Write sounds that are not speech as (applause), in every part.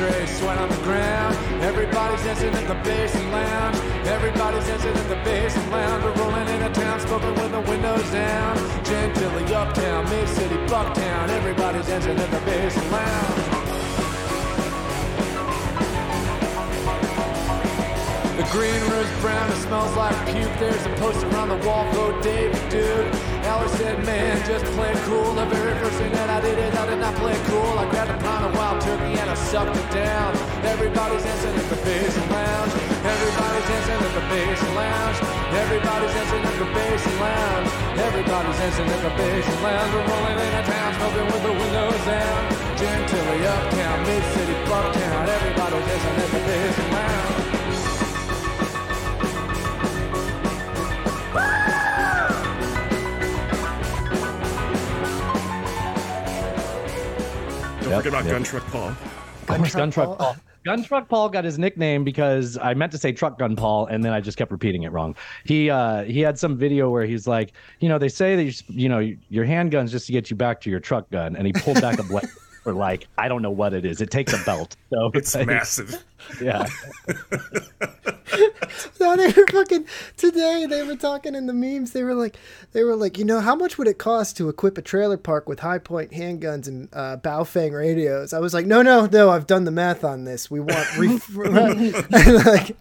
Ashtray, sweat on the ground. Everybody's dancing at the basin lounge. Everybody's dancing at the basin lounge. We're rolling in a town, smoking with the windows down. Gentilly uptown, mid city, bucktown. Everybody's dancing at the basin lounge. The green room's brown, it smells like puke. There's a poster on the wall, vote David Duke. Alice said, man, just play it cool. The very first thing that I did is I did not play it cool. I grabbed a pound of wild turkey and I sucked it down. Everybody's dancing at the basin lounge. Everybody's dancing at the basin lounge. Everybody's dancing at the basin lounge. Everybody's dancing at the basin lounge. We're rolling in a town, smoking with the windows down. Gentilly uptown, mid city, bucktown. Everybody's dancing at the basin lounge. Don't Yep, forget about yep. Gun Truck Paul. Of course, Gun Truck Paul. Paul. Gun Truck Paul got his nickname because I meant to say Truck Gun Paul, and then I just kept repeating it wrong. He uh, he had some video where he's like, you know, they say that you, you know your handgun's just to get you back to your truck gun, and he pulled back a blade for like I don't know what it is. It takes a belt, so (laughs) It's like, massive. Yeah, (laughs) No, they were fucking today. They were talking in the memes. They were like, they were like, you know, how much would it cost to equip a trailer park with Hi-Point handguns and uh, Baofeng radios? I was like, no, no, no. I've done the math on this. We want (laughs) ref- like,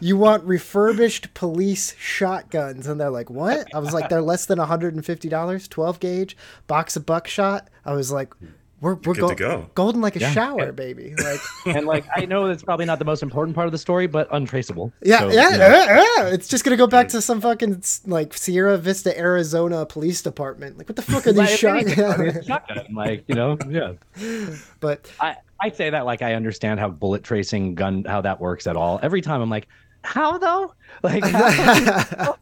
you want refurbished police shotguns, and they're like, what? I was like, they're less than one hundred and fifty dollars. Twelve gauge box of buckshot. I was like. We're, we're Good go- to go. golden like a Yeah. shower, baby. (laughs) Like, and like I know that's probably not the most important part of the story, but untraceable. Yeah, So, yeah, you know. yeah, yeah. It's just gonna go back mm. to some fucking like Sierra Vista, Arizona police department. Like, what the fuck are (laughs) these if shot? anything, I mean, it's a shotgun, like you know, (laughs) yeah. but I, I say that like I understand how bullet tracing gun how that works at all. Every time I'm like, how though? Like how?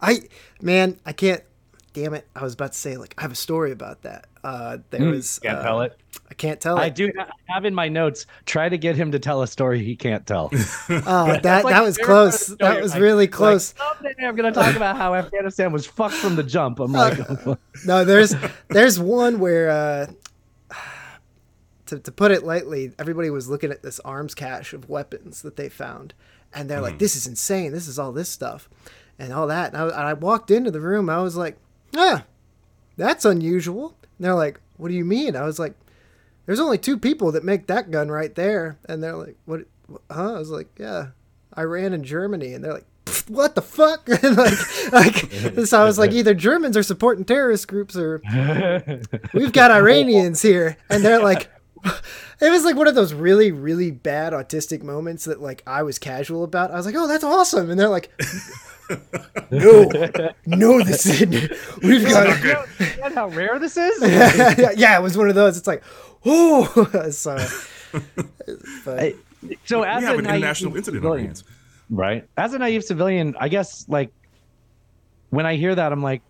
I, man, I can't. Damn it! I was about to say like I have a story about that. Uh, there was. can't uh, tell it. I can't tell it. I it. do have in my notes. Try to get him to tell a story he can't tell. (laughs) Oh, that That's like that was close. That was really like, close. Someday I'm gonna talk about how Afghanistan was fucked from the jump. I'm like, (laughs) no, there's there's one where uh, to to put it lightly, everybody was looking at this arms cache of weapons that they found, and they're like, "This is insane. This is all this stuff, and all that." And I, and I walked into the room. I was like, "Ah, that's unusual." And they're like, "What do you mean?" I was like, "There's only two people that make that gun right there," and they're like, "What? Huh?" I was like, "Yeah, Iran and Germany," and they're like. What the fuck? (laughs) And like, like, (laughs) so I was like, either Germans are supporting terrorist groups, or (laughs) we've got Iranians here, and they're like, it was like one of those really, really bad autistic moments that like I was casual about. I was like, oh, that's awesome, and they're like, no, no, this isn't. We've got. you know, how rare this is. (laughs) yeah, it was one of those. It's like, oh, (laughs) so. Uh, but, I- so as We have a an naive international incident on hands. right? As a naive civilian, I guess like when I hear that, I'm like,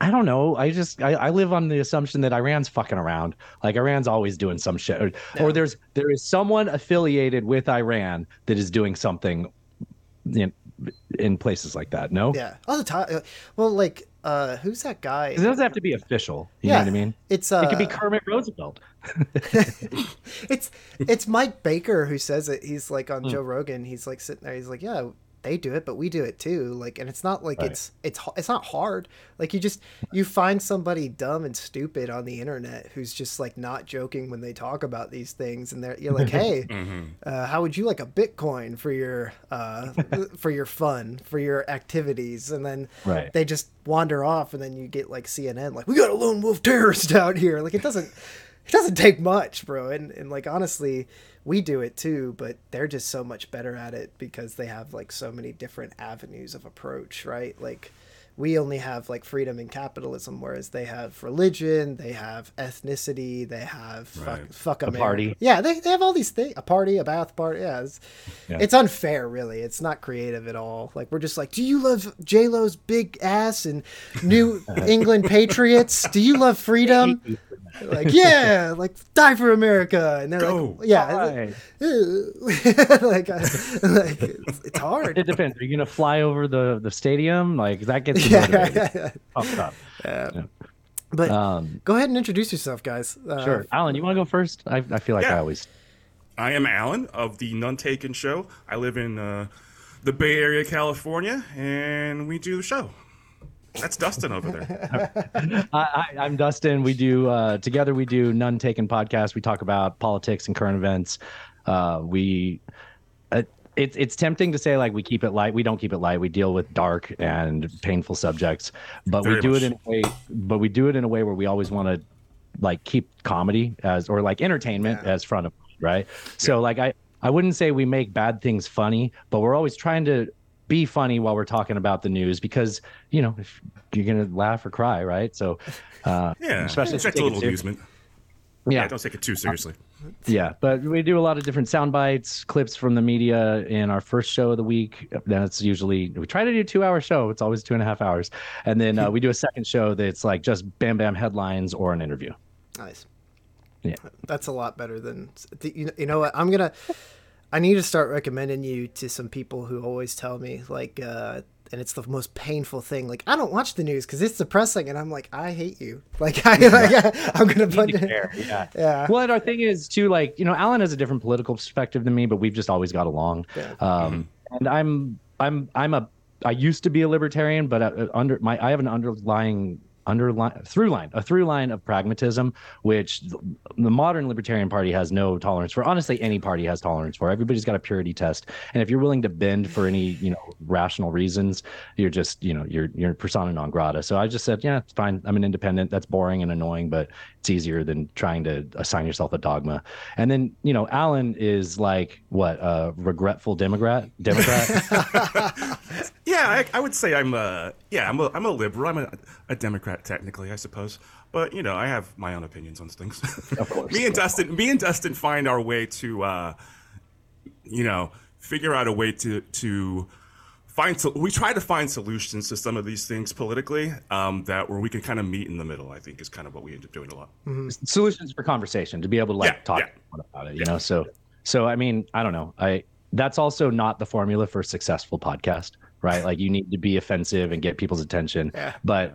I don't know. I just I, I live on the assumption that Iran's fucking around. Like Iran's always doing some shit, or, or there's there is someone affiliated with Iran that is doing something in, in places like that. No, yeah, all the time. Well, like, uh, who's that guy? it doesn't have to be official. You Yeah. know what I mean? It's uh, It could be Kermit Roosevelt. (laughs) it's it's Mike Baker who says it. He's like on Joe Rogan. He's like sitting there. He's like, yeah, they do it, but we do it too. Like, and it's not like Right. it's it's it's not hard. Like you just you find somebody dumb and stupid on the internet who's just like not joking when they talk about these things, and they're you're like, (laughs) hey, uh, how would you like a Bitcoin for your uh (laughs) for your fun for your activities? And then Right. they just wander off, and then you get like CNN, like we got a lone wolf terrorist (laughs) out here. Like it doesn't (laughs) it doesn't take much, bro. And and like honestly, we do it too, but they're just so much better at it because they have like so many different avenues of approach, right? Like we only have like freedom and capitalism, whereas they have religion, they have ethnicity, they have fuck, Right. fuck A America. party. Yeah, they, they have all these things. A party, a Ba'ath party. Yeah, it's, Yeah. it's unfair, really. It's not creative at all. Like we're just like, do you love J Lo's big ass and New (laughs) England Patriots? Do you love freedom? Like yeah, like die for America, and they're Go. (laughs) like, yeah, Right. like, like it's, it's hard. It depends. Are you gonna fly over the the stadium? Like that gets you Yeah, motivated. (laughs) yeah, yeah. But Um, go ahead and introduce yourself, guys. Uh, sure, Alan, you want to go first? I, I feel like Yeah. I always. I am Alan of the None Taken Show. I live in uh, the Bay Area, California, and we do the show. That's Dustin over there. (laughs) I, I, I'm Dustin. We do uh, together. We do None Taken podcast. We talk about politics and current events. Uh, we uh, it's it's tempting to say like we keep it light. We don't keep it light. We deal with dark and painful subjects, but we do much. it in a way. But we do it in a way where we always want to like keep comedy as or like entertainment Yeah. as front of mind, right. So like I I wouldn't say we make bad things funny, but we're always trying to be funny while we're talking about the news because you know if you're gonna laugh or cry, right? So uh, (laughs) Yeah, especially expect a little amusement. yeah, Yeah, don't take it too seriously. yeah, but we do a lot of different sound bites, clips from the media in our first show of the week. Then it's usually we try to do a two-hour show. It's always two and a half hours, and then uh, we do a second show that's like just bam bam headlines or an interview. Nice. Yeah. That's a lot better than you know, you know what? I'm going to I need to start recommending you to some people who always tell me like uh and it's the most painful thing. Like I don't watch the news cuz it's depressing and I'm like I hate you. (laughs) Like I like I'm going to put Yeah. (laughs) Yeah. Well, and our thing is too, like you know, Alan has a different political perspective than me, but we've just always got along. Yeah. Um, and I'm I'm I'm a I used to be a libertarian, but uh, under my I have an underlying underline through line a through line of pragmatism which the modern libertarian party has no tolerance for. Honestly any party has tolerance for. Everybody's got a purity test. And if you're willing to bend for any you know rational reasons you're just you know you're you're persona non grata. So i just said yeah it's fine. I'm an independent. That's boring and annoying but it's easier than trying to assign yourself a dogma and then you know alan is like what a regretful democrat democrat (laughs) (laughs) Yeah, I, I would say I'm a yeah I'm a I'm a liberal. I'm a, a Democrat technically, I suppose. But you know, I have my own opinions on things. Of (laughs) course. me and Dustin, me and Dustin find our way to, uh, you know, figure out a way to to find. So, we try to find solutions to some of these things politically um, that where we can kind of meet in the middle. I think is kind of what we end up doing a lot. solutions for conversation to be able to like Yeah, talk yeah. about it you know so so i mean i don't know i that's also not the formula for a successful podcast right? Like you need to be offensive and get people's attention. Yeah. but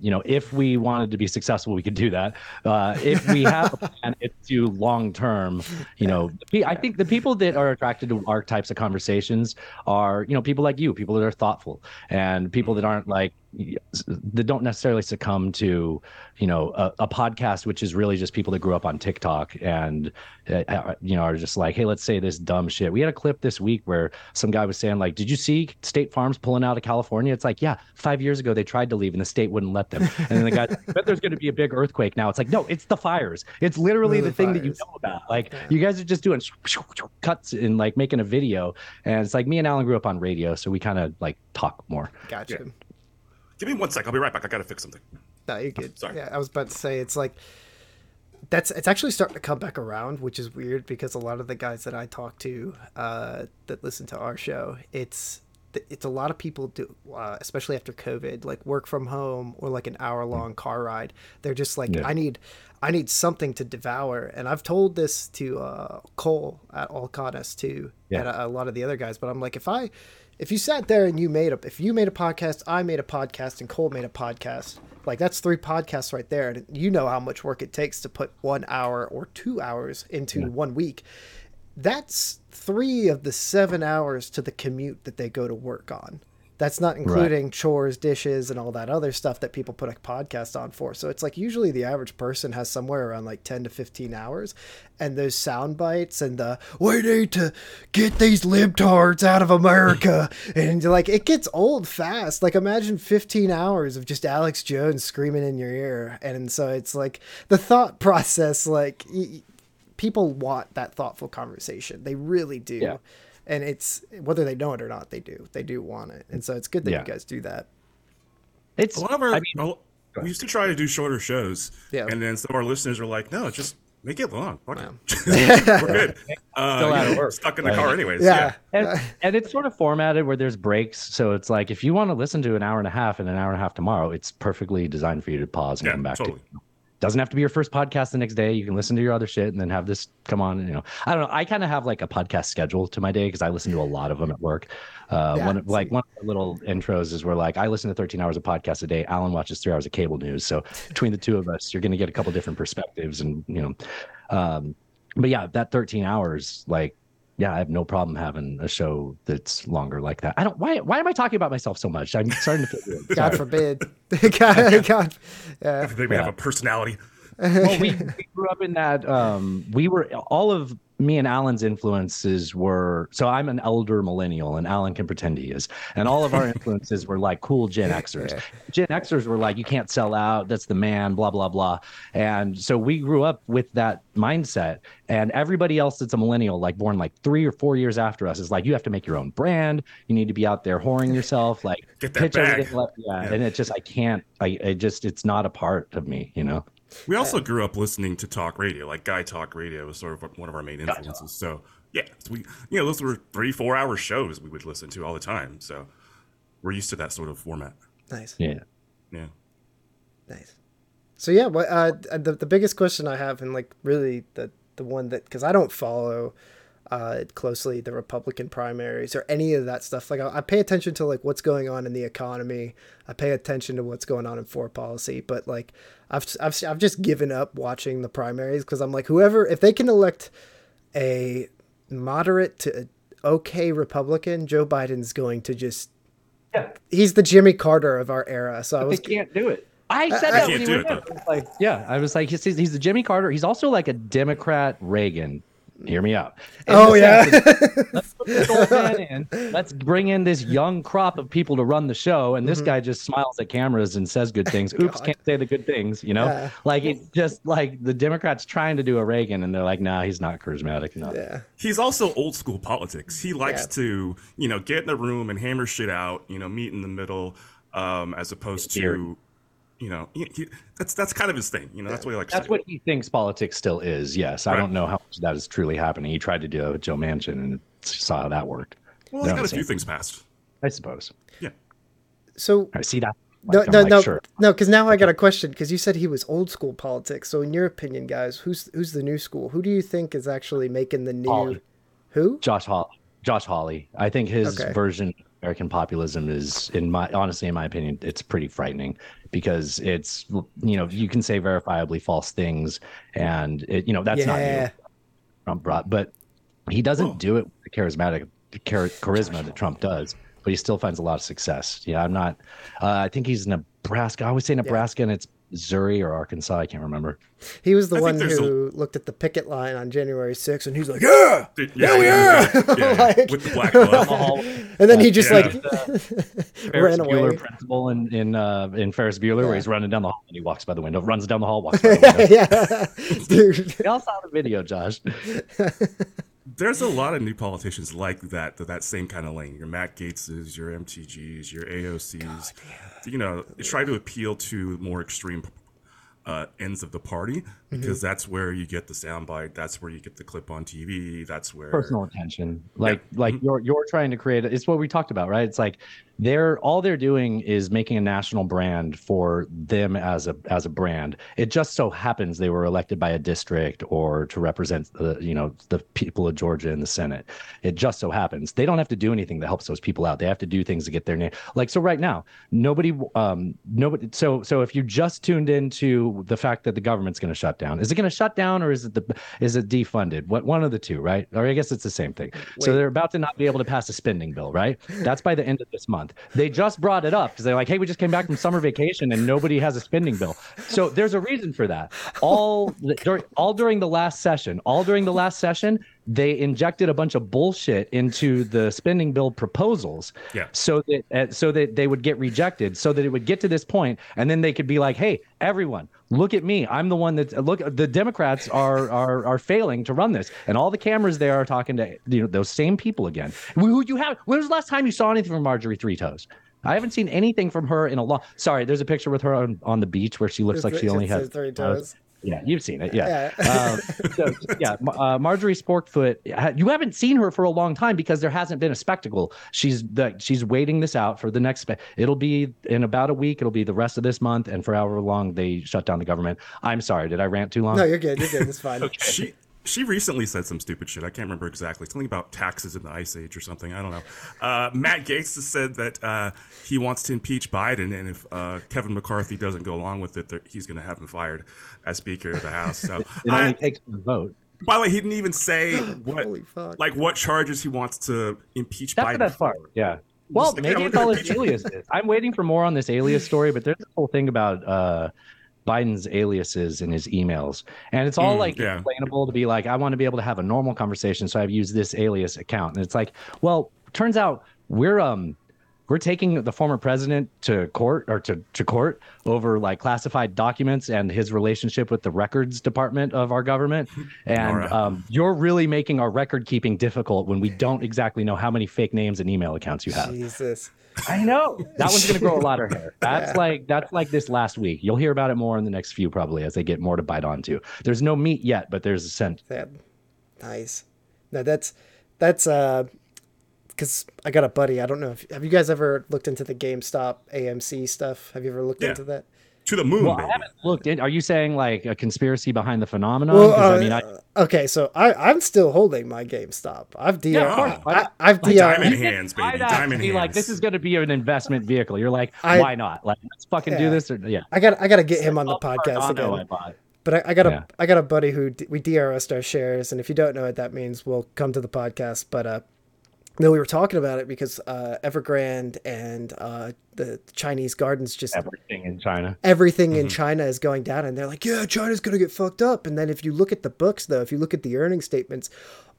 you know if we wanted to be successful we could do that. Uh, if we have a plan it's to long term you know i think the people that are attracted to our types of conversations are you know people like you people that are thoughtful and people that aren't like that don't necessarily succumb to you know a, a podcast which is really just people that grew up on tiktok and uh, uh, you know are just like hey let's say this dumb shit. We had a clip this week where some guy was saying like did you see state farms pulling out of california? It's like yeah five years ago they tried to leave and the state wouldn't let them. And then the guy but there's going to be a big earthquake now. It's like no it's the fires. It's literally The the thing that you know about. Like you guys are just doing cuts and like making a video. And it's like me and alan grew up on radio so we kind of like talk more. Gotcha. Yeah. Give me one sec. I'll be right back. I gotta fix something. No, you're good. Sorry. Yeah, I was about to say it's like that's it's actually starting to come back around, which is weird because a lot of the guys that I talk to uh, that listen to our show, it's it's a lot of people do, uh, especially after COVID, like work from home or like an hour long car ride. They're just like, Yeah. I need, I need something to devour. And I've told this to uh, Cole at All Alcanis too, Yeah. and a, a lot of the other guys. But I'm like, if I, if you sat there and you made a, if you made a podcast, I made a podcast, and Cole made a podcast, like that's three podcasts right there. And you know how much work it takes to put one hour or two hours into one week that's three of the seven hours to the commute that they go to work on. That's not including chores, dishes, and all that other stuff that people put a podcast on for. So it's like usually the average person has somewhere around like 10 to 15 hours. And those sound bites and the, we need to get these libtards out of America. (laughs) and like, it gets old fast. Like, imagine 15 hours of just Alex Jones screaming in your ear. And so it's like the thought (laughs) process, like, y- people want that thoughtful conversation. They really do. Yeah. And it's whether they know it or not, they do. They do want it. And so it's good that Yeah. you guys do that. it's A lot of our, I mean, a- we used to try to do shorter shows, Yeah. and then some of our listeners are like, "No, just make it long. Fuck it. (laughs) We're good. (laughs) Uh, Still you out of know, work. stuck in the Right. car, anyways. Yeah. and, and it's sort of formatted where there's breaks so it's like if you want to listen to an hour and a half and an hour and a half tomorrow it's perfectly designed for you to pause and Yeah, come back totally. to doesn't have to be your first podcast the next day. You can listen to your other shit and then have this come on. And, You know, I don't know. I kind of have like a podcast schedule to my day because I listen to a lot of them at work. Uh, Yeah, one of- like one of the little intros is where like I listen to 13 hours of podcast a day. Alan watches three hours of cable news. So between the two of us, you're going to get a couple different perspectives and you know, um, but yeah, that 13 hours, like, yeah, I have no problem having a show that's longer like that. I don't. Why? Why am I talking about myself so much? I'm starting to feel weird. God forbid. (laughs) (laughs) God, God. Yeah. I think we have a personality. Well, (laughs) we, we grew up in that. Um, we were all of me and Alan's influences were. So I'm an elder millennial, and Alan can pretend he is. And all of our (laughs) influences were like cool Gen Xers. Gen Xers were like, you can't sell out. That's the man. Blah blah blah. And so we grew up with that mindset. And everybody else that's a millennial, like born like three or four years after us, is like, you have to make your own brand. You need to be out there whoring yourself, like (laughs) pitch bag. everything left. Yeah. And it just, I can't. I, I just, it's not a part of me. You know. We also grew up listening to talk radio, like Guy Talk Radio was sort of one of our main influences. So yeah, we you know those were three four hour shows we would listen to all the time. So we're used to that sort of format. Nice. Yeah. Yeah. Nice. So yeah, what uh, the the biggest question I have, and like really the the one that because I don't follow uh closely the Republican primaries or any of that stuff. Like I, I pay attention to like what's going on in the economy. I pay attention to what's going on in foreign policy, but like I've I've I've just given up watching the primaries because I'm like whoever if they can elect a moderate to okay Republican, Joe Biden's going to just Yeah. he's the Jimmy Carter of our era. So I They can't do it. I said I that can't when he do was it, in. I was like, yeah, I was like, he's, he's the Jimmy Carter. He's also like a Democrat Reagan. Hear me out. In Oh, yeah. sense (laughs) let's put this old man in. Let's bring in this young crop of people to run the show, and this guy just smiles at cameras and says good things. (laughs) Oops, Mm-hmm. God. can't say the good things. You know, Yeah. like it's just like the Democrats trying to do a Reagan, and they're like, nah, he's not charismatic enough. yeah. He's also old school politics. He likes Yeah. to, you know, get in the room and hammer shit out, you know, meet in the middle, um, as opposed Weird. to, you know, he, he, that's that's kind of his thing. You know, that's what he likes. That's to do. what he thinks politics still is. Yes, I Right. don't know how much that is truly happening. He tried to do it with Joe Manchin and saw how that worked. Well, You he know got a what few things passed. I suppose. Yeah. So I see that. no, Like, I'm no, like, no, sure. no, because now I got a question. Because you said he was old school politics. So in your opinion, guys, who's who's the new school? Who do you think is actually making the new? Hawley. Who? Josh Hawley. Josh Hawley. I think his Okay. version of American populism is, in my honestly, in my opinion, it's pretty frightening because it's you know you can say verifiably false things, and it you know that's not yeah. new. Trump brought, but he doesn't Oh. do it with the charismatic char- charisma that Trump does. But he still finds a lot of success. Yeah, I'm not. Uh, I think he's Nebraska. I always say Nebraska, and it's Missouri or Arkansas. I can't remember. He was the I one there's a- who looked at the picket line on January 6th and he's like, yeah. Did- Yeah, we yeah, are! yeah, (laughs) yeah, Like- with the black glove. (laughs) And then he just Yeah. like (laughs) Ferris ran away. Bueller principle in in uh, in Ferris Bueller, where he's running down the hall and he walks by the window, runs down the hall, walks by the window. yeah, dude. we all saw the video, Josh. There's a lot of new politicians like that, that, that same kind of lane. Your Matt Gaetzes, your MTGs, your AOCs. you know, they try to appeal to more extreme uh, ends of the party Mm-hmm. because that's where you get the soundbite. That's where you get the clip on TV. That's where Personal attention, like like you're you're trying to create. It's what we talked about, right? It's like they're all they're doing is making a national brand for them as a as a brand. It just so happens they were elected by a district or to represent the you know the people of Georgia in the Senate. It just so happens they don't have to do anything that helps those people out. They have to do things to get their name. Like so, right now, nobody, um, nobody. So so if you just tuned into the fact that the government's going to shut down, is it going to shut down or is it the is it defunded? What one of the two, right? Or I guess it's the same thing. So they're about to not be able to pass a spending bill, right? That's by the end of this month. They just brought it up because they're like, hey, we just came back from summer vacation and nobody has a spending bill. So there's a reason for that. All during all during the last session, all during the last session, they injected a bunch of bullshit into the spending bill proposals Yeah. so that uh, so that they would get rejected so that it would get to this point and then they could be like hey everyone look at me i'm the one that look the democrats are are are failing to run this and all the cameras there are talking to you know those same people again who you have when was the last time you saw anything from marjorie three toes I haven't seen anything from her in a long. Sorry, there's a picture with her on, on the beach where she looks like she only It says has three toes. Yeah, you've seen it. Yeah. Yeah. um, so, (laughs) yeah. Uh, Marjorie Sporkfoot, you haven't seen her for a long time because there hasn't been a spectacle. She's the, she's waiting this out for the next. Spe- it'll be in about a week. It'll be the rest of this month, and for however long they shut down the government. I'm sorry, did I rant too long? No, you're good. You're good. It's fine. (laughs) She she recently said some stupid shit. I can't remember exactly. Something about taxes in the ice age or something. I don't know. Uh, Matt Gaetz has said that uh, he wants to impeach Biden, and if uh, Kevin McCarthy doesn't go along with it, he's going to have him fired as Speaker of the House. So, It only I, takes one vote. by the way, he didn't even say what Holy fuck. like what charges he wants to impeach That's Biden. the best part. for. Yeah. Well, like, maybe yeah, it's we're all gonna his aliases. I'm waiting for more on this alias story, but there's this whole thing about uh, Biden's aliases in his emails, and it's all Mm, like yeah. explainable to be like, I want to be able to have a normal conversation, so I've used this alias account, and it's like, well, turns out we're um we're taking the former president to court or to, to court over like classified documents and his relationship with the records department of our government (laughs) and Alright. um, you're really making our record keeping difficult when we don't exactly know how many fake names and email accounts you have Jesus. I know that one's going to grow a lot of hair (laughs) that's like that's like this last week you'll hear about it more in the next few probably as they get more to bite onto there's no meat yet but there's a scent That nice. No, that's that's uh because I got a buddy. I don't know if have you guys ever looked into the GameStop AMC stuff? Have you ever looked Yeah. into that? To the moon, well i haven't looked in are you saying like a conspiracy behind the phenomenon Well, 'Cause, uh, i mean i okay, so I I'm still holding my GameStop. I've DR. Yeah. I, I've Like DR. diamond You hands, baby. Diamond and be like, this is going to be an investment vehicle. You're like, I- why not? Like, let's fucking Yeah. do this. Or, yeah. I got I got to get him on the Oh, podcast Cardano I again. But I, I got a Yeah. I got a buddy who d- we DRS'd our shares, and if you don't know what that means, we'll come to the podcast. But uh, no, we were talking about it because uh, Evergrande and uh, the Chinese gardens just Everything in China. everything in China is going down, and they're like, yeah, China's gonna get fucked up. And then if you look at the books, though, if you look at the earning statements,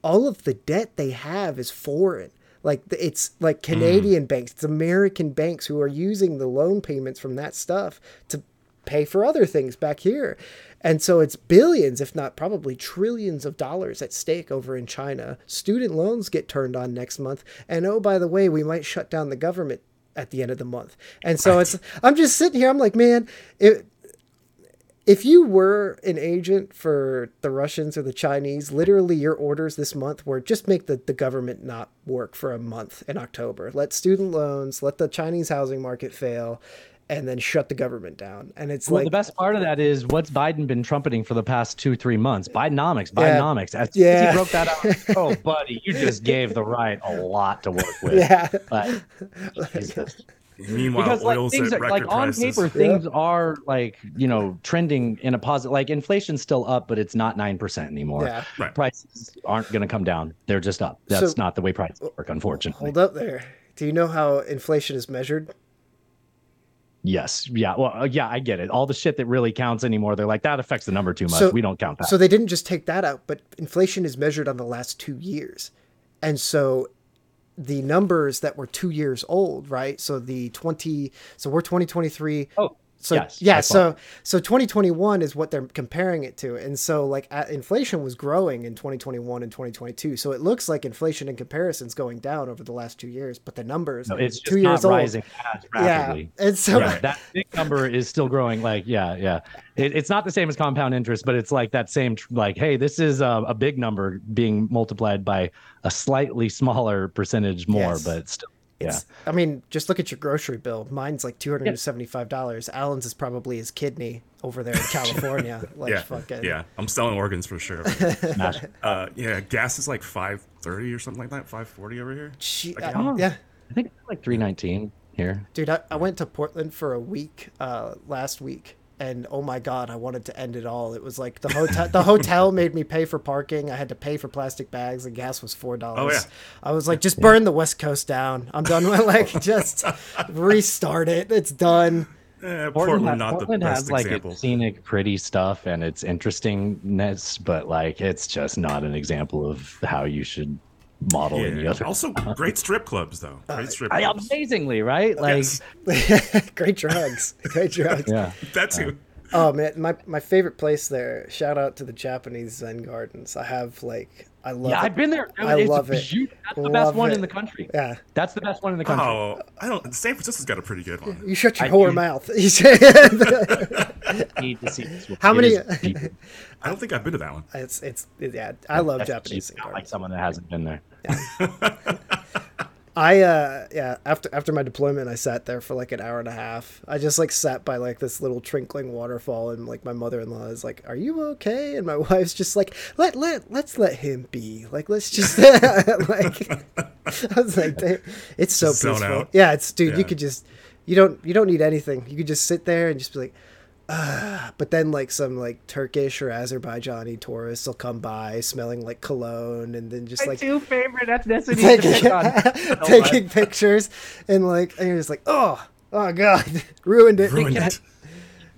all of the debt they have is foreign. Like it's like Canadian banks, it's American banks who are using the loan payments from that stuff to pay for other things back here. And so it's billions, if not probably trillions of dollars at stake over in China. Student loans get turned on next month. And oh, by the way, we might shut down the government at the end of the month. And so it's, I'm just sitting here, I'm like, man, it, if you were an agent for the Russians or the Chinese, literally your orders this month were just make the, the government not work for a month in October. Let student loans, let the Chinese housing market fail, and then shut the government down. And it's Well, like the best part of that is what's Biden been trumpeting for the past two, three months? Bidenomics, Yeah. Bidenomics. As soon as Yeah. he broke that out, (laughs) oh, buddy, you just gave the right a lot to work with. Yeah. Like, (laughs) Jesus. Meanwhile, because like oil's things are record like on prices. paper things are like you know trending in a positive like inflation's still up but it's not 9% anymore Yeah. Right. prices aren't going to come down they're just up that's So- not the way prices work unfortunately hold up there. Do you know how inflation is measured? Yes yeah well uh, yeah i get it all the shit that really counts anymore they're like that affects the number too much So- we don't count that So they didn't just take that out, but inflation is measured on the last two years. And so the numbers that were two years old, right? So the 20, so we're 2023. oh So yes yeah, so so 2021 is what they're comparing it to, and so like uh, inflation was growing in 2021 and 2022. So it looks like inflation in comparison is going down over the last two years, but the numbers No, it's two years old. rising Yeah, rapidly and so Yeah, that big number is still growing. Like, yeah, yeah. It, it's not the same as compound interest, but it's like that same, tr- like, hey, this is a, a big number being multiplied by a slightly smaller percentage more, Yes. but still, yeah. It's, I mean, just look at your grocery bill. Mine's like two hundred and seventy-five dollars. Alan's is probably his kidney over there in (laughs) California. like yeah, fucking yeah. I'm selling organs for sure. (laughs) Uh, yeah, gas is like five thirty or something like that. Five forty over here. Gee, Okay. uh, yeah, I think it's like 319 here. dude. I, I went to Portland for a week uh, last week, and oh my god, I wanted to end it all. It was like the hotel. the hotel made me pay for parking. I had to pay for plastic bags, and gas was four dollars. Oh, yeah. I was like, just burn the West Coast down. I'm done with (laughs) like just restart it. It's done. Eh, Portland, Portland, not Portland the best has like example. its scenic, pretty stuff and its interestingness, but like it's just not an example of how you should model any Yeah. other. Also, (laughs) great strip clubs though. Great strip I, clubs. amazingly, right? Like, Yes. (laughs) Great drugs. Great drugs. yeah. (laughs) That too. Oh man, my my favorite place there. Shout out to the Japanese Zen gardens. I have like I love Yeah, it. I've been there. I it's love it. beautiful. That's the Love best one it. in the country. Yeah. That's the best one in the country. Oh, I don't. San Francisco's got a pretty good one. You shut your I- whore you- mouth. (laughs) (laughs) I need to see this one. How It many- (laughs) I don't think I've been to that one. it's it's yeah. I love That's Japanese just not like someone that hasn't been there. I uh yeah after after my deployment I sat there for like an hour and a half. I just like sat by like this little trickling waterfall and like my mother in law is like, "Are you okay?" And my (laughs) wife's just like, "Let let let's let him be. Like let's just (laughs) like." (laughs) I was like, "Damn, "It's so Just peaceful." Yeah, it's dude. You could just you don't you don't need anything. You could just sit there and just be like. (sighs) But then like some like Turkish or Azerbaijani tourists will come by smelling like cologne and then just like two favorite ethnicities taking, (laughs) (laughs) taking pictures and like and you're just like oh oh god (laughs) ruined it Ruined Can I- it.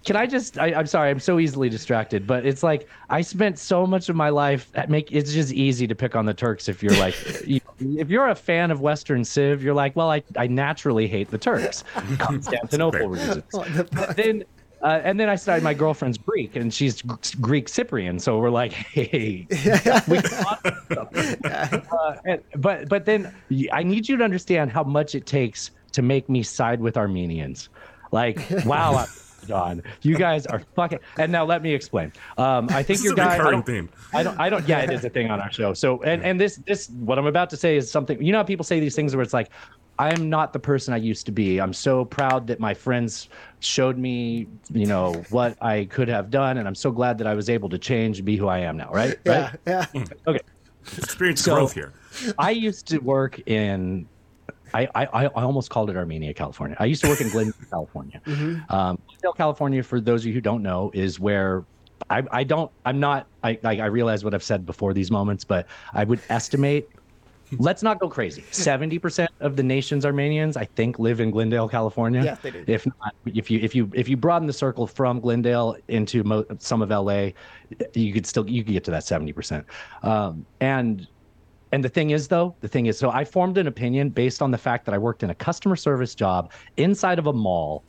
Can I just? I, I'm sorry, I'm so easily distracted, but it's like I spent so much of my life at make. It's just easy to pick on the Turks if you're like, you, if you're a fan of Western Civ, you're like, well, I, I naturally hate the Turks, Constantinople reasons. But then, uh, and then I started. My girlfriend's Greek, and she's Greek Cyprian, so we're like, (laughs) hey, we (laughs) uh, and, but but then I need you to understand how much it takes to make me side with Armenians. Like, (laughs) wow, I- John, you guys are fucking. And now let me explain. Um, I think your a guy. I don't, theme. I don't. I don't. Yeah, it is a thing on our show. So, and and this this what I'm about to say is something. You know, how people say these things where it's like, I'm not the person I used to be. I'm so proud that my friends showed me, you know, what I could have done, and I'm so glad that I was able to change and be who I am now. Right. yeah Right. yeah Okay. Experience So- growth here. I used to work in. I, I, I almost called it Armenia, California. I used to work in Glendale, (laughs) California. Um, Glendale, California, for those of you who don't know, is where I, I don't, I'm not, I, I, I realize what I've said before these moments, but I would estimate, let's not go crazy. 70% of the nation's Armenians, I think, live in Glendale, California. Yeah, they do. If not, if you, if you, if you broaden the circle from Glendale into mo- some of LA, you could still, you could get to that 70%. Um, and, and the thing is, though, the thing is, so I formed an opinion based on the fact that I worked in a customer service job inside of a mall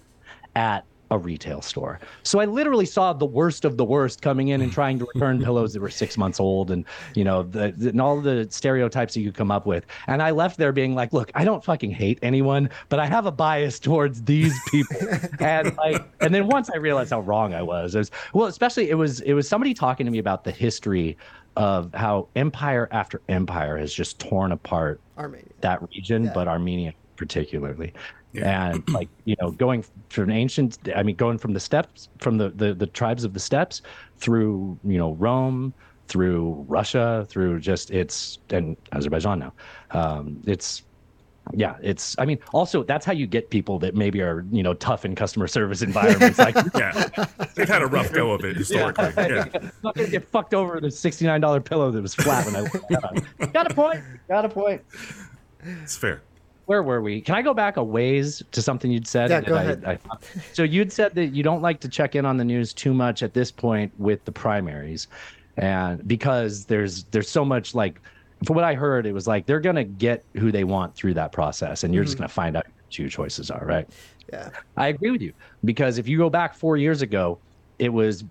at a retail store. So I literally saw the worst of the worst coming in and trying to return (laughs) pillows that were six months old and, you know, the, the, and all the stereotypes that you come up with. And I left there being like, look, I don't fucking hate anyone, but I have a bias towards these people. (laughs) and like, and then once I realized how wrong I was, it was, well, especially it was, it was somebody talking to me about the history of how empire after empire has just torn apart Armenia that region, Yeah. but Armenia particularly. And (clears throat) like you know, going from ancient, I mean, going from the steppes, from the, the the tribes of the steppes through you know Rome, through Russia, through just it's and Azerbaijan now. Um, it's yeah, it's. I mean, also that's how you get people that maybe are you know tough in customer service environments. (laughs) Like Yeah, they've had a rough go of it historically. Yeah, (laughs) I'm not gonna get fucked over with a sixty nine dollar pillow that was flat when I up. Got a point. Got a point. it's fair. Where were we? Can I go back a ways to something you'd said? Yeah, go I- ahead. I- so you'd said that you don't like to check in on the news too much at this point with the primaries, and because there's there's so much like, from what I heard, it was like they're gonna get who they want through that process, and you're just mm-hmm. gonna find out who your two choices are, right? yeah I agree with you because if you go back four years ago, it was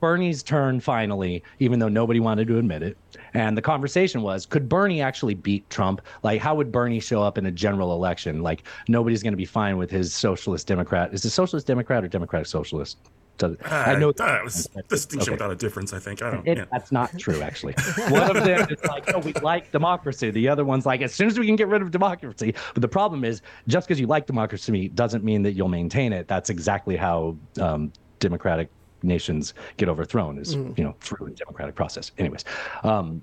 Bernie's turn finally, even though nobody wanted to admit it. And the conversation was, could Bernie actually beat Trump? Like, how would Bernie show up in a general election? Like, nobody's going to be fine with his socialist Democrat. Is it socialist Democrat or Democratic socialist? Does- I know Uh, it was distinction Okay. without a difference. I think I don't. it, yeah. That's not true, actually. One of them is like, oh, we like democracy. The other one's like, as soon as we can get rid of democracy. But the problem is, just because you like democracy doesn't mean that you'll maintain it. That's exactly how um, democratic nations get overthrown, is you know through a democratic process. Anyways, um,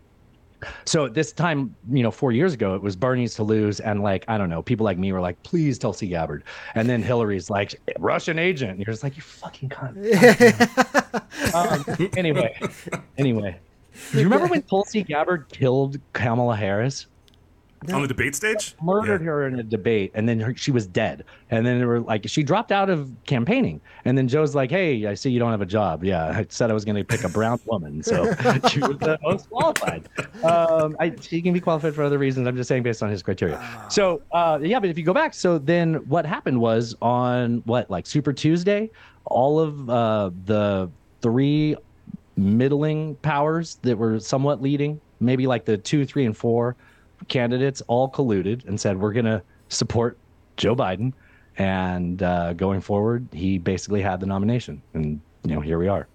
so this time, you know, four years ago, it was Bernie's to lose, and like I don't know, people like me were like, "Please, Tulsi Gabbard," and then Hillary's like, "Russian agent," and you're just like, "You fucking cunt." (laughs) um, anyway, anyway, do you remember when Tulsi Gabbard killed Kamala Harris? On the debate stage, Murdered Yeah. her in a debate, and then her, she was dead. And then they were like, she dropped out of campaigning. And then Joe's like, "Hey, I see you don't have a job. Yeah, I said I was going to pick a brown (laughs) woman, so she was the most qualified. Um, I, she can be qualified for other reasons. I'm just saying based on his criteria. So uh, yeah, but if you go back, so then what happened was on what like Super Tuesday, all of uh, the three middling powers that were somewhat leading maybe like the two, three, and four candidates all colluded and said we're going to support Joe Biden, and uh, going forward, he basically had the nomination, and you know here we are.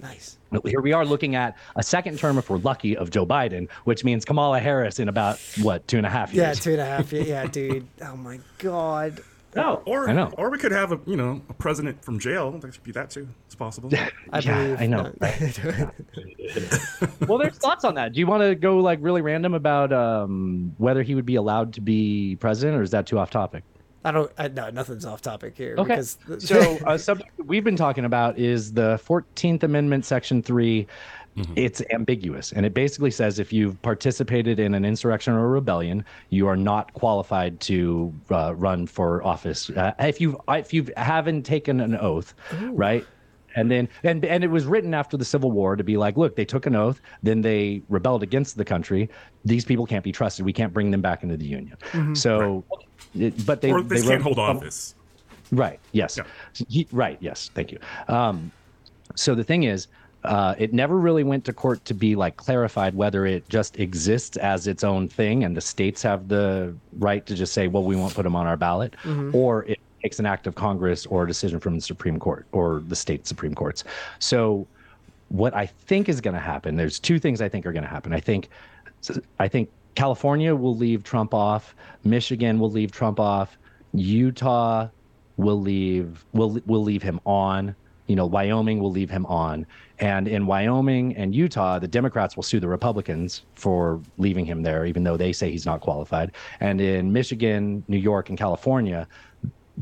Nice. Here we are looking at a second term, if we're lucky, of Joe Biden, which means Kamala Harris in about what two and a half years? Yeah, two and a half. Yeah, (laughs) yeah, dude. Oh my god. No, Or I know. or we could have a you know a president from jail. That should be that too. It's possible. (laughs) I Yeah, believe. I know, (laughs) (laughs) well, there's thoughts on that. Do you want to go like really random about um, whether he would be allowed to be president, or is that too off topic? I don't. I, no, nothing's off topic here. Okay. Because So, a subject we've been talking about is the 14th Amendment, Section 3. It's ambiguous. And it basically says if you've participated in an insurrection or a rebellion, you are not qualified to uh, run for office. Uh, if you if you haven't taken an oath, right? And then and and it was written after the Civil War to be like, look, they took an oath, then they rebelled against the country. These people can't be trusted. We can't bring them back into the union. So, it, but they or they, they can't wrote- hold office. Right. Yes. Yeah. He- right. Yes. Thank you. Um, so the thing is, uh, it never really went to court to be like clarified whether it just exists as its own thing and the states have the right to just say, well, we won't put them on our ballot, or it takes an act of Congress or a decision from the Supreme Court or the state Supreme Courts. So what I think is going to happen, there's two things I think are going to happen. I think, I think California will leave Trump off. Michigan will leave Trump off. Utah will leave will will leave him on. You know, Wyoming will leave him on. And in Wyoming and Utah, the Democrats will sue the Republicans for leaving him there, even though they say he's not qualified. And in Michigan, New York, and California,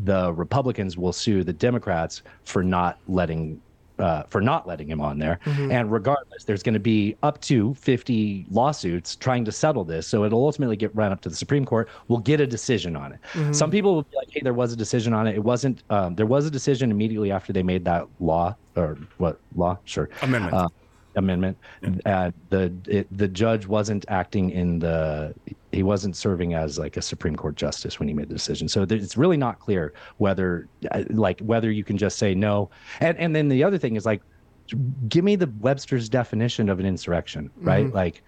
the Republicans will sue the Democrats for not letting uh, for not letting him on there. And regardless, there's going to be up to 50 lawsuits trying to settle this. So it'll ultimately get run up to the Supreme Court. We'll get a decision on it. Some people will be like, "Hey, there was a decision on it. It wasn't. Um, there was a decision immediately after they made that law or what law? Sure, Amendment. Uh, amendment. Uh, the it, the judge wasn't acting in the he wasn't serving as like a Supreme Court justice when he made the decision. So it's really not clear whether uh, like whether you can just say no. And and then the other thing is like give me the Webster's definition of an insurrection, right? Like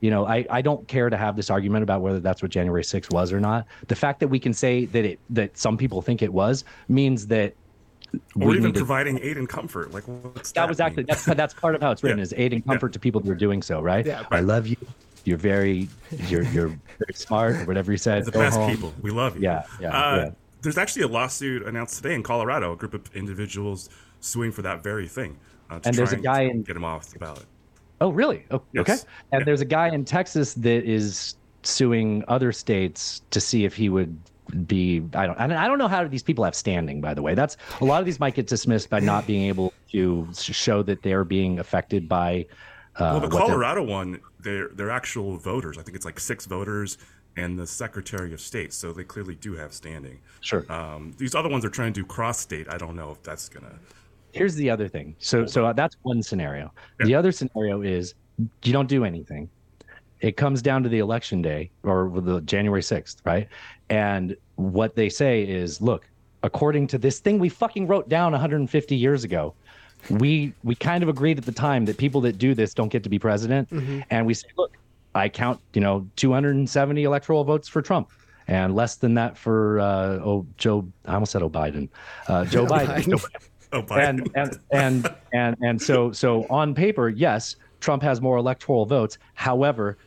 you know, I, I don't care to have this argument about whether that's what January 6th was or not. The fact that we can say that it that some people think it was means that or even to- providing aid and comfort. Like what's that was actually mean? that's that's part of how it's written (laughs) Yeah. is aiding comfort to people who are doing so right Yeah. i love you you're very you're you're very smart or whatever you said the Go best home. people. We love you. Yeah, yeah, Uh, yeah. There's actually a lawsuit announced today in Colorado. A group of individuals suing for that very thing. Uh, And there's a guy in- get him off the ballot. oh really oh, Yes. okay and Yeah. there's a guy in texas that is suing other states to see if he would be i don't i don't- I don't know how these people have standing by the way that's a lot of these might get dismissed by not being able to show that they're being affected by Well, the Colorado one, they're they're actual voters. I think it's like six voters and the Secretary of State, so they clearly do have standing. sure Um, these other ones are trying to do cross state. I don't know if that's gonna. here's the other thing. So so that's one scenario. The other scenario is you don't do anything. It comes down to the election day or the January 6th, right? And what they say is, look, according to this thing we fucking wrote down 150 years ago, we we kind of agreed at the time that people that do this don't get to be president. And we say, look, I count, you know, 270 electoral votes for Trump and less than that for uh, oh Joe. I almost said Oh Biden, uh, Joe Biden. Biden. (laughs) Oh, Biden. and and and and and so so on paper, yes, Trump has more electoral votes. However,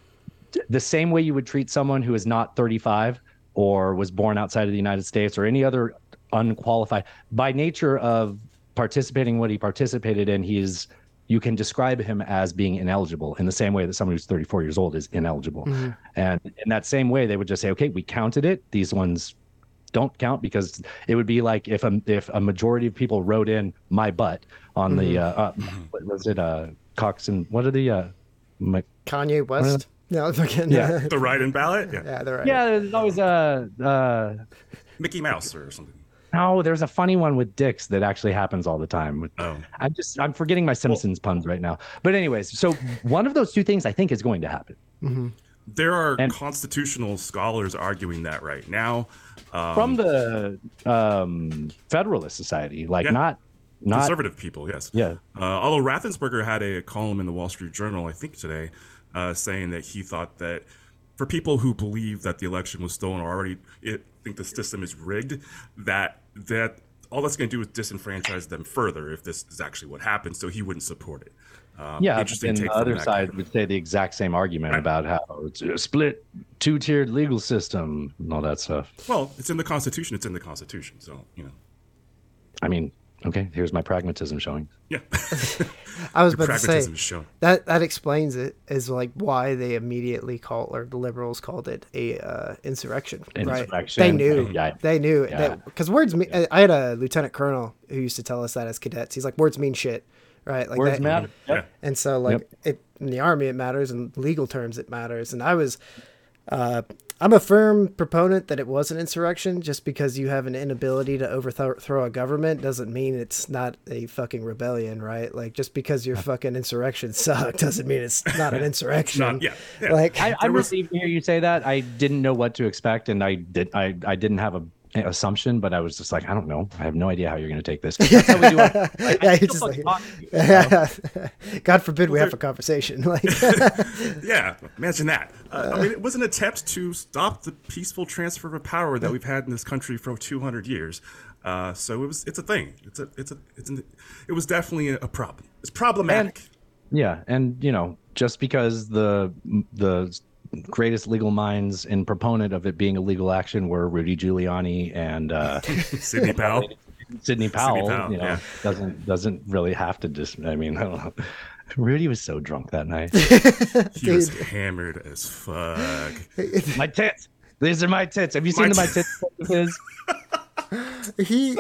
t- the same way you would treat someone who is not 35 or was born outside of the United States or any other unqualified by nature of participating in what he participated in, he's you can describe him as being ineligible in the same way that someone who's 34 years old is ineligible. And in that same way, they would just say, okay, we counted it. These ones don't count because it would be like if a if a majority of people wrote in my butt on the uh, uh what was it uh Cox and what are the uh my, Kanye West. No, fucking Yeah. the write-in ballot. Yeah. yeah, they're right. yeah there's always a uh Mickey Mouse or something. No there's a funny one with dicks that actually happens all the time Oh. I'm just I'm forgetting my Simpsons puns right now but anyways so one of those two things I think is going to happen There are And- constitutional scholars arguing that right now. Um, from the um Federalist Society like Yeah. not not conservative people. Yes. Yeah. Uh, although Raffensperger had a column in the Wall Street Journal, I think today, uh, saying that he thought that for people who believe that the election was stolen or already it, think the system is rigged, that that all that's going to do is disenfranchise them further if this is actually what happened. So he wouldn't support it. Um, Yeah, but interesting then take the other side would say the exact same argument about how it's a split, two-tiered legal system and all that stuff. Well, it's in the Constitution. It's in the Constitution. So you know, I mean, okay, here's my pragmatism showing. yeah, (laughs) I was about to say pragmatism is shown. that that explains it is like why they immediately called or the liberals called it a uh, insurrection, right? Insurrection, They knew, yeah. they knew Yeah. because words mean. I had a lieutenant colonel who used to tell us that as cadets. He's like, words mean shit, right? Like Words that- matter. Yeah. And so, like, Yep. it in the army, it matters. In legal terms, it matters. And I was, uh, I'm a firm proponent that it was an insurrection. Just because you have an inability to overthrow a government doesn't mean it's not a fucking rebellion, right? Like, just because your fucking insurrection (laughs) sucked doesn't mean it's not an (laughs) insurrection. Not- (laughs) yeah, yeah. Like, I, I There was- relieved to hear you say that. I didn't know what to expect, and I did. I, I didn't have a an assumption, but I was just like, I don't know. I have no idea how you're going to take this. (laughs) That's how we do it. Like, Yeah, still you're just fucking like- you, you? (laughs) God forbid we have a conversation. Like, (laughs) Yeah, imagine that. Uh, I mean, it was an attempt to stop the peaceful transfer of power that we've had in this country for 200 years. Uh, so it was. It's a thing. It's a. It's a. It's an, It was definitely a, a problem. It's problematic. Yeah, and you know, just because the the greatest legal minds and proponent of it being a legal action were Rudy Giuliani and uh, (laughs) Sidney Powell. Sidney Powell, Powell, you know, yeah. doesn't doesn't really have to just. I mean, I don't know. Rudy was so drunk that night. (laughs) He was hammered as fuck. (laughs) my tits. These are my tits. Have you seen My the my tits. tits of his he,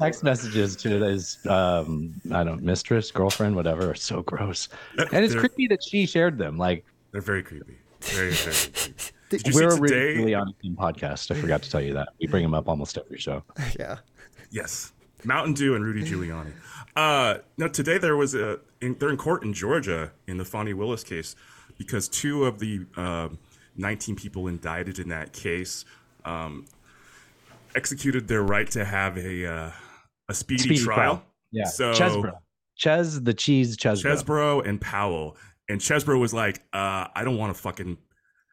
text messages to his um I don't mistress, girlfriend, whatever are so gross. And it's They're- creepy that she shared them. Like They're very creepy. Very, very creepy. Did you we're see a Rudy today? Giuliani team podcast. I forgot to tell you that. We bring him up almost every show. (laughs) yeah. Yes, Mountain Dew and Rudy Giuliani. Uh, no, today there was a. In, they're in court in Georgia in the Fani Willis case because two of the um 19 people indicted in that case um, executed their right to have a uh, a speedy, Speedy trial. trial. Yeah. So Chesebro. Ches the cheese Chesebro. Chesebro and Powell, and Chesebro was like, uh, "I don't want to fucking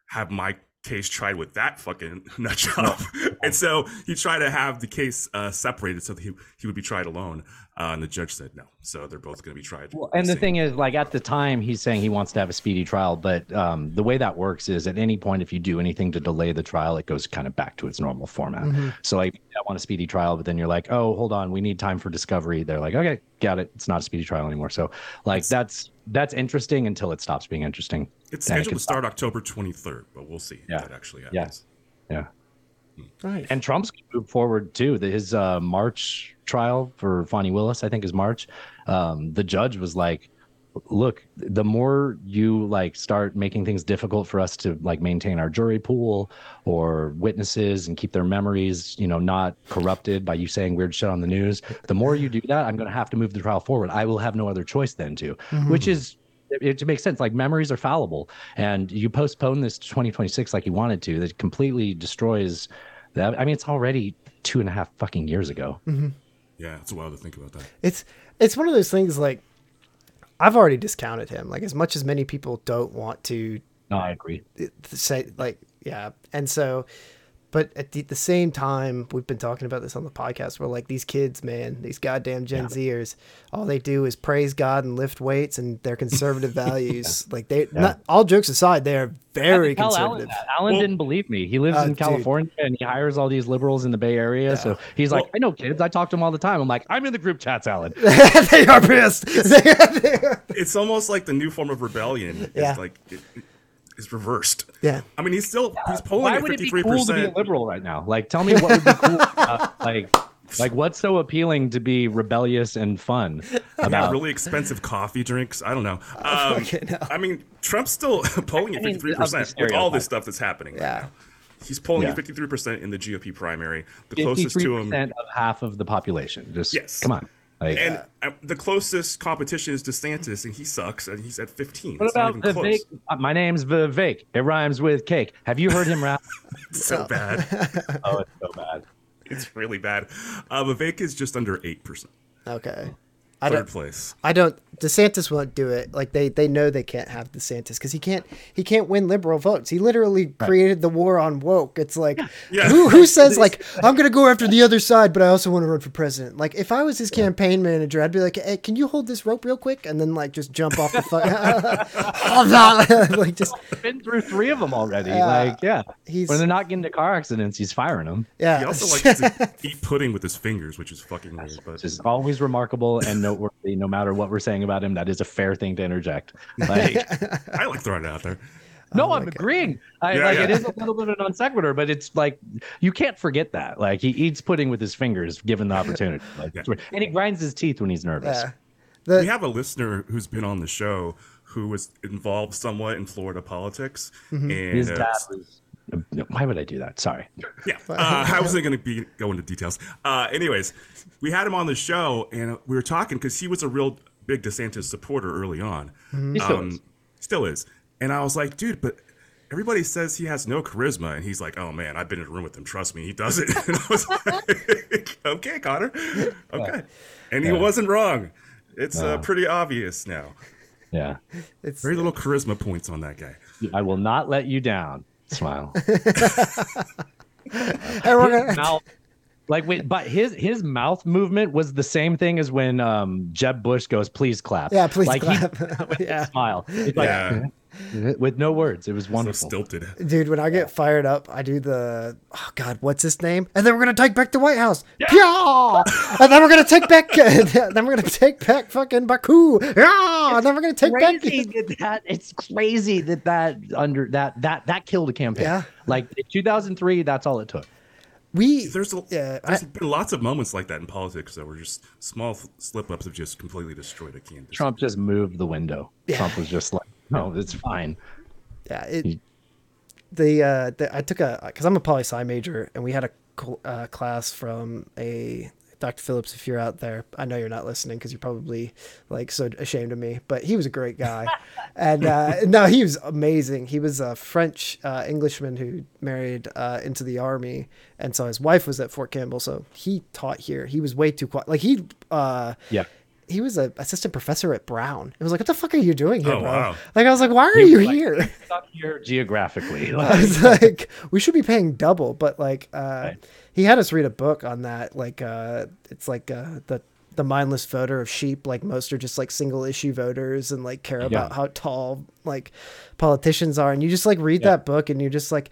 have my case tried with that fucking (laughs) nut job," and so he tried to have the case uh, separated so that he he would be tried alone, uh, and the judge said no. So they're both going to be tried. Well, and the same- thing is, like at the time, he's saying he wants to have a speedy trial, but um, the way that works is at any point, if you do anything to delay the trial, it goes kind of back to its normal format. So, like, I want a speedy trial, but then you're like, oh, hold on, we need time for discovery. They're like, okay, got it. It's not a speedy trial anymore. So, like, that's that's interesting until it stops being interesting. It's scheduled to start October 23rd, but we'll see Yeah. if that actually happens. Yeah. Right. And Trump's gonna move forward too. His uh, March trial for Fani Willis, I think, is March. Um, the judge was like, "Look, the more you like start making things difficult for us to like maintain our jury pool or witnesses and keep their memories, you know, not corrupted by you saying weird shit on the news, the more you do that, I'm going to have to move the trial forward. I will have no other choice then, too, which is." It, it makes sense. Like memories are fallible, and you postpone this to 2026 like you wanted to. That completely destroys that. I mean, it's already two and a half fucking years ago. Mm-hmm. Yeah, it's wild to think about that. It's it's one of those things like I've already discounted him. Like as much as many people don't want to No, I agree. say like yeah, and so. But at the, the same time, we've been talking about this on the podcast. We're like these kids, man, these goddamn Gen Zers, all they do is praise God and lift weights and their conservative (laughs) values. Like they, not all jokes aside, they are very Tell Alan conservative. Alan Well- didn't believe me. He lives Uh, in dude. California and he hires all these liberals in the Bay Area. So he's like, I know kids. I talk to them all the time. I'm like, I'm in the group chats, Alan. (laughs) (laughs) they are pissed. It's almost like the new form of rebellion. Yeah. Is like it, it- is reversed. Yeah. I mean, he's still he's polling Why at would it be 53 cool to be a percent. liberal right now? Like, tell me what would be cool. (laughs) about, like, like what's so appealing to be rebellious and fun about about? really expensive coffee drinks. I don't know. (laughs) Um, fucking hell. I mean, Trump's still (laughs) polling at fifty three of the percent with all this stuff that's happening. right Yeah. now. he's polling Yeah. at fifty three percent in the GOP primary. The closest to him, 53% of half of the population. Just Yes. come on. Like, and uh, the closest competition is DeSantis, and he sucks, and he's at fifteen. what It's about even close. Vivek? Uh, My name's Vivek. It rhymes with cake. Have you heard him rap? (laughs) It's so bad. (laughs) oh, it's so bad. it's really bad. Uh, Vivek is just under eight percent. Okay. I Third don't. place. I don't. DeSantis won't do it. Like they, they know they can't have DeSantis because he can't. He can't win liberal votes. He literally created the war on woke. It's like Yeah. who who (laughs) says like I'm gonna go after the other side, but I also want to run for president. Like if I was his campaign manager, I'd be like, hey, can you hold this rope real quick, and then like just jump off the fuck. (laughs) (laughs) like just Been through three of them already. Yeah. Like, yeah. He's- when they're not getting into car accidents, he's firing them. yeah. He also likes to eat pudding with his fingers, which is fucking weird. But Which is always remarkable and noteworthy. No matter what we're saying about him, that is a fair thing to interject. (laughs) Like, I like throwing it out there. no, I'm agreeing. I, Yeah, like yeah. it is a little bit of non sequitur, but it's like you can't forget that. Like he eats pudding with his fingers given the (laughs) opportunity. Like, Yeah. and he grinds his teeth when he's nervous. yeah. The, We have a listener who's been on the show who was involved somewhat in Florida politics, and His uh, dad was. Why would I do that? Sorry. Yeah, (laughs) uh, I wasn't going to be go into details. Uh, anyways, we had him on the show, and we were talking because he was a real big DeSantis supporter early on. He still is. Still is. And I was like, dude, but everybody says he has no charisma, and he's like, oh man, I've been in a room with him. Trust me, he does it. (laughs) And I was like, (laughs) okay, Connor, okay. And he wasn't wrong. It's uh, pretty obvious now. Yeah. it's Very little charisma points on that guy. I will not let you down. Smile. (laughs) Hey, we're gonna- mouth, like wait, but his his mouth movement was the same thing as when um Jeb Bush goes, "Please clap." yeah, please like he- clap. (laughs) yeah. (laughs) smile. It's like, Yeah. With no words. It was So wonderful. stilted. Dude, when I get fired up, I do the oh god, what's his name? And then we're gonna take back the White House. Yeah. and then we're gonna take back. (laughs) then we're gonna take back fucking Baku. Yeah. And then we're gonna take back. crazy that, that it's crazy that that under that that that killed a campaign. Yeah. Like in 2003, that's all it took. We. There's a, Yeah, there's I- been lots of moments like that in politics that were just small slip ups have just completely destroyed a candidacy. Trump just moved the window. Yeah. Trump was just like, no, it's fine. Yeah. It. The uh, the, I took a because I'm a poli sci major, and we had a uh, class from a Dr. Phillips. If you're out there, I know you're not listening because you're probably like so ashamed of me. But he was a great guy, (laughs) and uh, no, he was amazing. He was a French uh, Englishman who married uh, into the army, and so his wife was at Fort Campbell. So he taught here. He was way too quiet. Like he. Uh, Yeah. He was a assistant professor at Brown. It was like, what the fuck are you doing here, Oh, bro? wow. Like I was like, why are you like- here? Stuck (laughs) here geographically. (laughs) I was like, we should be paying double, but like, uh, Right. he had us read a book on that. Like, uh, it's like uh, the the mindless voter of sheep. Like most are just like single issue voters and like care about how tall like politicians are. And you just like read Yeah. that book and you're just like,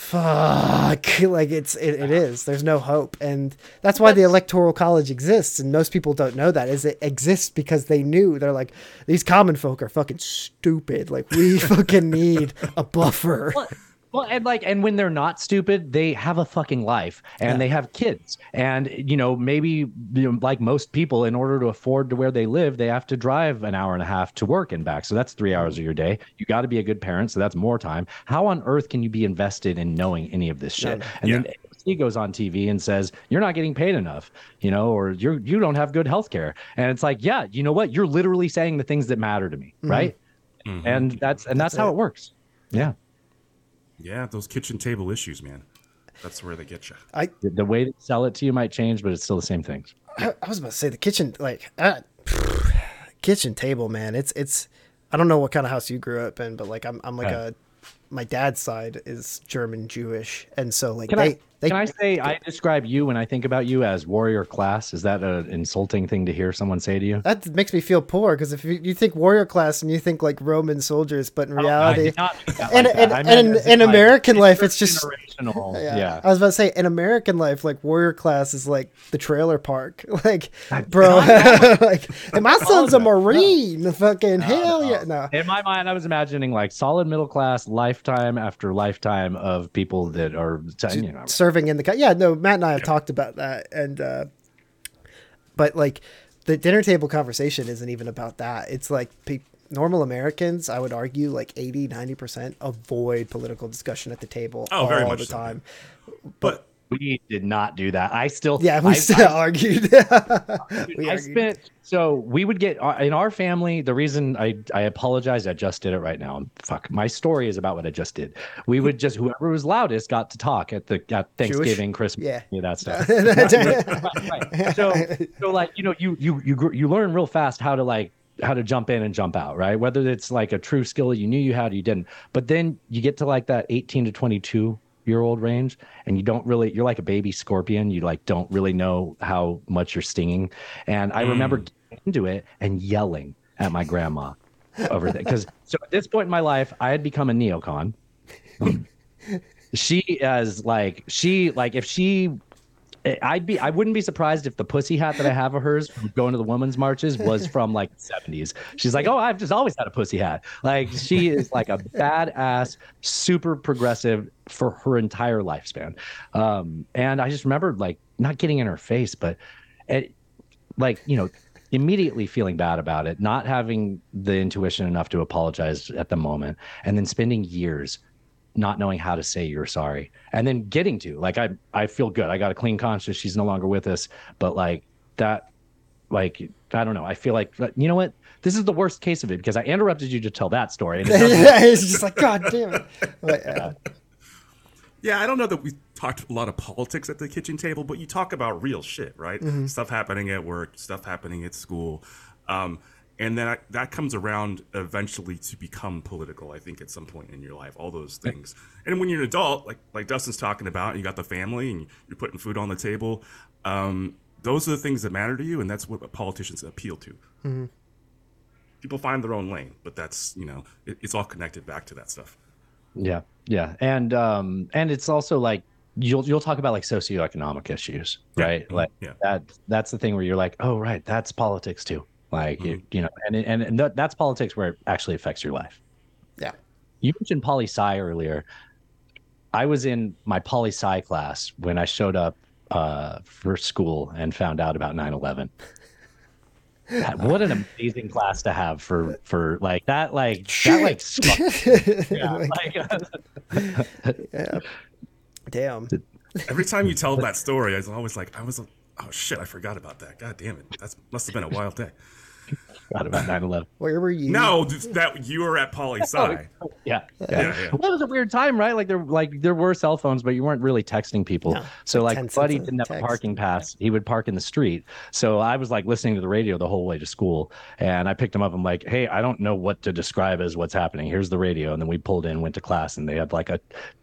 fuck, (laughs) like it's it, it is. There's no hope, and that's why the electoral college exists. And most people don't know that is it exists because they knew they're like these common folk are fucking stupid. Like we (laughs) fucking need a buffer. Well, and like, and when they're not stupid, they have a fucking life and they have kids. And, you know, maybe, you know, like most people, in order to afford to where they live, they have to drive an hour and a half to work and back. So that's three hours of your day. You got to be a good parent. So that's more time. How on earth can you be invested in knowing any of this shit? And then he goes on TV and says, You're not getting paid enough, you know, or you're, you don't have good health care. And it's like, Yeah, you know what? You're literally saying the things that matter to me. Mm-hmm. Right. Mm-hmm. And that's, and that's, how it. it works. Yeah. Yeah, those kitchen table issues, man. That's where they get you. I the, the way they sell it to you might change, but it's still the same things. I, I was about to say the kitchen like uh, (sighs) kitchen table man it's it's i don't know what kind of house you grew up in but like i'm, I'm like Yeah. a my dad's side is german jewish and so like Can they I they can I say I describe you when I think about you as warrior class? Is that an insulting thing to hear someone say to you? that makes me feel poor because if you, you think warrior class and you think like roman soldiers but in oh, reality mean (laughs) that and, like and, that. And as in like american life it's just generational. (laughs) yeah. Yeah. I was about to say in American life, like warrior class is like the trailer park. (laughs) Like, bro, like and my son's a marine. no. Fucking hell no. yeah, no. In my mind, I was imagining like solid middle class, lifetime after lifetime of people that are, you know, in the yeah no matt and i have talked about that and uh but like the dinner table conversation isn't even about that. It's like pe- normal americans i would argue like 80 90% avoid political discussion at the table Oh, all very the much so. time. But We did not do that. I still Yeah, we I, still I- argued. (laughs) we I argued. spent so we would get uh, in our family. The reason I I apologize, I just did it right now. Fuck, my story is about what I just did. We would just whoever was loudest got to talk at the at Thanksgiving, Christmas, Yeah. yeah, that stuff. (laughs) right, right. So (laughs) so like you know you you you you learn real fast how to like how to jump in and jump out, right? Whether it's like a true skill you knew you had, or you didn't. But then you get to like that 18 to 22 year old range and you don't really you're like a baby scorpion. You like don't really know how much you're stinging. And i remember mm. getting into it and yelling at my grandma over there. Because so at this point in my life i had become a neocon. (laughs) She as like she like if she I'd be I wouldn't be surprised if the pussy hat that I have of hers from going to the women's marches was (laughs) from like the 70s. She's like, "Oh, I've just always had a pussy hat." Like she is like a badass, super progressive for her entire lifespan. Um and I just remembered like not getting in her face, but it, like, you know, immediately feeling bad about it, not having the intuition enough to apologize at the moment, and then spending years not knowing how to say you're sorry. And then getting to like i i feel good. I got a clean conscience. She's no longer with us. But like that like i don't know. I feel like you know what? This is the worst case of it because i interrupted you to tell that story and it doesn't- (laughs) yeah, it's just like God damn it. But, uh, (laughs) Yeah, I don't know that we talked a lot of politics at the kitchen table, but you talk about real shit, right? Stuff happening at work, stuff happening at school. Um, and then I, that comes around eventually to become political, I think, at some point in your life, all those things. And when you're an adult, like like Dustin's talking about, and you got the family and you're putting food on the table, um, those are the things that matter to you, and that's what politicians appeal to. People find their own lane, but that's, you know, it, it's all connected back to that stuff. yeah yeah and um and it's also like you'll you'll talk about like socioeconomic issues right Mhm. like Yeah. that that's the thing where you're like oh right that's politics too like Mm-hmm. you, you know and and, and that, that's politics where it actually affects your life yeah. You mentioned poli sci earlier. I was in my poli sci class when I showed up uh, for school and found out about 9 11. (laughs) What an amazing class to have for for like that like that like (laughs) struck- yeah, like, (laughs) yeah. Damn. Every time you tell that story, I was always like, I was, like, oh shit, I forgot about that. God damn it, that must have been a wild day. Forgot about 9 11. Where were you? No, that you were at poli (laughs) sci. Yeah. Yeah. Yeah, yeah. Well, it was a weird time, right? Like there, like there were cell phones, but you weren't really texting people. No, so like like, Buddy didn't have a parking pass. He would park in the street. So I was like listening to the radio the whole way to school, and I picked him up. I'm like, hey, I don't know what to describe as what's happening. Here's the radio, and then we pulled in, went to class, and they had like a,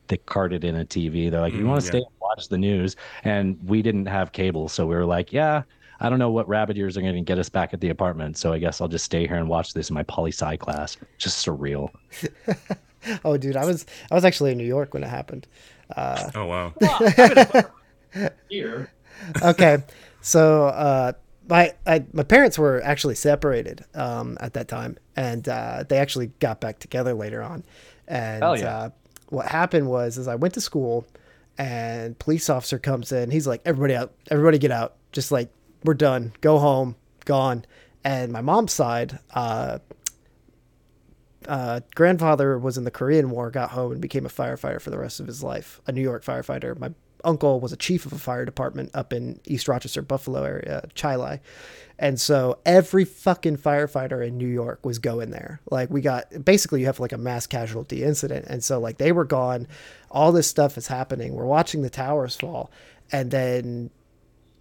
they carted in a TV. They're like, you Mm, want to yeah. stay and watch the news? And we didn't have cable, so we were like, yeah. I don't know what rabbit ears are going to get us back at the apartment, so I guess I'll just stay here and watch this in my poli sci class. Just surreal. (laughs) Oh, dude, I was I was actually in New York when it happened. Oh wow. Here. (laughs) okay so uh my I, my parents were actually separated um at that time and uh they actually got back together later on and yeah. uh what happened was is i went to school and police officer comes in he's like everybody out everybody get out just like we're done go home gone and my mom's side uh uh, grandfather was in the Korean War, got home and became a firefighter for the rest of his life, a New York firefighter. My uncle was a chief of a fire department up in East Rochester, Buffalo area, Chili. And so every fucking firefighter in New York was going there. Like we got basically you have like a mass casualty incident. And so like they were gone. All this stuff is happening. We're watching the towers fall. And then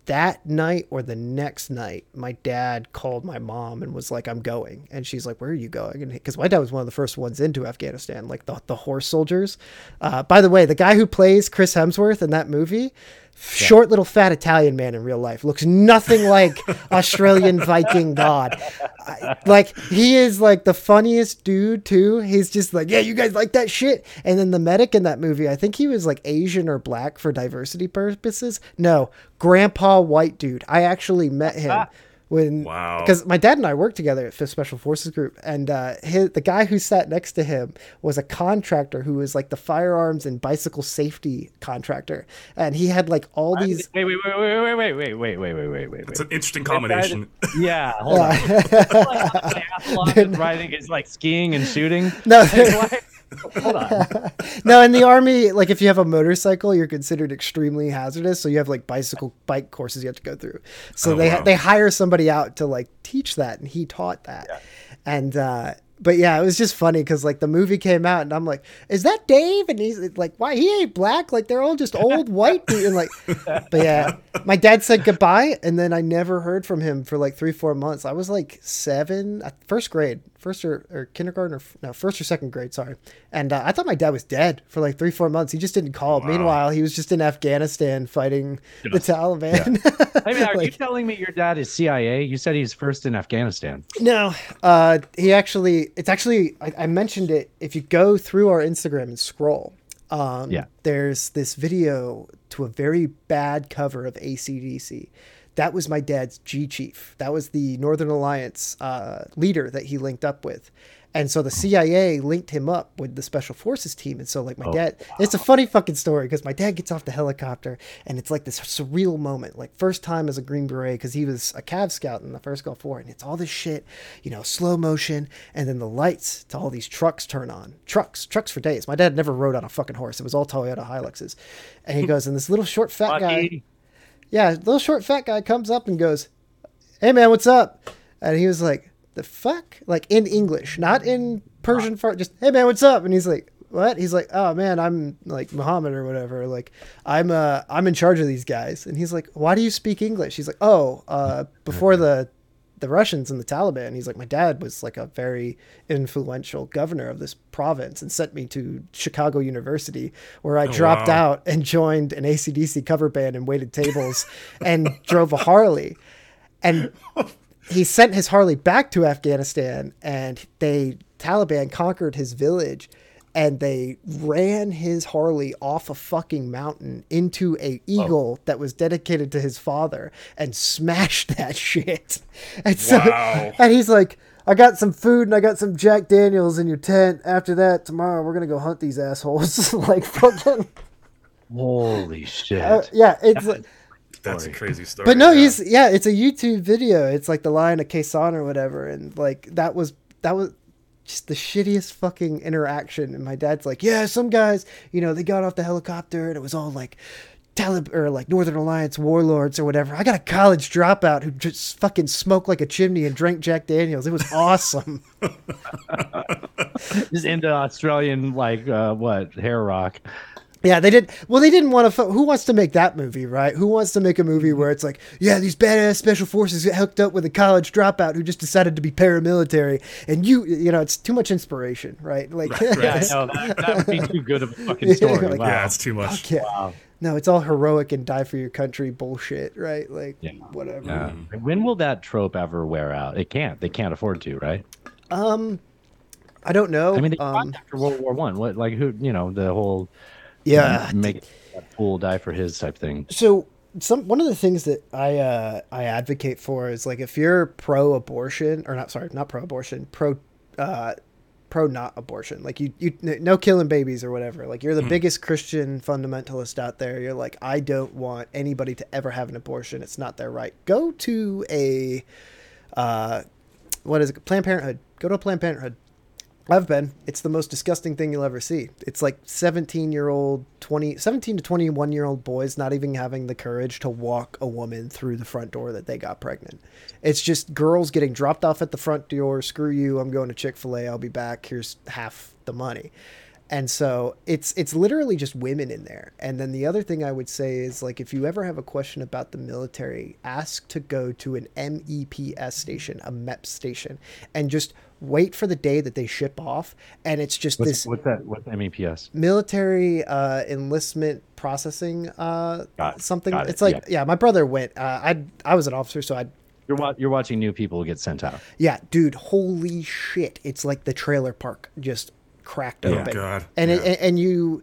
that night or the next night, my dad called my mom and was like, "I'm going," and she's like, "Where are you going?" Because my dad was one of the first ones into Afghanistan, like the the horse soldiers. Uh, by the way, the guy who plays Chris Hemsworth in that movie, short little fat Italian man in real life, looks nothing (laughs) like Australian Viking god. I, like he is like the funniest dude too. He's just like, yeah, you guys like that shit. And then the medic in that movie, I think he was like Asian or black for diversity purposes. No, grandpa white dude. I actually met him ah. When Wow. because my dad and I worked together at Fifth Special Forces Group, and uh, his, the guy who sat next to him was a contractor who was like the firearms and bicycle safety contractor, and he had like all these. Wait, wait, wait, wait, wait, wait, wait, wait, wait, wait, wait, It's an interesting combination. Yeah, hold on. like, riding is like skiing and shooting. No, Like, why- Hold on. (laughs) no, in the army, like if you have a motorcycle, you're considered extremely hazardous. So you have like bicycle bike courses you have to go through. So Oh, they wow. they hire somebody out to like teach that, and he taught that. And uh, but yeah, it was just funny because like the movie came out, and I'm like, "Is that Dave?" And he's like, "Why he ain't black? Like they're all just old white dude." And like, but yeah, my dad said goodbye, and then I never heard from him for like three four months. I was like seven, uh, grade, first or, or kindergarten or no, first or second grade, sorry. And uh, I thought my dad was dead for like three four months. He just didn't call. Meanwhile, he was just in Afghanistan fighting the Taliban. I (laughs) mean, are you telling me your dad is CIA? You said he's first in Afghanistan. No, uh, he actually, it's actually, I, I mentioned it. If you go through our Instagram and scroll, um, Yeah. there's this video to a very bad cover of ACDC. That was my dad's G Chief. That was the Northern Alliance uh, leader that he linked up with. And so the CIA linked him up with the special forces team. And so, like, my dad, it's a funny fucking story because my dad gets off the helicopter and it's like this surreal moment. Like, first time as a Green Beret because he was a Cav scout in the first Gulf War. And it's all this shit, you know, slow motion. And then the lights to all these trucks turn on. Trucks, trucks for days. My dad never rode on a fucking horse, it was all Toyota Hiluxes. And he (laughs) goes, and this little short fat guy. Yeah, little short fat guy comes up and goes, "Hey man, what's up?" And he was like, "The fuck?" Like in English, not in Persian. Far, just, "Hey man, what's up?" And he's like, "What?" He's like, "Oh man, I'm like Muhammad or whatever. Like, I'm uh, I'm in charge of these guys." And he's like, "Why do you speak English?" He's like, "Oh, uh, before (laughs) the." The Russians and the Taliban. He's like, my dad was like a very influential governor of this province and sent me to Chicago University, where I oh, dropped wow. out and joined an ACDC cover band and waited tables and (laughs) drove a Harley. And he sent his Harley back to Afghanistan, and they Taliban conquered his village, and they ran his Harley off a fucking mountain into a eagle that was dedicated to his father, and smashed (laughs) that shit. And so, Wow. and he's like. I got some food and I got some Jack Daniels in your tent. After that, tomorrow we're gonna go hunt these assholes. (laughs) like fucking, Holy shit. uh, yeah. It's like, That's a crazy story. but no, yeah. he's yeah, it's a YouTube video. It's like the Lion of Quezon or whatever, and like that was that was just the shittiest fucking interaction. And my dad's like, yeah, some guys, you know, they got off the helicopter and it was all like. Talib or like Northern Alliance warlords or whatever. I got a college dropout who just fucking smoked like a chimney and drank Jack Daniels. It was awesome. (laughs) Just into Australian, like, uh, what, hair rock. Yeah, they did. Well, they didn't want to. Who wants to make that movie, right? Who wants to make a movie where it's like, yeah, these badass special forces get hooked up with a college dropout who just decided to be paramilitary, and you, you know, it's too much inspiration, right? Like, Right, right. (laughs) (laughs) Yeah, no, that, that would be too good of a (laughs) fucking story. like- wow. yeah, it's too much. fuck yeah. Wow. No, it's all heroic and die for your country bullshit, right? Like, Yeah. whatever. Yeah. When will that trope ever wear out? It can't. They can't afford to, right? Um, I don't know. I mean, they um, after World War One. What, like, who, you know, the whole yeah, make that fool die for his type thing. so some one of the things that I uh, I advocate for is like if you're pro abortion or not sorry not pro abortion pro uh, pro not abortion like you you no killing babies or whatever like you're the biggest Christian fundamentalist out there you're like I don't want anybody to ever have an abortion it's not their right go to a uh, what is it Planned Parenthood go to a Planned Parenthood I've been. It's the most disgusting thing you'll ever see. It's like 17 year old, 20, 17 to 21 year old boys not even having the courage to walk a woman through the front door that they got pregnant. It's just girls getting dropped off at the front door. Screw you. I'm going to Chick fil A. I'll be back. Here's half the money. And so it's it's literally just women in there. And then the other thing I would say is like if you ever have a question about the military, ask to go to an MEPS station, a MEP station, and just wait for the day that they ship off. And it's just What's, this what's that? What's MEPS? military uh, enlistment processing uh, Got something. got it, It's like yeah. yeah. my brother went. Uh, I I was an officer, so I You're wa- you're watching new people get sent out. yeah, dude, holy shit! It's like the trailer park just cracked Oh, open. God. And Yeah. it, and you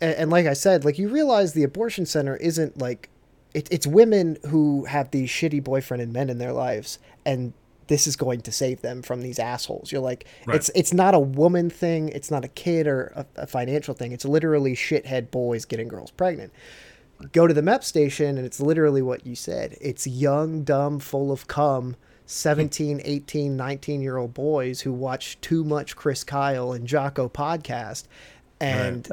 and and like I said, like you realize the abortion center isn't like it, it's women who have these shitty boyfriend and men in their lives, and this is going to save them from these assholes. You're like, Right. it's it's not a woman thing, it's not a kid or a, a financial thing. It's literally shithead boys getting girls pregnant go to the MEP station and it's literally what you said. It's young, dumb, full of cum 17, 18, 19 year old boys who watch too much Chris Kyle and Jocko podcast. And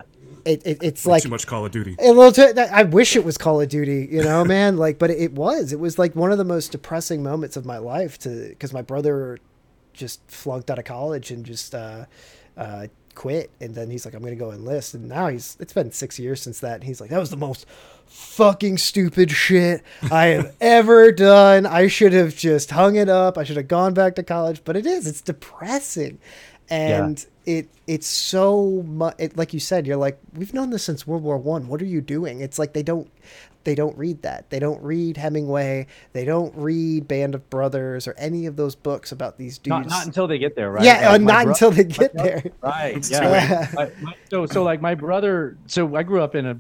it, it, it's like Too much Call of Duty. a little too, I wish it was Call of Duty, you know, man. Like, but it was. It was like one of the most depressing moments of my life to because my brother just flunked out of college and just uh, uh, quit, and then he's like, "I'm gonna go enlist," and now he's. It's been six years since that, and he's like, "That was the most fucking stupid shit I have (laughs) ever done. I should have just hung it up. I should have gone back to college." But it is. It's depressing, and it it's so much. It, like you said, you're like, we've known this since World War One. What are you doing? It's like they don't they don't read that. They don't read Hemingway. They don't read Band of Brothers or any of those books about these dudes. Not, not until they get there, right? yeah, uh, Like, my not bro- until they get there. Right. (laughs) Yeah. My- so so like my brother. So I grew up in a.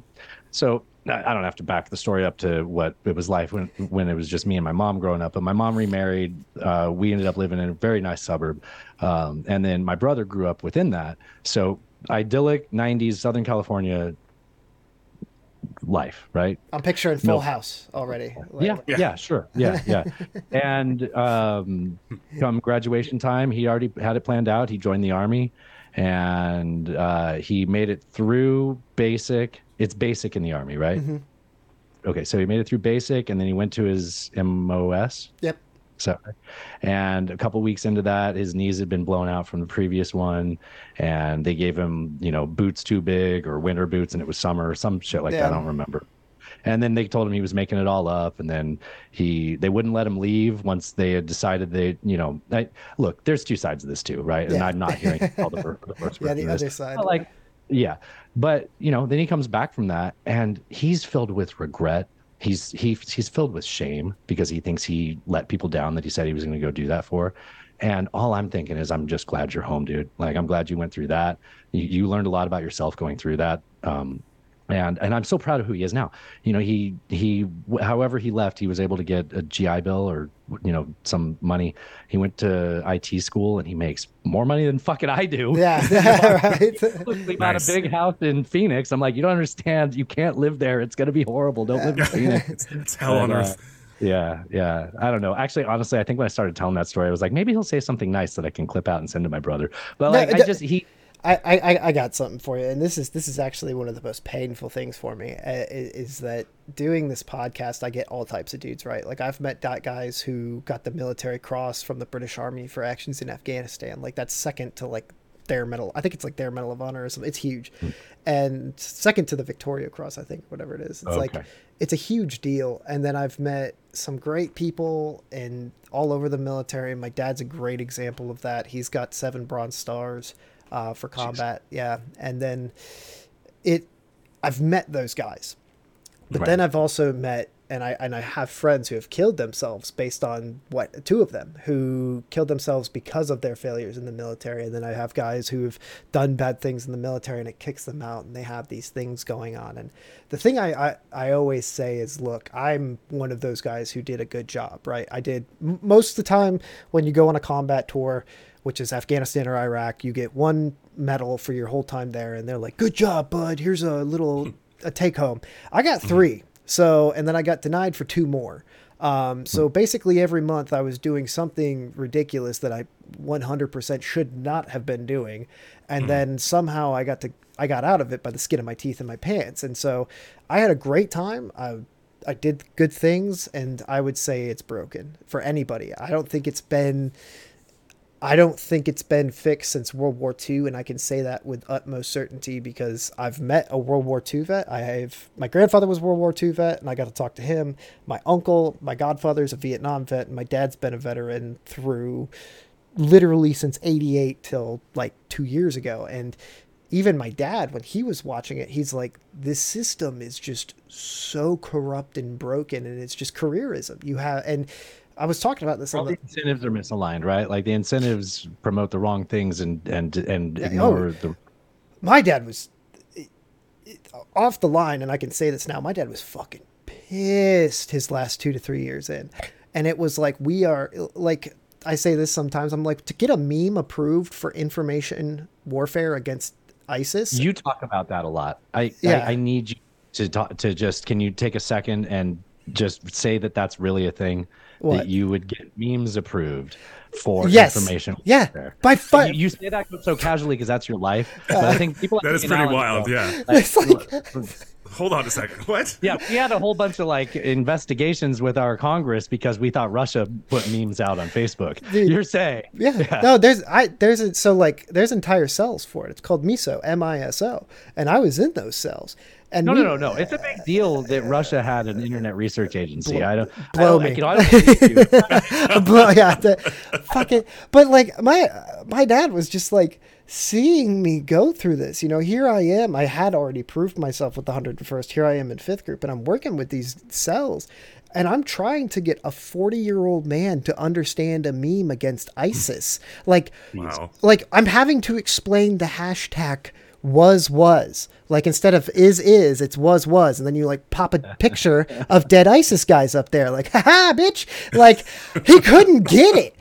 So I I don't have to back the story up to what it was like when when it was just me and my mom growing up. But my mom remarried. Uh, we ended up living in a very nice suburb, um, and then my brother grew up within that. So idyllic '90s Southern California life, right? I'm picturing Full No. House already. Like- yeah, yeah, sure, yeah, yeah. (laughs) and um, come graduation time, he already had it planned out. He joined the army, and uh, he made it through basic. It's basic in the army, right? Mm-hmm. Okay, so he made it through basic, and then he went to his MOS. Yep. So, and a couple weeks into that, his knees had been blown out from the previous one, and they gave him, you know, boots too big or winter boots, and it was summer or some shit like that. I don't remember. And then they told him he was making it all up, and then he they wouldn't let him leave once they had decided they, you know, I, look, there's two sides of this too, right? Yeah. And I'm not hearing all the, the first (laughs) Yeah, the this. other side. But, like yeah but you know then he comes back from that and he's filled with regret he's he, he's filled with shame because he thinks he let people down that he said he was going to go do that for. And all i'm thinking is i'm just glad you're home dude. Like i'm glad you went through that. You, you learned a lot about yourself going through that. Um and and I'm so proud of who he is now. You know, he he however he left, he was able to get a GI Bill or you know some money. He went to IT school and he makes more money than fucking I do. Yeah, (laughs) (laughs) yeah, right. Look, bought Nice. a big house in Phoenix. I'm like, you don't understand. You can't live there. It's gonna be horrible. Don't live in Phoenix. (laughs) it's, it's hell on But, uh, earth. Yeah, yeah. I don't know. Actually, honestly, I think when I started telling that story, I was like, maybe he'll say something nice that I can clip out and send to my brother. But No, like, I just he. I, I, I got something for you, and this is this is actually one of the most painful things for me uh, is that doing this podcast, I get all types of dudes, right? Like I've met that guys who got the military cross from the British Army for actions in Afghanistan, like that's second to like their medal. I think it's like their medal of honor or something. It's huge, and second to the Victoria Cross, I think, whatever it is. It's like it's a huge deal. And then I've met some great people and all over the military. My dad's a great example of that. He's got seven bronze stars uh, for combat. Yeah, and then it, I've met those guys, but Right. then I've also met. And I and I have friends who have killed themselves based on what two of them who killed themselves because of their failures in the military, and then I have guys who have done bad things in the military and it kicks them out, and they have these things going on. And the thing I I, I always say is, look, I'm one of those guys who did a good job, right? I did m- most of the time when you go on a combat tour, which is Afghanistan or Iraq, you get one medal for your whole time there, and they're like, "Good job, bud. Here's a little hmm. a take home." I got hmm. three, so and then I got denied for two more. Um, so hmm. basically, every month I was doing something ridiculous that I 100% should not have been doing, and then somehow I got to I got out of it by the skin of my teeth and my pants, and so I had a great time. I I did good things, and I would say it's broken for anybody. I don't think it's been I don't think it's been fixed since World War II, and I can say that with utmost certainty because I've met a World War II vet. I have my grandfather was a World War II vet, and I got to talk to him. My uncle, my godfather is a Vietnam vet, and my dad's been a veteran through literally since 88 till like two years ago. And even my dad, when he was watching it, he's like, this system is just so corrupt and broken, and it's just careerism. You have, and I was talking about this All the the, incentives are misaligned, right? Like the incentives promote the wrong things and and and Yeah, oh, ignore oh. the. my dad was it- off the line, and I can say this now. My dad was fucking pissed his last two to three years in, and it was like we are like I say this sometimes. I'm like to get a meme approved for information warfare against ISIS. You talk about that a lot. I Yeah. I, I need you to talk to just. Can you take a second and just say that that's really a thing What? that you would get memes approved for Yes. information Yeah. there. By far. you, you say that so casually because that's your life but i uh, think people That is pretty wild. go, Yeah. It's like Hold on a second. (laughs) What? yeah we had a whole bunch of like investigations with our congress because we thought russia put memes out on facebook Dude. you're saying Yeah. No, there's I there's a, so like there's entire cells for it. It's called MISO, M I S O, and I was in those cells. And no, we- no, no, no. It's a big deal that Russia had an internet research agency. I don't I blow don't, me. I, you know, I don't believe you. (laughs) But yeah, the, fucking. But like my my dad was just like seeing me go through this. You know, here I am. I had already proved myself with the hundred and first. Here I am in fifth group, and I'm working with these cells, and I'm trying to get a forty year old man to understand a meme against ISIS. Like, Wow. like I'm having to explain the hashtag was was like instead of is is it's was was and then you like pop a (laughs) picture of dead isis guys up there like haha bitch like he couldn't get it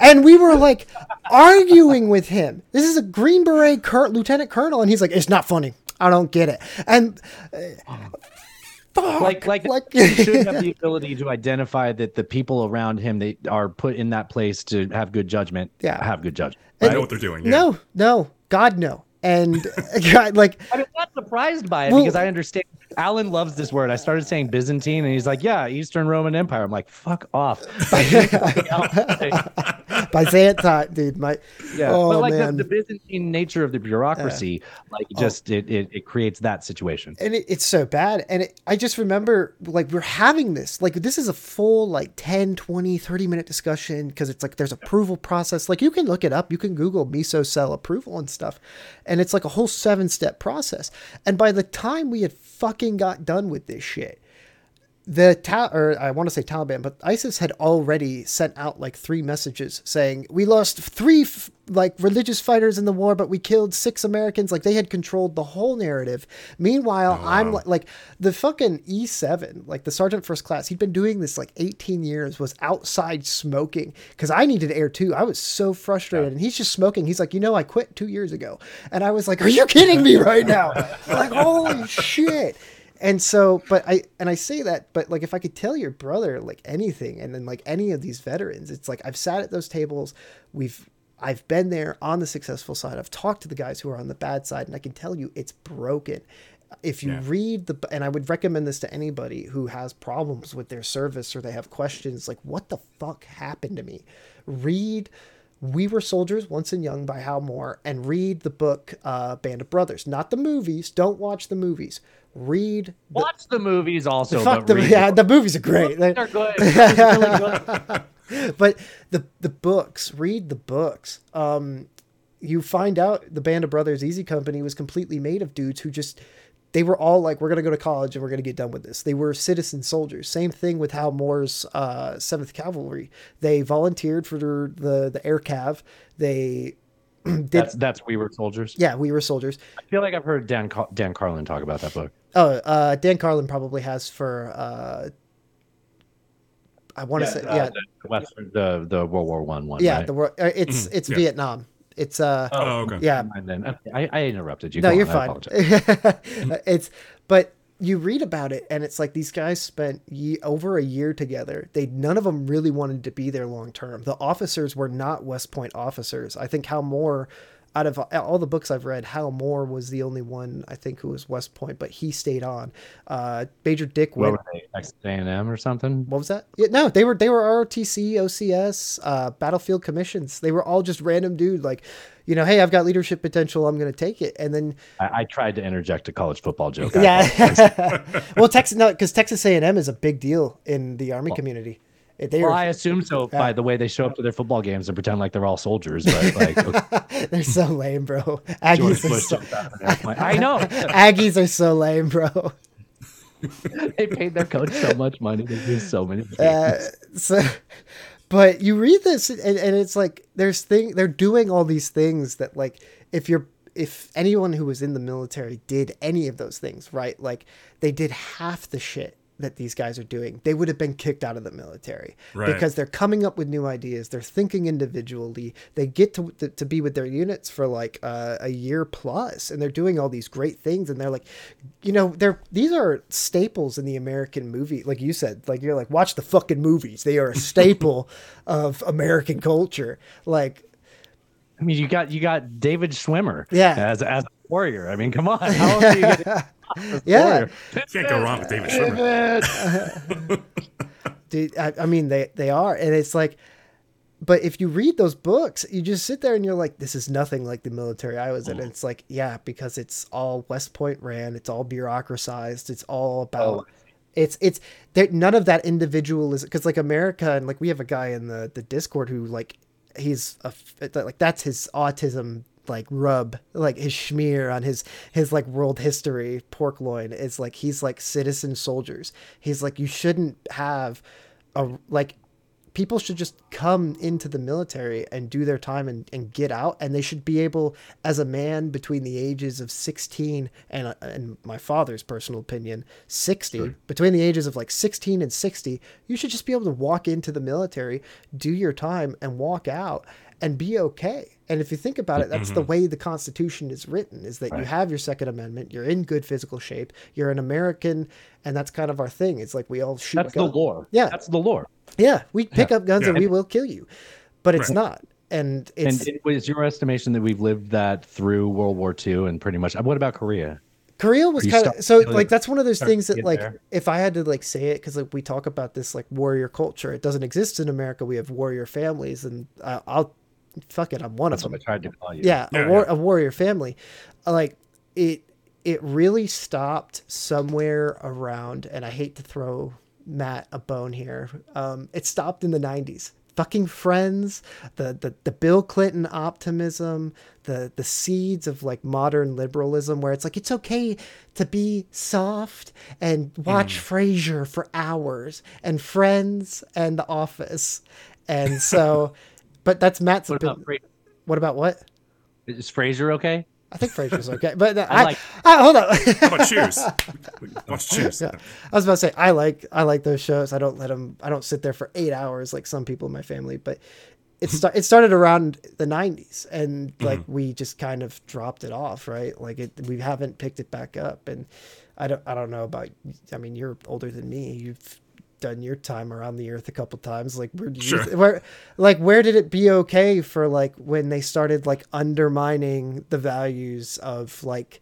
and we were like arguing with him this is a green beret cur- lieutenant colonel and he's like it's not funny i don't get it and uh, fuck, like, like, (laughs) like he should have the ability to identify that the people around him they are put in that place to have good judgment. Yeah. have good judgment. I know what they're doing. Yeah. no no god no and (laughs) like I'm not surprised by it Well- because I understand. Alan loves this word. I started saying Byzantine, and he's like, "Yeah, Eastern Roman Empire." I'm like, "Fuck off." (laughs) (laughs) Byzantine, dude. My Yeah, oh but like the, man, the Byzantine nature of the bureaucracy, like oh. just it, it, it creates that situation. and it, it's so bad. And it, I just remember like we're having this, like this is a full like 10, 20, 30 minute discussion because it's like there's approval process. Like you can look it up, you can Google MISO cell approval and stuff, and it's like a whole seven step process. And by the time we had fucking got done with this shit, the ta- or I want to say Taliban, but ISIS had already sent out like three messages saying we lost three f- like religious fighters in the war, but we killed six Americans. Like they had controlled the whole narrative. Meanwhile, oh, I'm like, like the fucking E7, like the sergeant first class. He'd been doing this like 18 years. Was outside smoking because I needed air too. I was so frustrated, and he's just smoking. He's like, you know, I quit two years ago, and I was like, are you kidding me right now? (laughs) like holy shit and so but i and i say that but like if i could tell your brother like anything and then like any of these veterans it's like i've sat at those tables we've i've been there on the successful side i've talked to the guys who are on the bad side and i can tell you it's broken if you Yeah. read the and i would recommend this to anybody who has problems with their service or they have questions like what the fuck happened to me read we Were Soldiers Once and Young by Hal Moore and read the book uh, Band of Brothers. Not the movies. Don't watch the movies. Read the, Watch the movies also. fuck but the yeah, the movies are great. They're good. (laughs) They're really good. (laughs) but the the books, read the books. Um, you find out the Band of Brothers Easy Company was completely made of dudes who just they were all like, we're gonna go to college and we're gonna get done with this. They were citizen soldiers. Same thing with Hal Moore's uh, Seventh Cavalry. They volunteered for the the, the air cav. They (clears throat) did That's that's We Were Soldiers. yeah, we were soldiers. I feel like I've heard Dan Car- Dan Carlin talk about that book. Oh, uh, Dan Carlin probably has for. Uh, I want to say uh, yeah, the Western, the the World War One one. yeah. right? The wor- uh, it's it's Yeah. Vietnam. It's uh Oh, okay. yeah. And then okay, I, I interrupted you. No, Go you're on, fine. (laughs) it's but you read about it and it's like these guys spent ye- over a year together. They none of them really wanted to be there long term. The officers were not West Point officers. I think Hal Moore out of all the books I've read, Hal Moore was the only one I think who was West Point, but he stayed on. Uh, Major Dick What went. were they? Texas A&M or something? What was that? Yeah, no, they were they were ROTC, OCS, uh, Battlefield Commissions. They were all just random dude like, you know, hey, I've got leadership potential, I'm gonna take it. And then I, I tried to interject a college football joke. Yeah, (laughs) well, Texas no, because Texas A and M is a big deal in the Army community. They Well, are I assume so (laughs) by the way they show up to their football games and pretend like they're all soldiers. But (laughs) like, okay, they're so lame, bro. George Aggies are Bush so, jumped out of an airplane. (laughs) I know Aggies are so lame, bro. they paid their coach so much money. They do so many. Things. Uh, so, but you read this and, and it's like there's thing they're doing all these things that like if you're if anyone who was in the military did any of those things right like they did half the shit that these guys are doing, they would have been kicked out of the military Right. because they're coming up with new ideas. They're thinking individually. They get to to, to be with their units for like uh, a year plus, and they're doing all these great things. And they're like, you know, they're these are staples in the American movie. Like you said, like you're like watch the fucking movies. They are a (laughs) staple of American culture. Like I mean, you got you got David Schwimmer, Yeah. as as a warrior. I mean, come on, (laughs) how else do you get (laughs) yeah, warrior? Can't go wrong with David Schwimmer. (laughs) dude I, I mean they they are and it's like but if you read those books you just sit there and you're like this is nothing like the military i was in. And it's like yeah because it's all west point ran it's all bureaucratized it's all about it's it's there none of that individualism because like america and like we have a guy in the the discord who like he's a like that's his autism like rub like his schmear on his his like world history pork loin is like he's like citizen soldiers. He's like you shouldn't have a like people should just come into the military and do their time and, and get out and they should be able as a man between the ages of 16 and uh, and my father's personal opinion 60 between the ages of like 16 and 60 you should just be able to walk into the military do your time and walk out and be okay and if you think about it that's the mm-hmm. way the constitution is written is that you have your second amendment you're in good physical shape you're an american and that's kind of our thing it's like we all shoot That's the guns. lore. Yeah. that's the lore. Yeah, we pick up guns and we will kill you, but it's Right. not. And it's And it was your estimation that we've lived that through World War II and pretty much. What about Korea? Korea was kind of so like that's one of those things that like there. if I had to like say it because like we talk about this like warrior culture, it doesn't exist in America. We have warrior families, and I, I'll fuck it. I'm one That's of what them. I tried to call you. Yeah, Yeah, a, war, yeah. a warrior family. Uh, Like it, it really stopped somewhere around, and I hate to throw Matt a bone here. Um, it stopped in the '90s. Fucking friends, the, the the Bill Clinton optimism, the the seeds of like modern liberalism, where it's like it's okay to be soft and watch Frasier for hours, and Friends and The Office, and so, (laughs) but that's Matt's. What about opinion. Fra- What about what? is Frasier okay? I think Frasier's okay, but (laughs) uh, I, like- I, hold on. How about Cheers? (laughs) Watch Cheers. Yeah. I was about to say I like I like those shows. I don't let them. I don't sit there for eight hours like some people in my family. But it (laughs) start, it started around the '90s, and like we just kind of dropped it off, right? Like it, we haven't picked it back up. And I don't I don't know about. I mean, you're older than me. You've done your time around the earth a couple times. Like where do you, Sure. where like where did it be okay for like when they started like undermining the values of like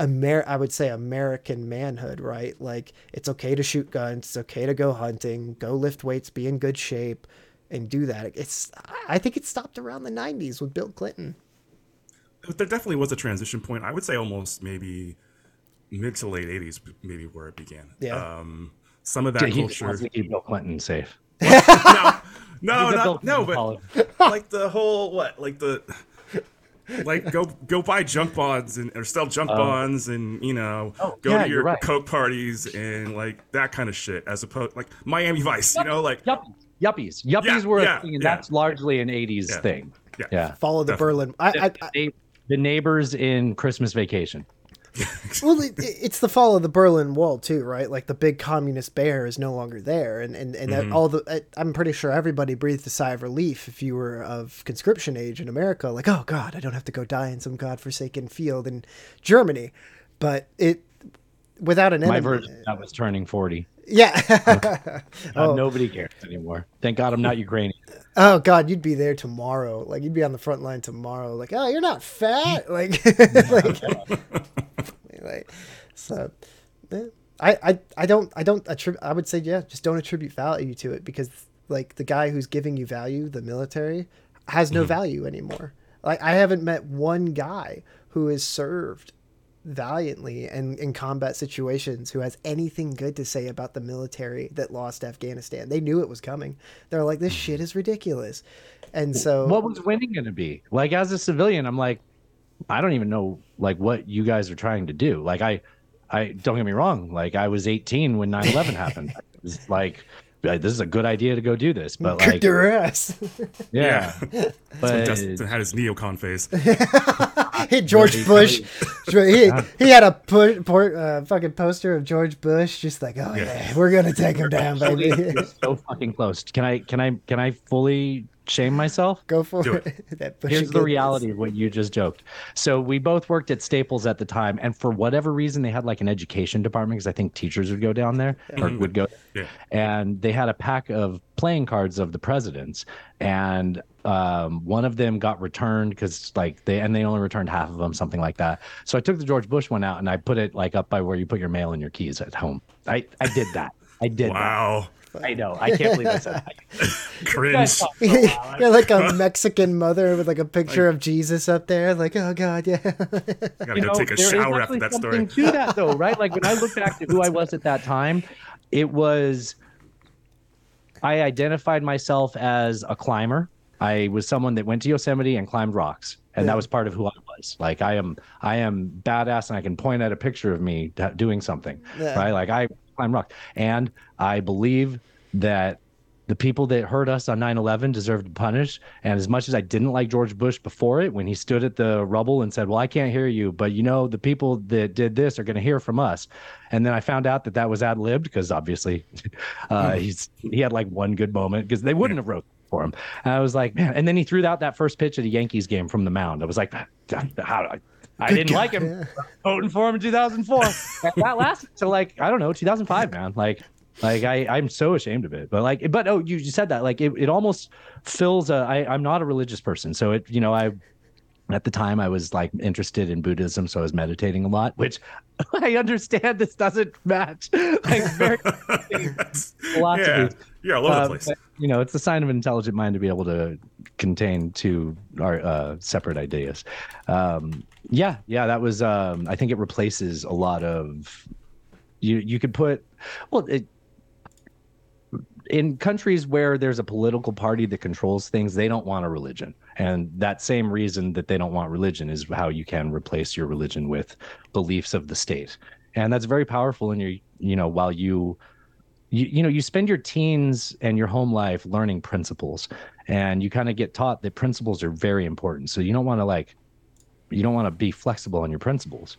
Amer I would say American manhood, right? Like it's okay to shoot guns, it's okay to go hunting, go lift weights, be in good shape, and do that. It's I think it stopped around the '90s with Bill Clinton. There definitely was a transition point. I would say almost maybe mid to late 80s, maybe where it began. Yeah. Um, some of that he just culture. wants to keep Bill Clinton safe. (laughs) no, no, a Bill no, no, but (laughs) like the whole what, like the like go go buy junk bonds and or sell junk oh. bonds and you know Oh, go yeah, to your right. coke parties and like that kind of shit as opposed like Miami Vice, you know, like Yuppies. Yuppies. Yuppies Yeah, were yeah, a thing, and yeah. that's largely an 80s Yeah. thing. Yeah. Yeah. Follow the Definitely. Berlin. I, I, The, the- the neighbors in Christmas Vacation. (laughs) well, it, it's the fall of the Berlin Wall too, right? Like the big communist bear is no longer there, and and and that all the I- I'm pretty sure everybody breathed a sigh of relief if you were of conscription age in America. Like, oh God, I don't have to go die in some godforsaken field in Germany. But it without an My version that was turning 40. Yeah. (laughs) (laughs) Uh, Oh. Nobody cares anymore. Thank God I'm not Ukrainian. oh God, you'd be there tomorrow. Like you'd be on the front line tomorrow. Like, oh, you're not fat. Like, like, like, so. yeah. I, I, I don't I don't attribute I would say yeah just don't attribute value to it because like the guy who's giving you value the military has no mm-hmm. value anymore like I haven't met one guy who has served valiantly and in combat situations who has anything good to say about the military that lost Afghanistan. They knew it was coming. They're like, this mm-hmm. shit is ridiculous. And so What was winning going to be? Like, as a civilian, I'm like, I don't even know like what you guys are trying to do. Like, I, I don't get me wrong. Like, I was 18 when 9/11 happened. (laughs) It was like this is a good idea to go do this, but Kick like, their ass. (laughs) yeah, So but Dustin had his neocon face. (laughs) Hit George Bush. he, he had a pu- por- uh, fucking poster of George Bush, just like, oh yeah, we're gonna take him down, baby. So fucking close. Can I can I can I fully shame myself? Go for Do it. (laughs) that Bush Here's the reality of what you just joked. So we both worked at Staples at the time, and for whatever reason, they had like an education department because I think teachers would go down there or would go. Yeah. And they had a pack of playing cards of the presidents, and um, one of them got returned because like they and they only returned half of them, something like that. So I took the George Bush one out and I put it like up by where you put your mail and your keys at home. I I did that. I did. Wow. That. I know. I can't believe I said that. (laughs) Cringe. (laughs) You're like a Mexican mother with like a picture of Jesus up there, like, oh god, yeah. Gotta you go know, take a there is shower after actually that something story. to that though, right? Like when I look back to who I was at that time, it was I identified myself as a climber. I was someone that went to Yosemite and climbed rocks, and that was part of who I was. Like I am, I am badass, and I can point at a picture of me doing something, Yeah. right? Like I climb rocks, and I believe that the people that hurt us on 9-11 deserve to punish and as much as i didn't like george bush before it when he stood at the rubble and said well i can't hear you but you know the people that did this are going to hear from us. And then i found out that that was ad-libbed because obviously (laughs) uh, he's he had like one good moment because they wouldn't have wrote for him. And i was like man and then he threw out that first pitch at a yankees game from the mound. I was like how I, I didn't like him voting for him in 2004 that lasted till like i don't know 2005 man like like I, I'm so ashamed of it. But like, but oh, you, you said that like it, it almost fills a. I, I'm not a religious person, so it you know I at the time I was like interested in Buddhism, so I was meditating a lot, which (laughs) I understand this doesn't match (laughs) like very (laughs) philosophy. Yeah. Yeah, all over Uh, the place. but, you know, it's a sign of an intelligent mind to be able to contain two our uh, separate ideas. Um, yeah, yeah, that was. Um, I think it replaces a lot of. You you could put, well, it, in countries where there's a political party that controls things, they don't want a religion. And that same reason that they don't want religion is how you can replace your religion with beliefs of the state. And that's very powerful in your, you know, while you, you, you know, you spend your teens and your home life learning principles and you kind of get taught that principles are very important. So you don't want to like, you don't want to be flexible on your principles.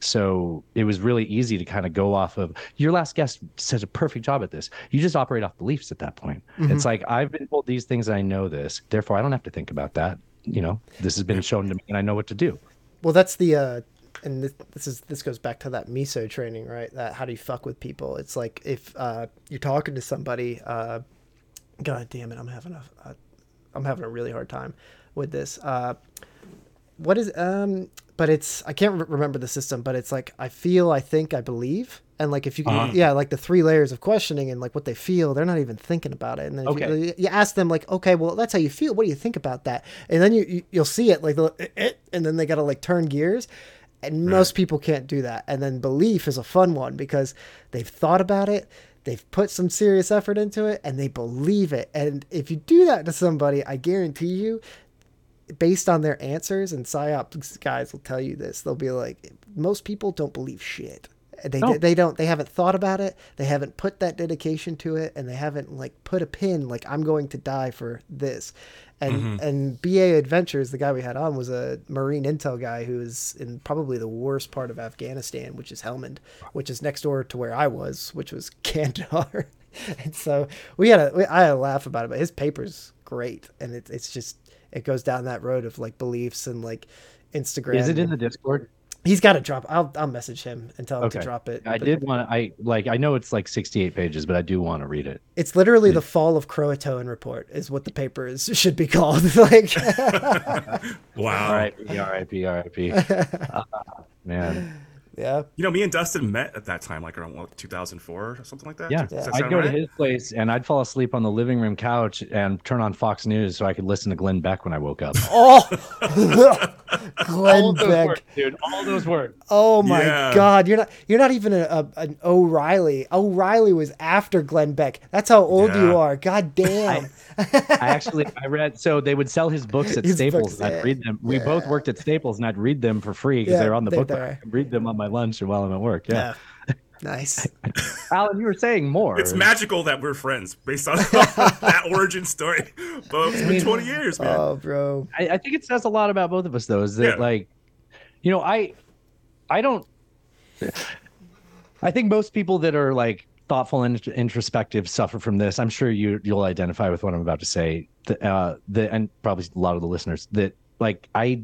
So it was really easy to kind of go off of your last guest said a perfect job at this. You just operate off beliefs at that point. It's like I've been told these things and I know this, therefore I don't have to think about that. You know, this has been shown to me and I know what to do. Well, that's the uh, and this, this is this goes back to that MISO training, right? That how do you fuck with people? It's like if uh, you're talking to somebody. Uh, God damn it, I'm having a, a I'm having a really hard time with this. Uh, what is um? But it's I can't re- remember the system, but it's like I feel, I think, I believe, and like if you Uh-huh. yeah, like the three layers of questioning and like what they feel, they're not even thinking about it. And then Okay. you, you ask them like, okay, well that's how you feel. What do you think about that? And then you, you you'll see it like the eh, eh, and then they gotta like turn gears. And most people can't do that. And then belief is a fun one because they've thought about it, they've put some serious effort into it, and they believe it. And if you do that to somebody, I guarantee you, based on their answers, and psyops guys will tell you this, they'll be like, most people don't believe shit. They, they don't they haven't thought about it they haven't put that dedication to it and they haven't like put a pin like i'm going to die for this. And mm-hmm. and ba adventures the guy we had on was a marine intel guy who is in probably the worst part of afghanistan which is helmand which is next door to where i was which was (laughs) kandahar. And so we had a we, i had a laugh about it but his paper's great and it, it's just it goes down that road of like beliefs and like instagram Is it in the Discord? he's got to drop i'll i'll message him and tell him to drop it I But- did want to, I like, I know it's like 68 pages, but I do want to read it. It's literally the fall of Croatoan report is what the paper is (laughs) should be called. (laughs) like (laughs) Wow. RIP, RIP, RIP. Uh, man. Yeah. You know, me and Dustin met at that time, like around what, 2004 or something like that. Yeah, Does that I'd sound go to his place and I'd fall asleep on the living room couch and turn on Fox News so I could listen to Glenn Beck when I woke up. Oh (laughs) (laughs) Glenn Beck. words, dude. All those words. Oh my Yeah. god. You're not you're not even a, a, an O'Reilly. O'Reilly was after Glenn Beck. That's how old you are. God damn. I actually I read so they would sell his books at His Staples books, I'd yeah. read them. We both worked at Staples and I'd read them for free because Yeah, they're on the they- book. I read them on my lunch or while I'm at work. Yeah. Nice. (laughs) Alan, you were saying more. It's magical that we're friends based on (laughs) that origin story. But it's been 20 years, man. Oh, bro. I, I think it says a lot about both of us, though. Is that Yeah. like, you know, I, I don't. I think most people that are like thoughtful and introspective suffer from this. I'm sure you you'll identify with what I'm about to say. The, uh, the and probably a lot of the listeners that like I,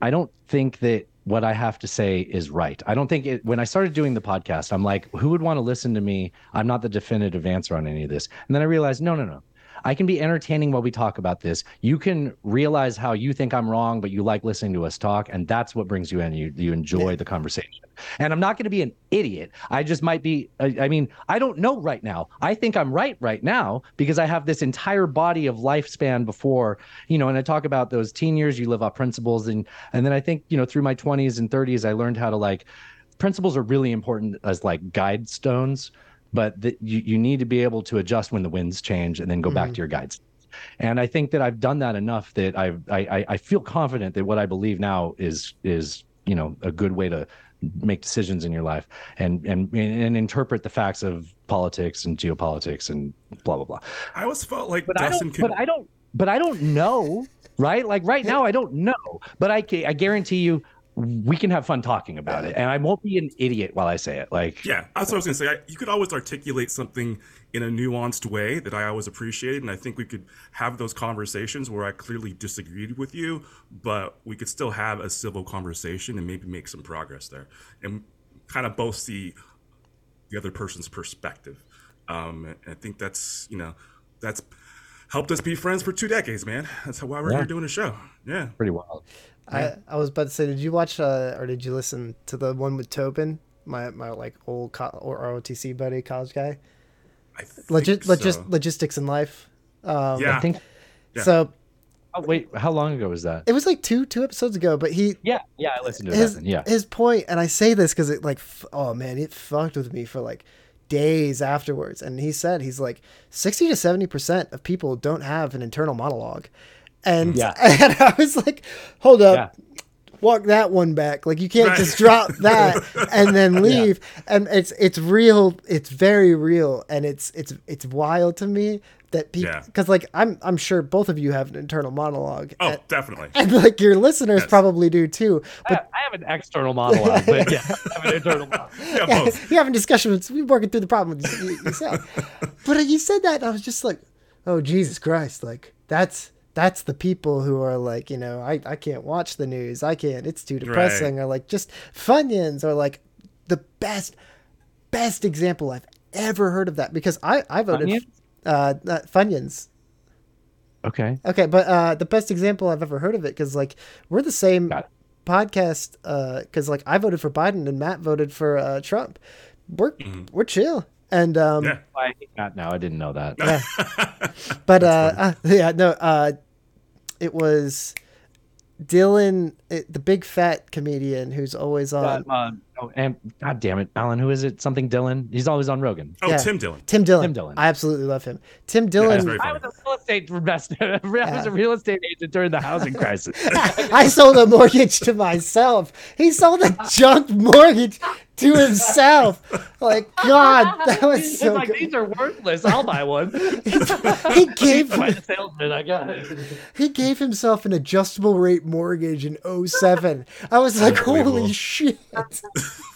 I don't think that what I have to say is right. I don't think it. When I started doing the podcast, I'm like, who would want to listen to me? I'm not the definitive answer on any of this. And then I realized, no, no, no. I can be entertaining while we talk about this. You can realize how you think I'm wrong, but you like listening to us talk, and that's what brings you in. You you enjoy the conversation. And I'm not going to be an idiot. I just might be. I, I mean, I don't know right now. I think I'm right right now because I have this entire body of lifespan before you know. And I talk about those teen years. You live off principles, and and then I think you know through my 20s and 30s, I learned how to like. Principles are really important as like guide stones but that you, you need to be able to adjust when the winds change and then go back mm-hmm. to your guides and i think that i've done that enough that I've, i I- i feel confident that what i believe now is is you know a good way to make decisions in your life and and and interpret the facts of politics and geopolitics and blah blah blah I always felt like but I Dustin don't. could. But I don't. But I don't know, right? Like right now, I don't know. But I, I guarantee you, we can have fun talking about it, and I won't be an idiot while I say it. Like, Yeah, that's what I was gonna say. I, you could always articulate something in a nuanced way that I always appreciated, and I think we could have those conversations where I clearly disagreed with you, but we could still have a civil conversation and maybe make some progress there, and kind of both see the other person's perspective. Um, and I think that's you know that's helped us be friends for two decades, man. That's why we're Yeah. here doing a show. Yeah. pretty wild. I, I was about to say, did you watch uh, or did you listen to the one with Tobin, my my like old co- or ROTC buddy, college guy? I think Logis- so. logis- logistics in life. Um, yeah. I think. Yeah. So Oh wait, how long ago was that? it was like two two episodes ago, but he Yeah, yeah, I listened to his that. Then. Yeah, his point, and I say this because it like f- oh man, it fucked with me for like days afterwards. And he said he's like sixty to seventy percent of people don't have an internal monologue, and Yeah. (laughs) and I was like, hold up. yeah. walk that one back. Like you can't Right. just (laughs) drop that and then leave. And it's it's real. It's very real, and it's it's it's wild to me that people Yeah. because like I'm I'm sure both of you have an internal monologue. Oh, and, definitely. (laughs) and like your listeners Yes. probably do too. I, I have an external monologue, but yeah, I have an internal monologue. Yeah, both. You're having discussions. We're working through the problem with you- yourself. but uh, you said that, and I was just like, oh Jesus Christ! Like that's that's the people who are like, you know, I I can't watch the news. I can't. It's too depressing. Or like just Funyuns, are like the best best example I've ever heard of that because I I voted Funyuns? uh not Funyuns. Okay. Okay, but uh the best example I've ever heard of it because like we're the same Got it. podcast uh because like I voted for Biden and Matt voted for uh Trump. We're we're chill and um Yeah. I hate that now. I didn't know that. yeah. (laughs) but uh, uh yeah no uh it was Dillon it, the big fat comedian who's always on Uh, uh, oh, and God damn it, Alan. Who is it? Something Dillon. He's always on Rogan. Oh, Yeah. Tim Dillon. Tim Dillon. Tim Dillon. I absolutely love him. Tim Dylan. Dillon. very I was a real estate investor. (laughs) I was a real estate agent during the housing (laughs) crisis. (laughs) I sold a mortgage to myself. He sold a junk mortgage to himself. Like God, that was He's so like, good. these are worthless. I'll buy one. He gave By the salesman, I got it. he gave himself an adjustable rate mortgage in 07. I was like, holy shit.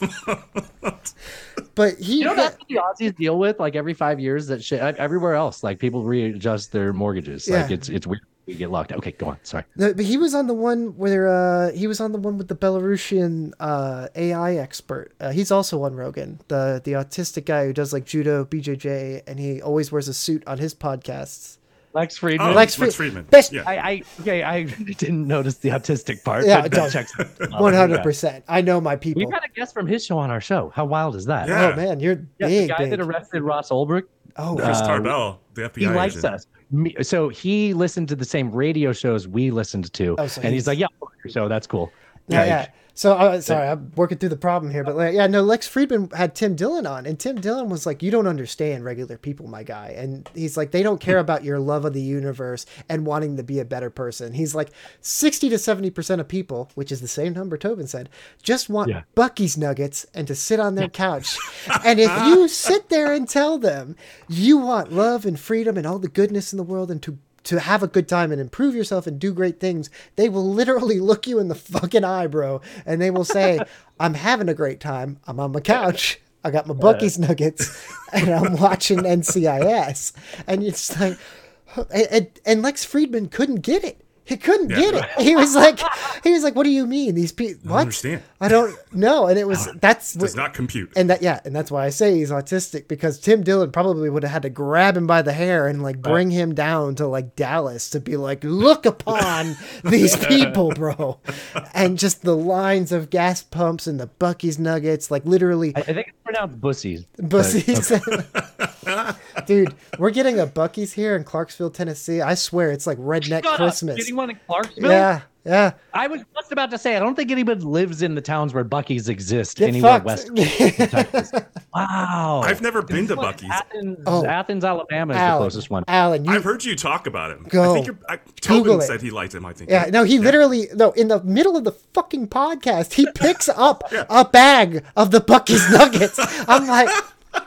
(laughs) but he You know that's what the Aussies deal with like every five years. That shit everywhere else, like people readjust their mortgages. Like Yeah. it's it's weird. We get locked. Okay, go on. Sorry. No, but he was on the one where uh, he was on the one with the Belarusian uh, AI expert. Uh, he's also on Rogan, the the autistic guy who does like judo, BJJ, and he always wears a suit on his podcasts. Lex Oh, Fridman. Lex Lex, Fri- Fridman. Best- Yeah. I, I okay. I (laughs) didn't notice the autistic part. Yeah, but don't. that checks. out. (laughs) One hundred percent. I know my people. We've had a guest from his show on our show. How wild is that? Yeah. Oh man, you're Yeah, big. the guy big. that arrested Ross Ulbricht. oh, Chris Uh, Tarbell, the FBI He likes agent. us. Me, so he listened to the same radio shows we listened to, Oh, so and he's he's- like, "Yeah, fuck your show. That's cool." Yeah, yeah. So uh, sorry, I'm working through the problem here, but like, yeah, no. Lex Fridman had Tim Dillon on, and Tim Dillon was like, "You don't understand regular people, my guy." And he's like, "They don't care about your love of the universe and wanting to be a better person." He's like, sixty to seventy percent of people, which is the same number Tobin said, just want Yeah. Buc-ee's nuggets and to sit on their couch. (laughs) and if you sit there and tell them you want love and freedom and all the goodness in the world and to to have a good time and improve yourself and do great things, they will literally (laughs) look you in the fucking eye, bro, and they will say, (laughs) "I'm having a great time. I'm on my couch. I got my Buc-ee's nuggets, (laughs) and I'm watching NCIS." And it's like, and, and Lex Fridman couldn't get it. He couldn't get it. (laughs) He was like, he was like, "What do you mean these people? What? understand. I don't know." And it was that's Does not compute. and that yeah, and that's why I say he's autistic because Tim Dillon probably would have had to grab him by the hair and like bring him down to like Dallas to be like, look upon (laughs) these people, bro, and just the lines of gas pumps and the Buc-ee's nuggets, like literally I, I think it's pronounced bussies. Buc-ee's. (laughs) Dude, we're getting a Buc-ee's here in Clarksville, Tennessee. I swear it's like redneck Shut. Christmas. Getting one in Clarksville? Yeah, yeah. I was just about to say, I don't think anybody lives in the towns where Buc-ee's exist Get anywhere fucked. west. of Texas. (laughs) Wow. I've never been to Buc-ee's. Athens, Oh. Athens, Alabama is the closest one. Alan, you I've heard you talk about him. Go. I think you're, I, Google Tobin it. said he liked him. I think. Yeah, no, he literally no in the middle of the fucking podcast, he picks (laughs) up a bag of the Buc-ee's (laughs) nuggets. I'm like,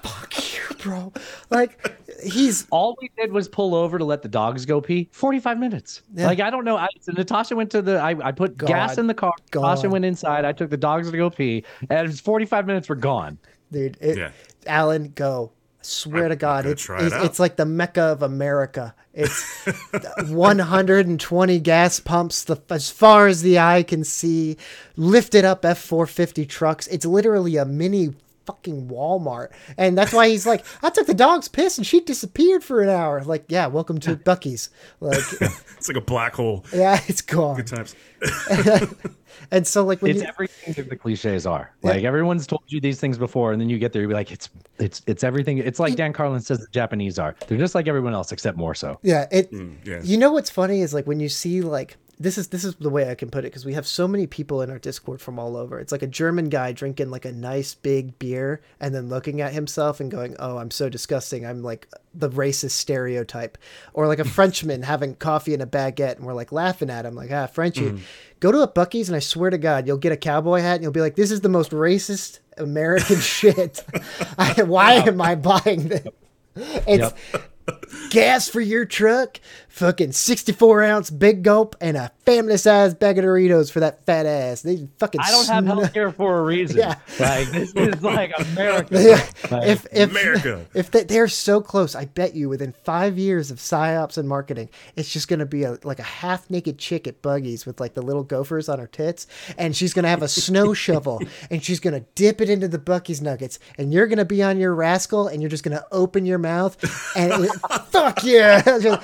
fuck you, bro. Like he's All we did was pull over to let the dogs go pee. Forty-five minutes. Yeah. Like I don't know. I, so Natasha went to the. I, I put gas in the car. God. Natasha went inside. I took the dogs to go pee, and it was forty-five minutes were gone. dude. It, Yeah. Alan, go. I swear to God, gonna it's it it's, it's like the mecca of America. It's (laughs) 120 gas pumps, the as far as the eye can see, lifted up F450 trucks. It's literally a mini fucking Walmart, and that's why he's like, I took the dog's piss and she disappeared for an hour. Like, yeah, welcome to (laughs) Buc-ee's. Like, (laughs) It's like a black hole. yeah, it's gone. Good times. (laughs) And so, like, when It's you, everything that the cliches are. Like everyone's told you these things before, and then you get there, you be like, it's it's it's everything. It's like Dan Carlin says the Japanese are. They're just like everyone else, except more so. Yeah, it. Mm, yeah. You know what's funny is like when you see like this is this is the way I can put it because we have so many people in our Discord from all over. It's like a German guy drinking like a nice big beer and then looking at himself and going, "Oh, I'm so disgusting. I'm like the racist stereotype." Or like a (laughs) Frenchman having coffee and a baguette and we're like laughing at him like, "Ah, Frenchie." Go to a Buc-ee's and I swear to God, you'll get a cowboy hat and you'll be like, "This is the most racist American (laughs) shit. I, why am I buying this?" It's gas for your truck, fucking 64 ounce big gulp, and a family sized bag of Doritos for that fat ass. They fucking. I don't have sn- health care for a (laughs) reason. Yeah. Like this is (laughs) like America. Yeah. Like, If if America. (laughs) if they, they're so close, I bet you within five years of psyops and marketing, it's just gonna be a like a half naked chick at Buggies with like the little gophers on her tits, and she's gonna have a snow shovel, and she's gonna dip it into the Buc-ee's nuggets, and you're gonna be on your rascal, and you're just gonna open your mouth, and it, fuck yeah, Just,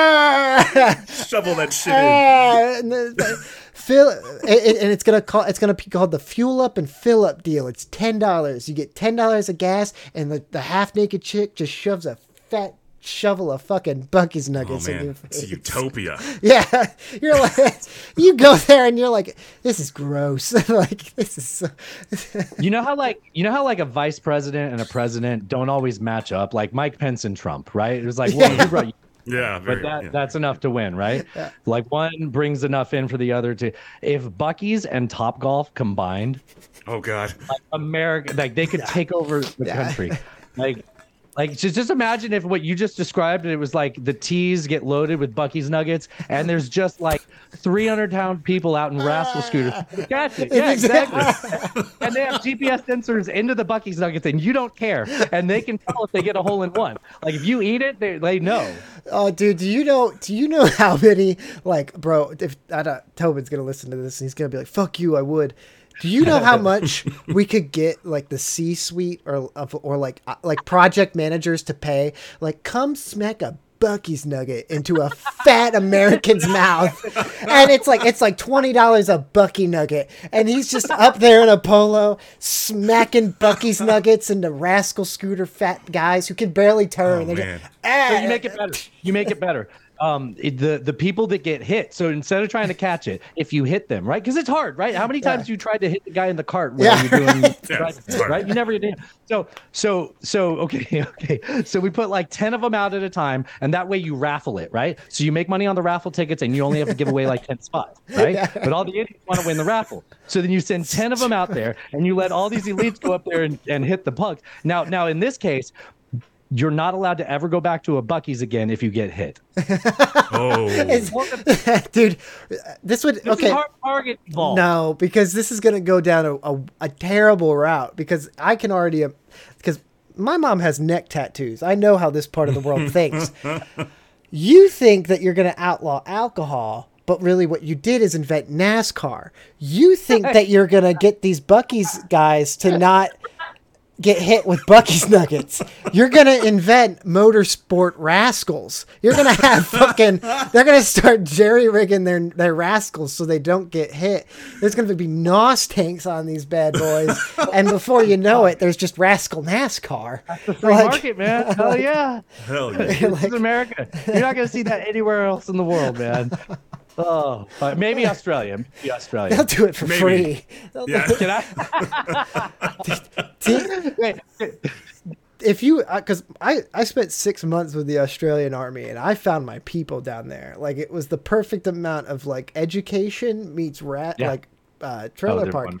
"Ah!" (laughs) Shovel that shit in. Ah, and the- the- fill and, and it's gonna call it's gonna be called the fuel up and fill up deal. It's ten dollars. You get ten dollars of gas, and the, the half naked chick just shoves a fat shovel of fucking Buc-ee's Oh nuggets in your face. it's (laughs) utopia. Yeah, you're like (laughs) you go there and you're like, this is gross. like this is. So, you know how like you know how like a vice president and a president don't always match up. Like Mike Pence and Trump, right? It was like, well, who brought you? Yeah, very. But that yeah. that's enough to win, right? (laughs) Like one brings enough in for the other to. If Buc-ee's and Top Golf combined, oh god. Like America, like they could take over the Yeah. country. (laughs) Like, like just just imagine if what you just described, it was like the teas get loaded with Buc-ee's nuggets, and there's just like 300 pound people out in rascal scooters. Catch it. Yeah, exactly. and they have GPS sensors into the Buc-ee's nuggets, and you don't care, and they can tell if they get a hole in one. Like if you eat it, they, they know. oh, dude, do you know? Do you know how many? Like, bro, if I don't, Tobin's gonna listen to this and he's gonna be like, "Fuck you, I would." Do you know how much we could get like the C-suite or of or like uh, like project managers to pay? Like, come smack a Buc-ee's nugget into a fat American's (laughs) mouth, and it's like it's like twenty dollars a Bucky nugget, and he's just up there in a polo smacking Buc-ee's nuggets into rascal scooter fat guys who can barely turn. Oh, They're man. just, ah, So you make it better. You make it better. Um it- the the people that get hit. So instead of trying to catch it if you hit them right? Because it's hard right? How many times you tried to hit the guy in the cart while Yeah, you're doing (laughs) right, it's hard. right? You never did so so so okay (laughs) okay. So we put like 10 of them out at a time and that way you raffle it right? So you make money on the raffle tickets and you only have to give away like 10 spots (laughs) right? Yeah. but all the idiots want to win the raffle. So then you send 10 of them out there and you let all these elites go up there and, and hit the pugs now now in this case you're not allowed to ever go back to a Buc-ee's again if you get hit. (laughs) Oh, (laughs) dude, this would This okay. is hard target ball. No, because this is gonna go down a, a, a terrible route. Because I can already, uh, because my mom has neck tattoos. I know how this part of the world (laughs) thinks. You think that you're gonna outlaw alcohol, but really what you did is invent NASCAR. You think that you're gonna get these Buc-ee's guys to not get hit with Buc-ee's (laughs) Nuggets. You're gonna invent motorsport rascals. You're gonna have (laughs) fucking. They're gonna start jerry rigging their their rascals so they don't get hit. There's gonna be nos tanks on these bad boys, and before you know it, there's just rascal NASCAR. Free Like- market, man. Hell (laughs) yeah. hell yeah. This is America. You're not going to see that anywhere else in the world, man. Oh, but maybe Australia. Maybe They'll do it for Maybe. free. They'll- Yeah. Can I? (laughs) Wait, if you because I, I spent six months with the australian army and i found my people down there like it was the perfect amount of like education meets rat Yeah. like uh Oh, trailer they're park fun.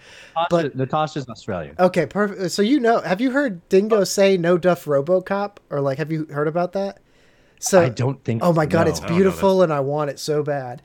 But- Natasha- Natasha's Australian. okay perfect so you know have you heard dingo say no duff robocop or like have you heard about that so I don't think. oh my god no. it's I beautiful and i want it so bad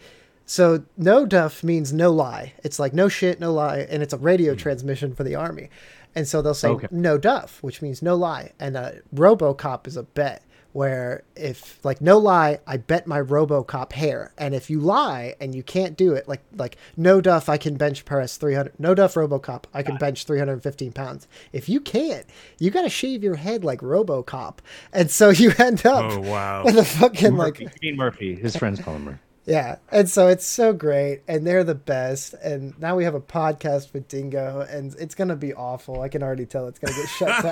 so no duff means no lie it's like no shit no lie and it's a radio transmission for the army and so they'll say Okay. no duff which means no lie and uh, robocop is a bet where if like no lie i bet my robocop hair and if you lie and you can't do it like like no duff i can bench press 300 no duff robocop i can bench 315 pounds if you can't you gotta shave your head like robocop and so you (laughs) end up Oh, wow. with a fucking like Murphy. Mean Murphy. His friends call him Murphy. Yeah, and so it's so great, and they're the best. And now we have a podcast with Dingo, and it's gonna be awful. I can already tell it's gonna get shut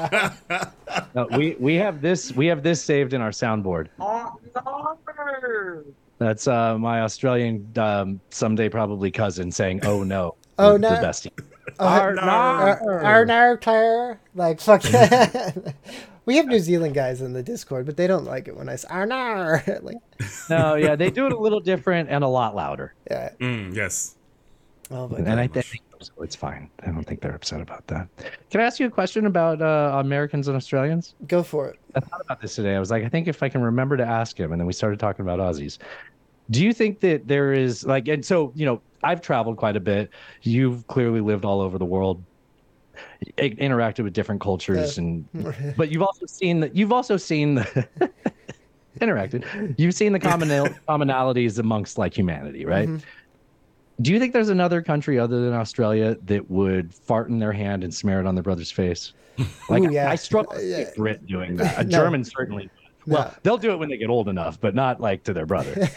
down. (laughs) No, we we have this we have this saved in our soundboard. That's uh, my Australian um, someday probably cousin saying, "Oh no, Oh, the- no. the bestie." no. Ar- Arnar Claire, like fuck. (laughs) we have New Zealand guys in the Discord, but they don't like it when I say Arnar. (laughs) like, (laughs) No, yeah, they do it a little different and a lot louder, yeah. Mm, yes. Oh my and. I think so it's fine. I don't think they're upset about that. Can I ask you a question about uh, Americans and Australians? Go for it. I thought about this today. I was like, I think if I can remember to ask him, and then we started talking about Aussies. Do you think that there is like, and so you know, I've traveled quite a bit. You've clearly lived all over the world, i- interacted with different cultures, and (laughs) but you've also seen that. You've also seen the (laughs) interacted. You've seen the commonal (laughs) commonalities amongst like humanity, right? Mm-hmm. Do you think there's another country other than Australia that would fart in their hand and smear it on their brother's face? Like Ooh, yeah. I struggle to see Yeah. Brit doing that. A No. German certainly. would. Well, No. they'll do it when they get old enough, but not like to their brother.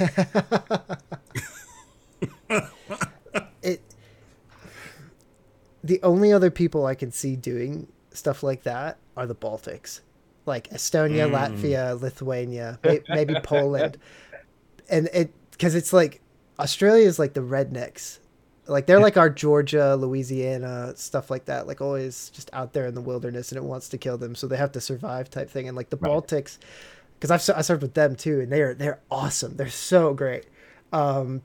The only other people I can see doing stuff like that are the Baltics, like Estonia, Latvia, Lithuania, maybe (laughs) Poland, and it because it's like Australia is like the rednecks, like they're like our Georgia, Louisiana, stuff like that, like always just out there in the wilderness, and it wants to kill them, so they have to survive type thing, and like the Right. Baltics, because I've I served with them too, and they're they're awesome, they're so great. Um,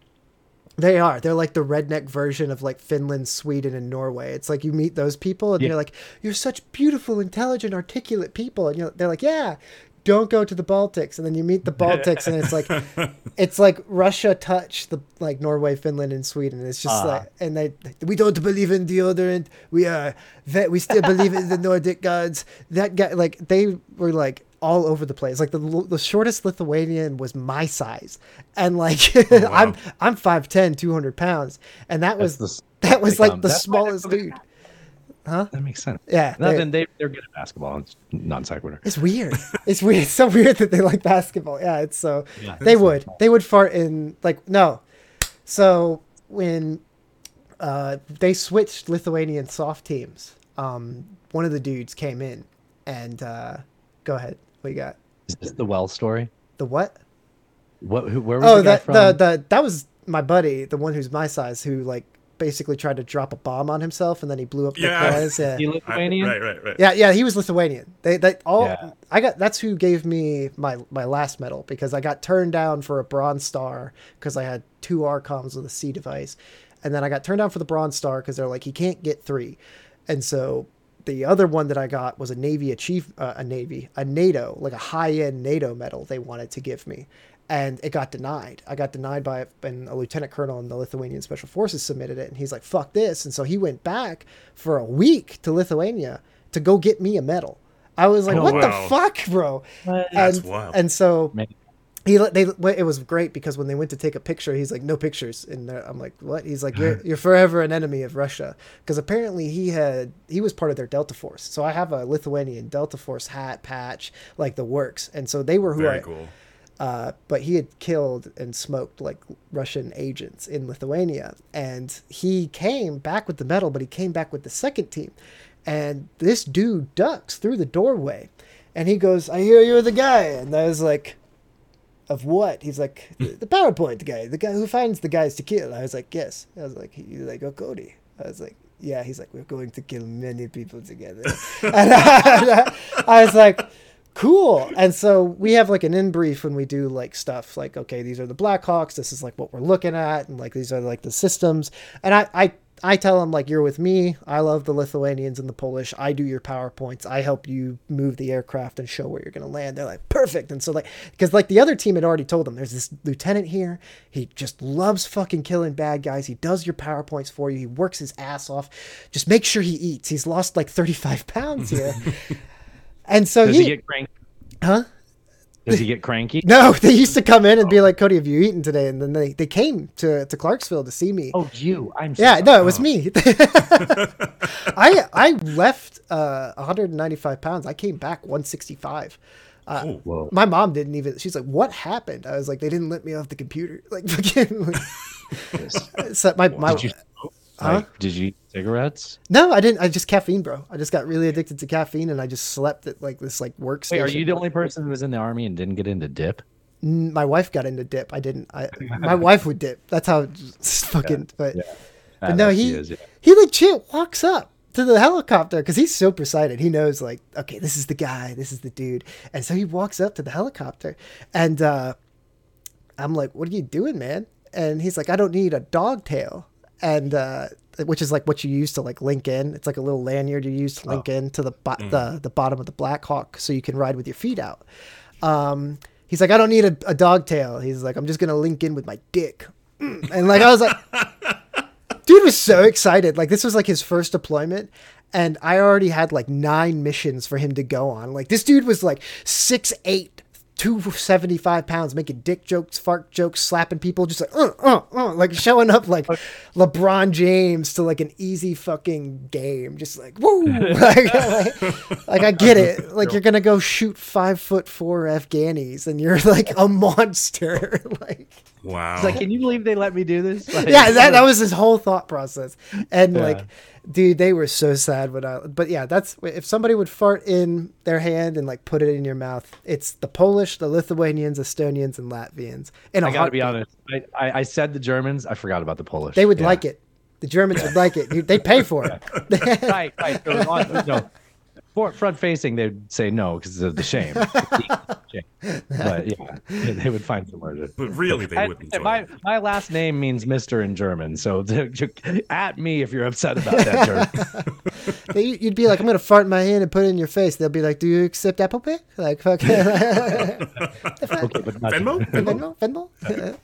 they are. They're like the redneck version of like Finland, Sweden, and Norway. It's like you meet those people and Yeah. you're like, you're such beautiful, intelligent, articulate people. And you're, they're like, yeah, don't go to the Baltics. And then you meet the Baltics and it's like, (laughs) it's like Russia touch the like Norway, Finland, and Sweden. It's just Ah. like, and they, we don't believe in deodorant. We are, we still believe in the Nordic gods. That guy, like, they were like, all over the place. Like the the shortest Lithuanian was my size, and like (laughs) wow. I'm I'm 5'10", 200 pounds, and that was the- (laughs) that was like, the that's smallest so dude. That makes sense. Yeah, No, they- then they, they're good at basketball. It's non sequitur. It's weird. (laughs) It's weird. It's so weird that they like basketball. Yeah, it's so Yeah. they would they would fart in like no. So when uh, they switched Lithuanian soft teams, um, one of the dudes came in and uh, go ahead. What you got? Is this the well story? The what? What? Who, where was Oh, the guy that from? the the that was my buddy, the one who's my size, who like basically tried to drop a bomb on himself and then he blew up Yeah. the prize. Yeah. He I- Lithuanian. right, right, right. Yeah, yeah, he was Lithuanian. They, they all. Yeah. I got that's who gave me my my last medal because I got turned down for a bronze star because I had two Arcoms with a C device, and then I got turned down for the bronze star because they're like he can't get three, and so the other one that I got was a Navy achieve uh, a Navy a NATO like a high end NATO medal they wanted to give me. And it got denied. I got denied by and a lieutenant colonel in the Lithuanian Special Forces submitted it, and he's like, "Fuck this!" And so he went back for a week to Lithuania to go get me a medal. I was like, Oh, "What wow. the fuck, bro?" That's and, wild. And so Man. He they it was great because when they went to take a picture, he's like, "No pictures." And I'm like, "What?" He's like, "You're you're forever an enemy of Russia," because apparently he had he was part of their Delta Force. So I have a Lithuanian Delta Force hat patch, like the works, and so they were who Very I. cool. Uh, but he had killed and smoked like Russian agents in Lithuania. And he came back with the medal, but he came back with the second team. And this dude ducks through the doorway and he goes, I hear you're the guy. And I was like, Of what? He's like, hmm. The, the PowerPoint guy, the guy who finds the guys to kill. I was like, Yes. I was like, He's like, Oh, Cody. I was like, Yeah. He's like, We're going to kill many people together. (laughs) and I, I was like, cool and so we have like an in brief when we do like stuff like okay these are the blackhawks this is like what we're looking at and like these are like the systems and i i I tell them like you're with me. I love the Lithuanians and the Polish. I do your powerpoints. I help you move the aircraft and show where you're gonna land. They're like perfect. And so like because like the other team had already told them there's this lieutenant here. He just loves fucking killing bad guys. He does your powerpoints for you. He works his ass off. Just make sure he eats. He's lost like 35 pounds here. (laughs) and so Does he, he get cranky? huh? Does he get cranky? (laughs) No, they used to come in and be like, Cody, have you eaten today? And then they, they came to, to Clarksville to see me. Oh, you. I'm. So yeah, no, it was me. (laughs) I I left uh, 195 pounds. I came back 165. Uh, Oh, Whoa. my mom didn't even. She's like, "What happened?" I was like, "They didn't let me off the computer." (laughs) Like, fucking. so my my. Did you? Huh? Like, did you eat cigarettes? No, I didn't. I just caffeine, bro. I just got really addicted to caffeine, and I just slept at like this like workstation. Wait, are you the only person who was in the army and didn't get into dip? My wife got into dip. I didn't. I my wife would dip. That's how (laughs) fucking. But yeah. but no, he is, yeah. he legit walks up to the helicopter because he's super excited. He knows like, okay, this is the guy. This is the dude. And so he walks up to the helicopter, and uh, I'm like, what are you doing, man? And he's like, I don't need a dog tail, and uh, which is like what you use to like link in. It's like a little lanyard you use to link in to the bo- the the bottom of the Blackhawk, so you can ride with your feet out. Um, he's like, I don't need a, a dog tail. He's like, I'm just gonna link in with my dick. Mm. And like I was like, (laughs) dude was so excited. Like this was like his first deployment. And I already had like nine missions for him to go on. Like this dude was like six eight, 275 pounds, making dick jokes, fart jokes, slapping people, just like, uh, uh, uh, like showing up like LeBron James to like an easy fucking game. Just like, woo. (laughs) like, like, like, I get it. Like you're going to go shoot five foot four Afghanis and you're like a monster. (laughs) like, Wow. He's like, can you believe they let me do this? Like, yeah, that, that (laughs) was his whole thought process. And Yeah. like, dude, they were so sad when I. But yeah, that's if somebody would fart in their hand and like put it in your mouth. It's the Polish, the Lithuanians, Estonians, and Latvians. In a I gotta be honest. I, I, said the Germans. I forgot about the Polish. They would Yeah. like it. The Germans would like it. Dude, They pay for it. (laughs) right, right. So, (laughs) oh, no, for, front facing, they'd say no because of the shame. (laughs) Shame. But yeah, they would find somewhere to. but really, they I- would enjoy my it. my last name means Mister in German, so (laughs) at me if you're upset about that. German. (laughs) You'd be like, I'm gonna fart in my hand and put it in your face. They'll be like, Do you accept Apple Pay? Like, fuck. Okay, but not Venmo? Venmo? Venmo, Venmo.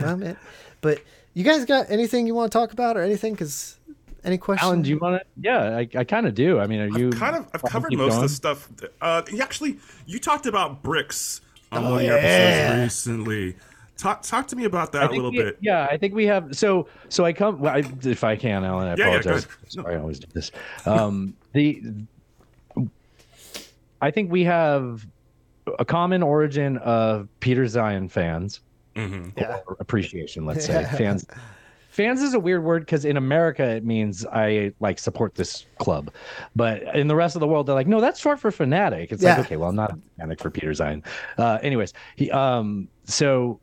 well, man, but you guys got anything you want to talk about or anything? Because any questions? Alan, do you want to? Yeah, I, I kind of do. I mean, are you I've kind of I've covered keep most of the stuff. Uh, actually, you talked about BRICS on Oh, one of your yeah. episodes recently. Talk talk to me about that a little we- bit. Yeah, I think we have. So, so I come. Well, I, if I can, Alan, I Yeah, yeah, apologize. ahead. Sorry, I always do this. Um, the I think we have a common origin of Peter Zeihan fans hmm Yeah. appreciation. Let's say fans (laughs) fans is a weird word because in America it means I like support this club, but in the rest of the world they're like, no, that's short for fanatic. It's Yeah. like, okay, well, I'm not a fanatic for Peter Zeihan. Uh, anyways, he um so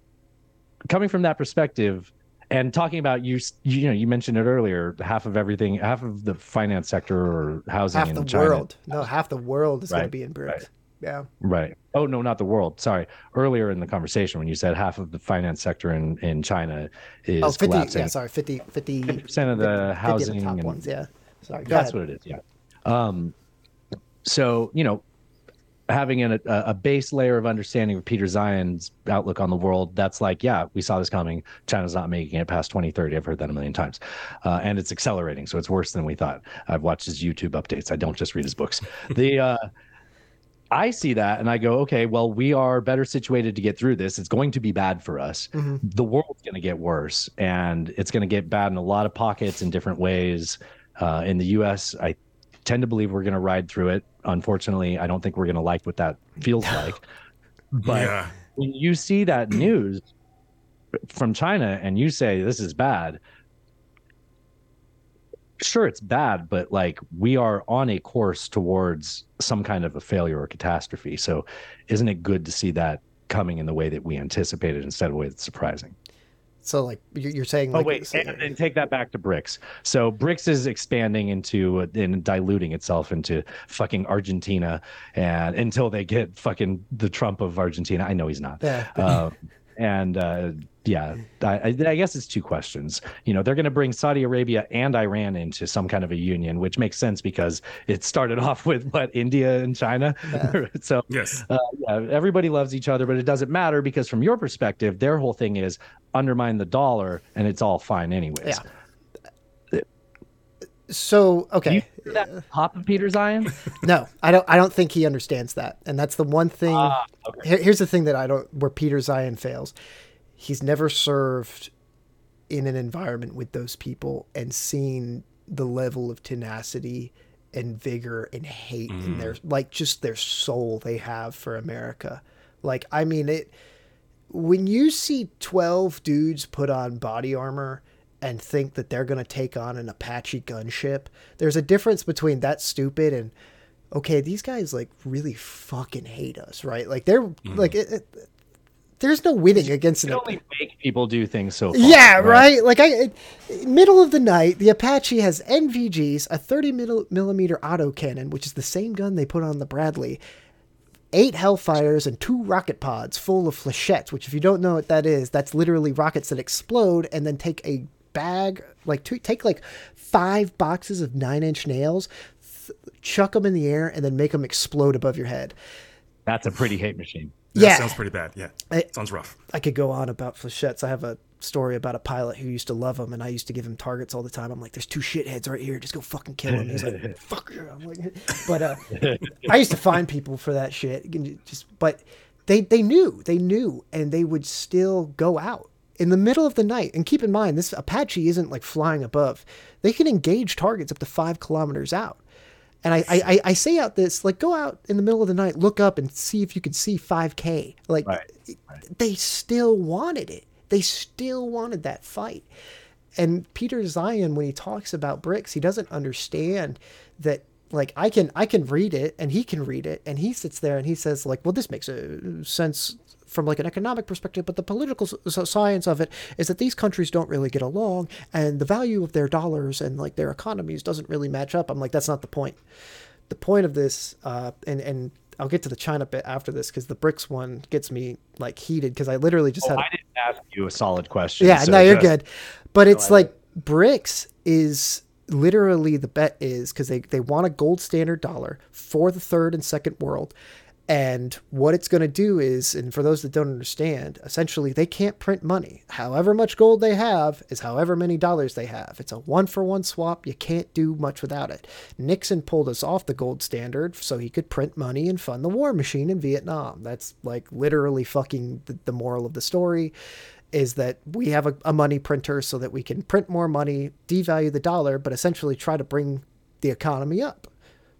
coming from that perspective and talking about you, you know, you mentioned it earlier, half of everything, half of the finance sector or housing half in the China. world. No, half the world is going to be in BRICS. right. Yeah. Right. Oh no, not the world. Sorry. Earlier in the conversation when you said half of the finance sector in, in China is Oh, 50, collapsing. yeah, sorry, 50, 50, 50% of the 50 housing top and- ones, yeah. Sorry, That's ahead. what it is. Yeah. Um, so you know, having an, a, a base layer of understanding of Peter Zeihan's outlook on the world, that's like, yeah, we saw this coming. China's not making it past 2030. I've heard that a million times, uh, and it's accelerating. So it's worse than we thought. I've watched his YouTube updates. I don't just read his books. The uh, I see that and I go, okay, well, we are better situated to get through this. It's going to be bad for us. The world's going to get worse and it's going to get bad in a lot of pockets in different ways. Uh, in the US, I tend to believe we're going to ride through it. Unfortunately, I don't think we're going to like what that feels (laughs) like. But yeah. when you see that news from China and you say this is bad, sure it's bad, but like we are on a course towards some kind of a failure or catastrophe. So isn't it good to see that coming in the way that we anticipated instead of a way that's surprising? So, like, you're you're saying, Oh like, wait, and, and take that back to BRICS. So BRICS is expanding into and diluting itself into fucking Argentina, and until they get fucking the Trump of Argentina. I know he's not. Yeah. Uh, and uh, yeah, I, I I guess it's two questions. You know, they're going to bring Saudi Arabia and Iran into some kind of a union, which makes sense because it started (laughs) off with what India and China. (laughs) so Yes. uh, yeah, everybody loves each other, but it doesn't matter because from your perspective, their whole thing is undermine the dollar, and it's all fine anyways. Yeah. so, okay. you that pop of Peter Zeihan? (laughs) No, I don't. I don't think he understands that, and that's the one thing. Ah, Here- here's the thing that I don't. Where Peter Zeihan fails, he's never served in an environment with those people and seen the level of tenacity and vigor and hate in mm-hmm. their like just their soul they have for America. Like, I mean it. When you see twelve dudes put on body armor and think that they're going to take on an Apache gunship, there's a difference between that stupid and okay, these guys like really fucking hate us, right? Like they're mm-hmm. like it, it, there's no winning against You an can only make people do things so far. yeah, right. Like I, middle of the night, the Apache has NVGs, a 30 mil- millimeter autocannon, which is the same gun they put on the Bradley, eight Hellfires, and two rocket pods full of flechettes. Which, if you don't know what that is, that's literally rockets that explode and then take a bag, like two, take like five boxes of nine inch nails, th- chuck them in the air, and then make them explode above your head. That's a pretty hate machine. That Yeah. sounds pretty bad. Yeah. I- sounds rough. I could go on about flechettes. I have a story about a pilot who used to love them, and I used to give him targets all the time. I'm like, "There's two shitheads right here. Just go fucking kill them." He's like, (laughs) "Fuck you." I'm like, (laughs) but uh, I used to find people for that shit. Just, but they they knew, they knew, and they would still go out in the middle of the night. And keep in mind, this Apache isn't like flying above. They can engage targets up to five kilometers out. And I, I, I- say out this like go out in the middle of the night, look up and see if you can see 5K. Like Right, they still wanted it. They still wanted that fight. And Peter Zeihan, when he talks about BRICS, he doesn't understand that like I can I can read it and he can read it and he sits there and he says like well this makes a sense from like an economic perspective but the political science of it is that these countries don't really get along and the value of their dollars and like their economies doesn't really match up i'm like that's not the point the point of this uh and and i'll get to the china bit after this because the BRICS one gets me like heated because i literally just Oh, had I didn't ask you a solid question. yeah, so no, you're just- good. But it's like BRICS is literally the bet is because they, they want a gold standard dollar for the third and second world. And what it's going to do is, and for those that don't understand, essentially they can't print money. However much gold they have is however many dollars they have. It's a one for one swap. You can't do much without it. Nixon pulled us off the gold standard so he could print money and fund the war machine in Vietnam. That's like literally fucking the, the moral of the story is that we have a, a money printer so that we can print more money, devalue the dollar, but essentially try to bring the economy up.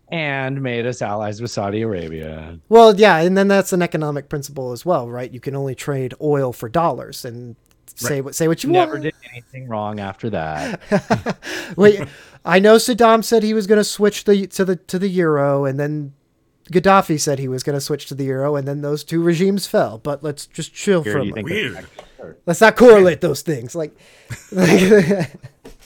And made us allies with Saudi Arabia. Well, yeah, and then that's an economic principle as well, right? You can only trade oil for dollars, and say what say what you Never want. Never did anything wrong after that. (laughs) Wait, I know Saddam said he was going to switch the to the to the euro, and then Gaddafi said he was going to switch to the euro, and then those two regimes fell. But let's just chill Here, for a moment. Weird. Let's not correlate those things. Like, (laughs) like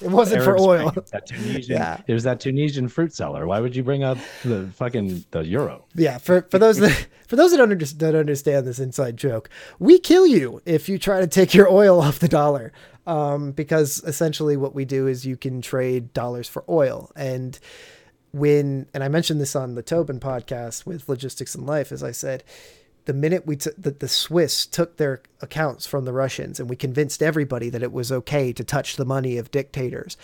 it wasn't for oil. Spring, that Tunisian, Yeah. It was that Tunisian fruit seller. Why would you bring up the fucking the euro? Yeah, for for those that (laughs) for those that don't, under, don't understand this inside joke, we kill you if you try to take your oil off the dollar. Um, because essentially what we do is you can trade dollars for oil, and when and I mentioned this on the Tobin podcast with Logistics and Life, as I said, the minute we took that the Swiss took their accounts from the Russians and we convinced everybody that it was okay to touch the money of dictators,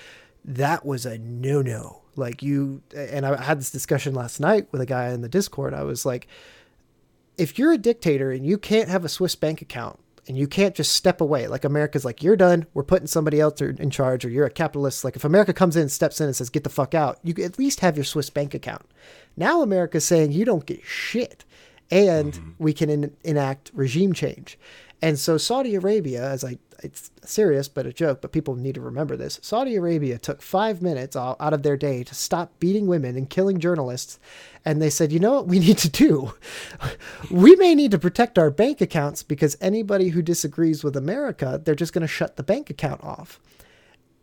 that was a no no. Like you and I had this discussion last night with a guy in the Discord. I was like, if you're a dictator and you can't have a Swiss bank account and you can't just step away, like America's like, you're done, we're putting somebody else in charge, or you're a capitalist. Like if America comes in, steps in, and says, get the fuck out, you at least have your Swiss bank account. Now America's saying you don't get shit, and mm-hmm. we can en- enact regime change. And so Saudi Arabia, as I, it's serious but a joke, but people need to remember this. Saudi Arabia took five minutes out of their day to stop beating women and killing journalists. And they said, you know what we (laughs) need to do? We may need to protect our bank accounts because anybody who disagrees with America, they're just going to shut the bank account off.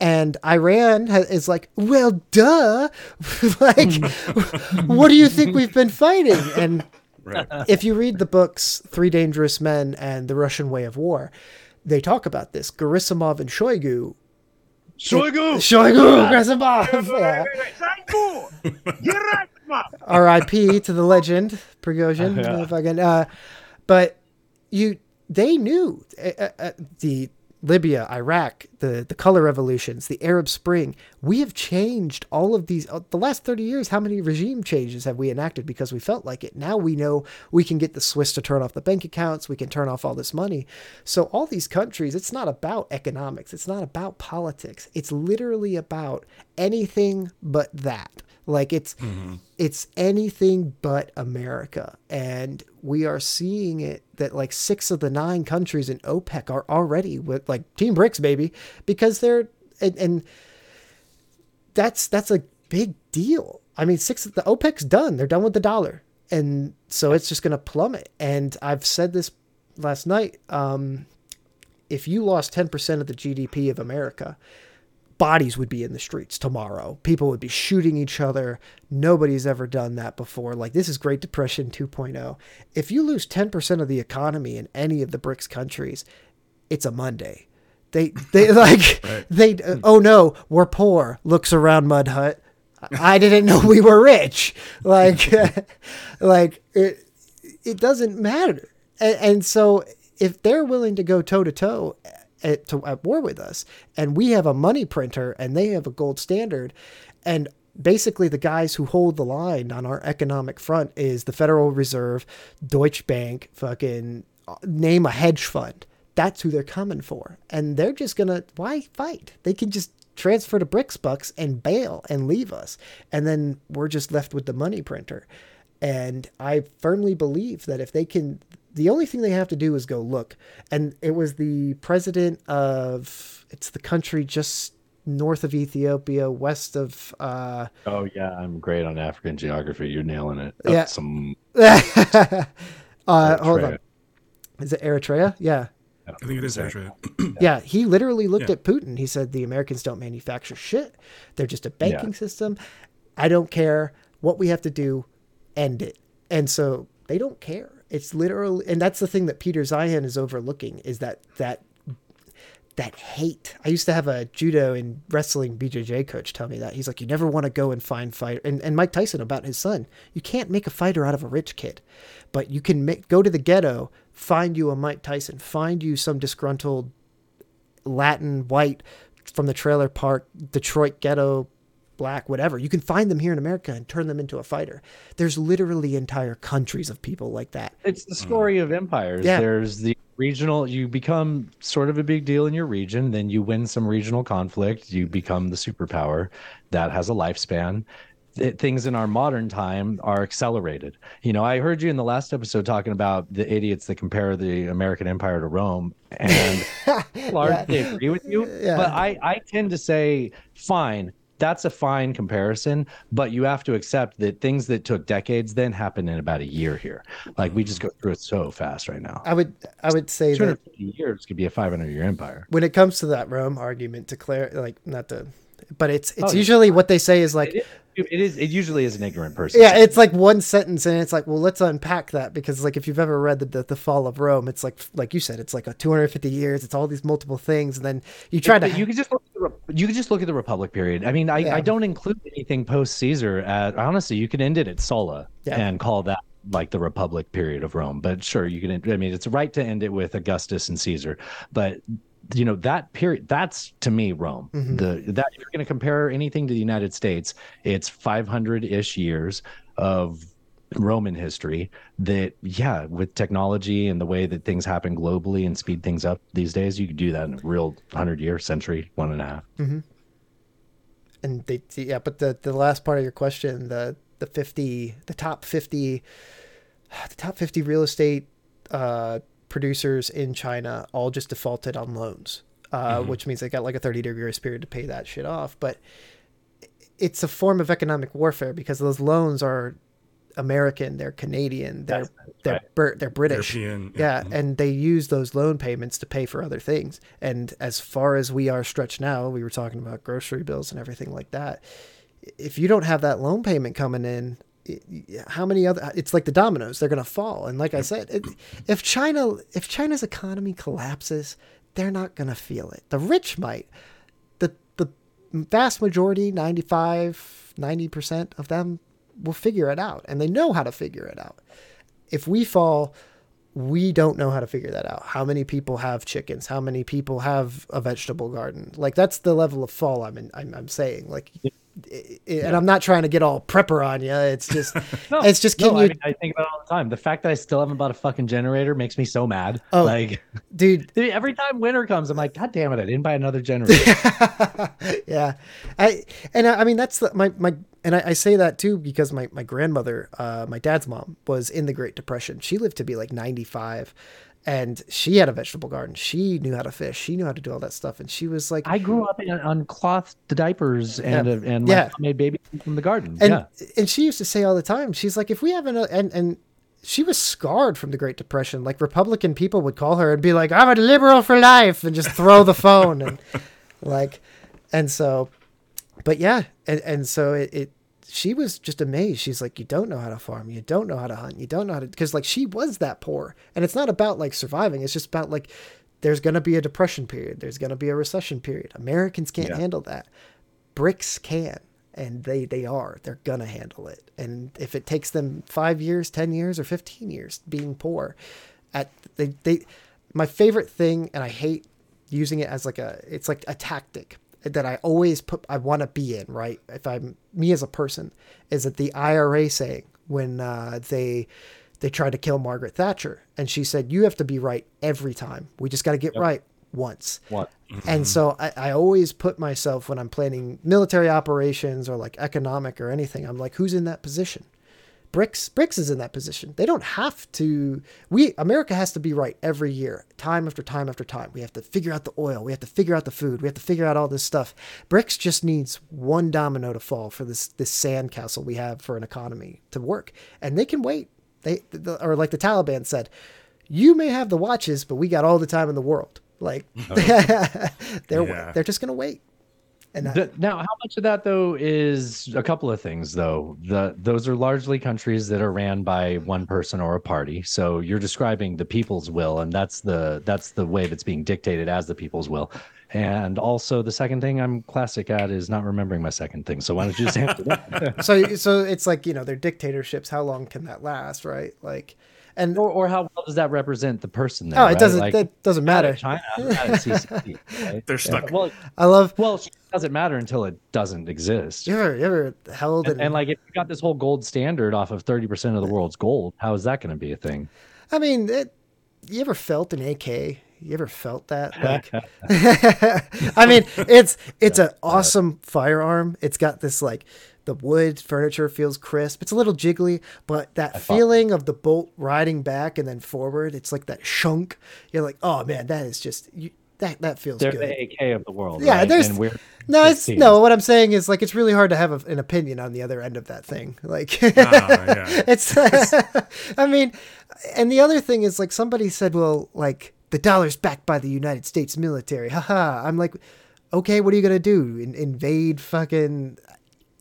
And Iran ha- is like, well, duh. (laughs) like, hmm. (laughs) what do you think we've been fighting? And Right. (laughs) if you read the books Three Dangerous Men and The Russian Way of War, they talk about this. Gerasimov and Shoigu. Shoigu! Shoigu Gerasimov. yeah. R.I.P. to the legend Prigozhin. (laughs) Yeah. Fucking, uh, but you, they knew uh, uh, uh, the Libya, Iraq, the the color revolutions, the Arab Spring. We have changed all of these. Uh, the last thirty years, how many regime changes have we enacted because we felt like it? Now we know we can get the Swiss to turn off the bank accounts. We can turn off all this money. So all these countries, it's not about economics. It's not about politics. It's literally about anything but that. Like it's it's anything but America. And we are seeing it that like six of the nine countries in OPEC are already with like Team BRICS, baby, because they're and, and that's that's a big deal. I mean, six the OPEC's done. They're done with the dollar. And so it's just gonna plummet. And I've said this last night. Um, if you lost 10% of the GDP of America, bodies would be in the streets tomorrow. People would be shooting each other. Nobody's ever done that before. Like this is Great Depression 2.0. If you lose 10% of the economy in any of the BRICS countries, it's a Monday. They they (laughs) like (laughs) they uh, oh no, we're poor. Looks around Mud Hut. I didn't know we were rich. (laughs) Like like it it doesn't matter. And, and so if they're willing to go toe to toe at, to, at war with us, and we have a money printer and they have a gold standard, and basically the guys who hold the line on our economic front is the Federal Reserve, Deutsche Bank, fucking uh, name a hedge fund. That's who they're coming for, and they're just gonna why fight? They can just transfer to BRICS bucks and bail and leave us, and then we're just left with the money printer. And I firmly believe that if they can, the only thing they have to do is go look. And it was the president of, it's the country just north of Ethiopia, west of, uh, Oh yeah, I'm great on African geography. You're nailing it. Yeah. Some (laughs) uh, hold on. Is it Eritrea? Yeah. I think it is Eritrea. (clears throat) (clears throat) Yeah, he literally looked Yeah. at Putin. He said the Americans don't manufacture shit. They're just a banking system. I don't care what we have to do, end it. And so they don't care. It's literally and that's the thing that Peter Zeihan is overlooking is that that that hate. I used to have a judo and wrestling BJJ coach tell me that. He's like, you never want to go and find fight. And, and Mike Tyson about his son. You can't make a fighter out of a rich kid, but you can make, go to the ghetto, find you a Mike Tyson, find you some disgruntled Latin white from the trailer park, Detroit ghetto, black, whatever. You can find them here in America and turn them into a fighter. There's literally entire countries of people like that. It's the hmm. story of empires. Yeah. There's the regional, you become sort of a big deal in your region, then you win some regional conflict, you become the superpower that has a lifespan. Th- things in our modern time are accelerated. You know, I heard you in the last episode talking about the idiots that compare the American Empire to Rome, and (laughs) largely agree with you. Yeah. But I, I tend to say, fine, that's a fine comparison, but you have to accept that things that took decades then happen in about a year here. Like we just go through it so fast right now. I would I would say that years could be a 500 year empire. when it comes to that Rome argument, to clear like not to, but it's it's Oh, yeah. usually what they say is like It, it is. It usually is an ignorant person. yeah, it's like one sentence, and it's like, well, let's unpack that because, like, if you've ever read the, the the fall of Rome, it's like, like you said, it's like a 250 years. It's all these multiple things, and then you try to. you can just look at the, you can just look at the Republic period. I mean, I, Yeah. I don't include anything post Caesar. At honestly, you can end it at Sulla Yeah. and call that like the Republic period of Rome. But sure, you can. I mean, it's right to end it with Augustus and Caesar. But you know that period. That's to me Rome. Mm-hmm. The that if you're going to compare anything to the United States, it's 500 ish years of Roman history that, yeah, with technology and the way that things happen globally and speed things up these days, you could do that in a real hundred year, century, one and a half. and they yeah but the the last part of your question the the 50 the top 50 the top 50 real estate uh producers in china all just defaulted on loans uh which means they got like a 30 day grace period to pay that shit off but it's a form of economic warfare because those loans are american they're canadian they're That's they're right. Br- they're british European, yeah, yeah. and they use those loan payments to pay for other things. And as far as we are stretched now, we were talking about grocery bills and everything like that. If you don't have that loan payment coming in, how many other? It's like the dominoes; they're going to fall. And like I said, it, if China, if China's economy collapses, they're not going to feel it. The rich might. The the vast majority, 95, 90 percent of them will figure it out, and they know how to figure it out if we fall, we don't know how to figure that out. How many people have chickens? How many people have a vegetable garden? Like that's the level of fall I'm in, I'm, I'm saying. Like, i- i- and I'm not trying to get all prepper on you. It's (laughs) just, No, it's just no, can I, you, mean, I think about it all the time. The fact that I still haven't bought a fucking generator makes me so mad. Oh. Like dude. (laughs) dude, every time winter comes, I'm like, God damn it, I didn't buy another generator. (laughs) yeah, I and I, I mean that's the, my my and I, I say that too because my my grandmother, uh, my dad's mom, was in the Great Depression. She lived to be like 95. And she had a vegetable garden. She knew how to fish. She knew how to do all that stuff. And she was like, I grew up in, on cloth diapers and Yeah. uh, and Yeah. made baby from the garden. and yeah. and she used to say all the time she's like if we have an and and she was scarred from the great depression like republican people would call her and be like i'm a liberal for life and just throw the phone and like and so but yeah and and so it, it she was just amazed. She's like you don't know how to farm. You don't know how to hunt. You don't know how to because like she was that poor. And it's not about like surviving. It's just about like there's going to be a depression period. There's going to be a recession period. Americans can't Yeah. handle that. BRICS can and they they are. They're gonna handle it. And if it takes them five years ten years or 15 years being poor at they they my favorite thing and i hate using it as like a it's like a tactic that i always put i want to be in right if i'm me as a person is that the ira saying when uh, they they tried to kill margaret thatcher and she said you have to be right every time we just got to get right once What? and so I, I always put myself when I'm planning military operations or like economic or anything, I'm like, who's in that position? BRICS BRICS is in that position. They don't have to we America has to be right every year, time after time after time. We have to figure out the oil, we have to figure out the food, we have to figure out all this stuff. BRICS just needs one domino to fall for this this sandcastle we have for an economy to work. And they can wait. They the, or like the Taliban said, you may have the watches, but we got all the time in the world. Like (laughs) oh. they're Yeah. they're just gonna wait. And that, The- now, how much of that though is a couple of things though? The those are largely countries that are ran by one person or a party. So you're describing the people's will, and that's the that's the way that's being dictated as the people's will. And also, the second thing I'm classic at is not remembering my second thing. So why don't you just answer that? (laughs) so so it's like you know they're dictatorships. How long can that last, right? Like, and or, or how well does that represent the person there? oh, it right? doesn't Like, that doesn't matter. of China, out of CCP, right? They're stuck. Well, I love well, it doesn't matter until it doesn't exist. you ever you ever held And, and, and like if you got this whole gold standard off of 30% of the world's gold, how is that going to be a thing? I mean, it, you ever felt an AK? You ever felt that? Like, (laughs) (laughs) I mean, it's it's an awesome firearm. It's got this like The wood furniture feels crisp. It's a little jiggly, but that feeling of the bolt riding back and then forward, it's like that shunk. You're like, oh man, that is just you, that that feels They're good. the AK of the world. Yeah, right? there's And we're no, it's 16. no. What I'm saying is like it's really hard to have a, an opinion on the other end of that thing. Like ah, yeah. (laughs) it's, (laughs) I mean, and the other thing is like somebody said, well, like the dollar's backed by the United States military. Haha. I'm like, okay, what are you gonna do? In- invade fucking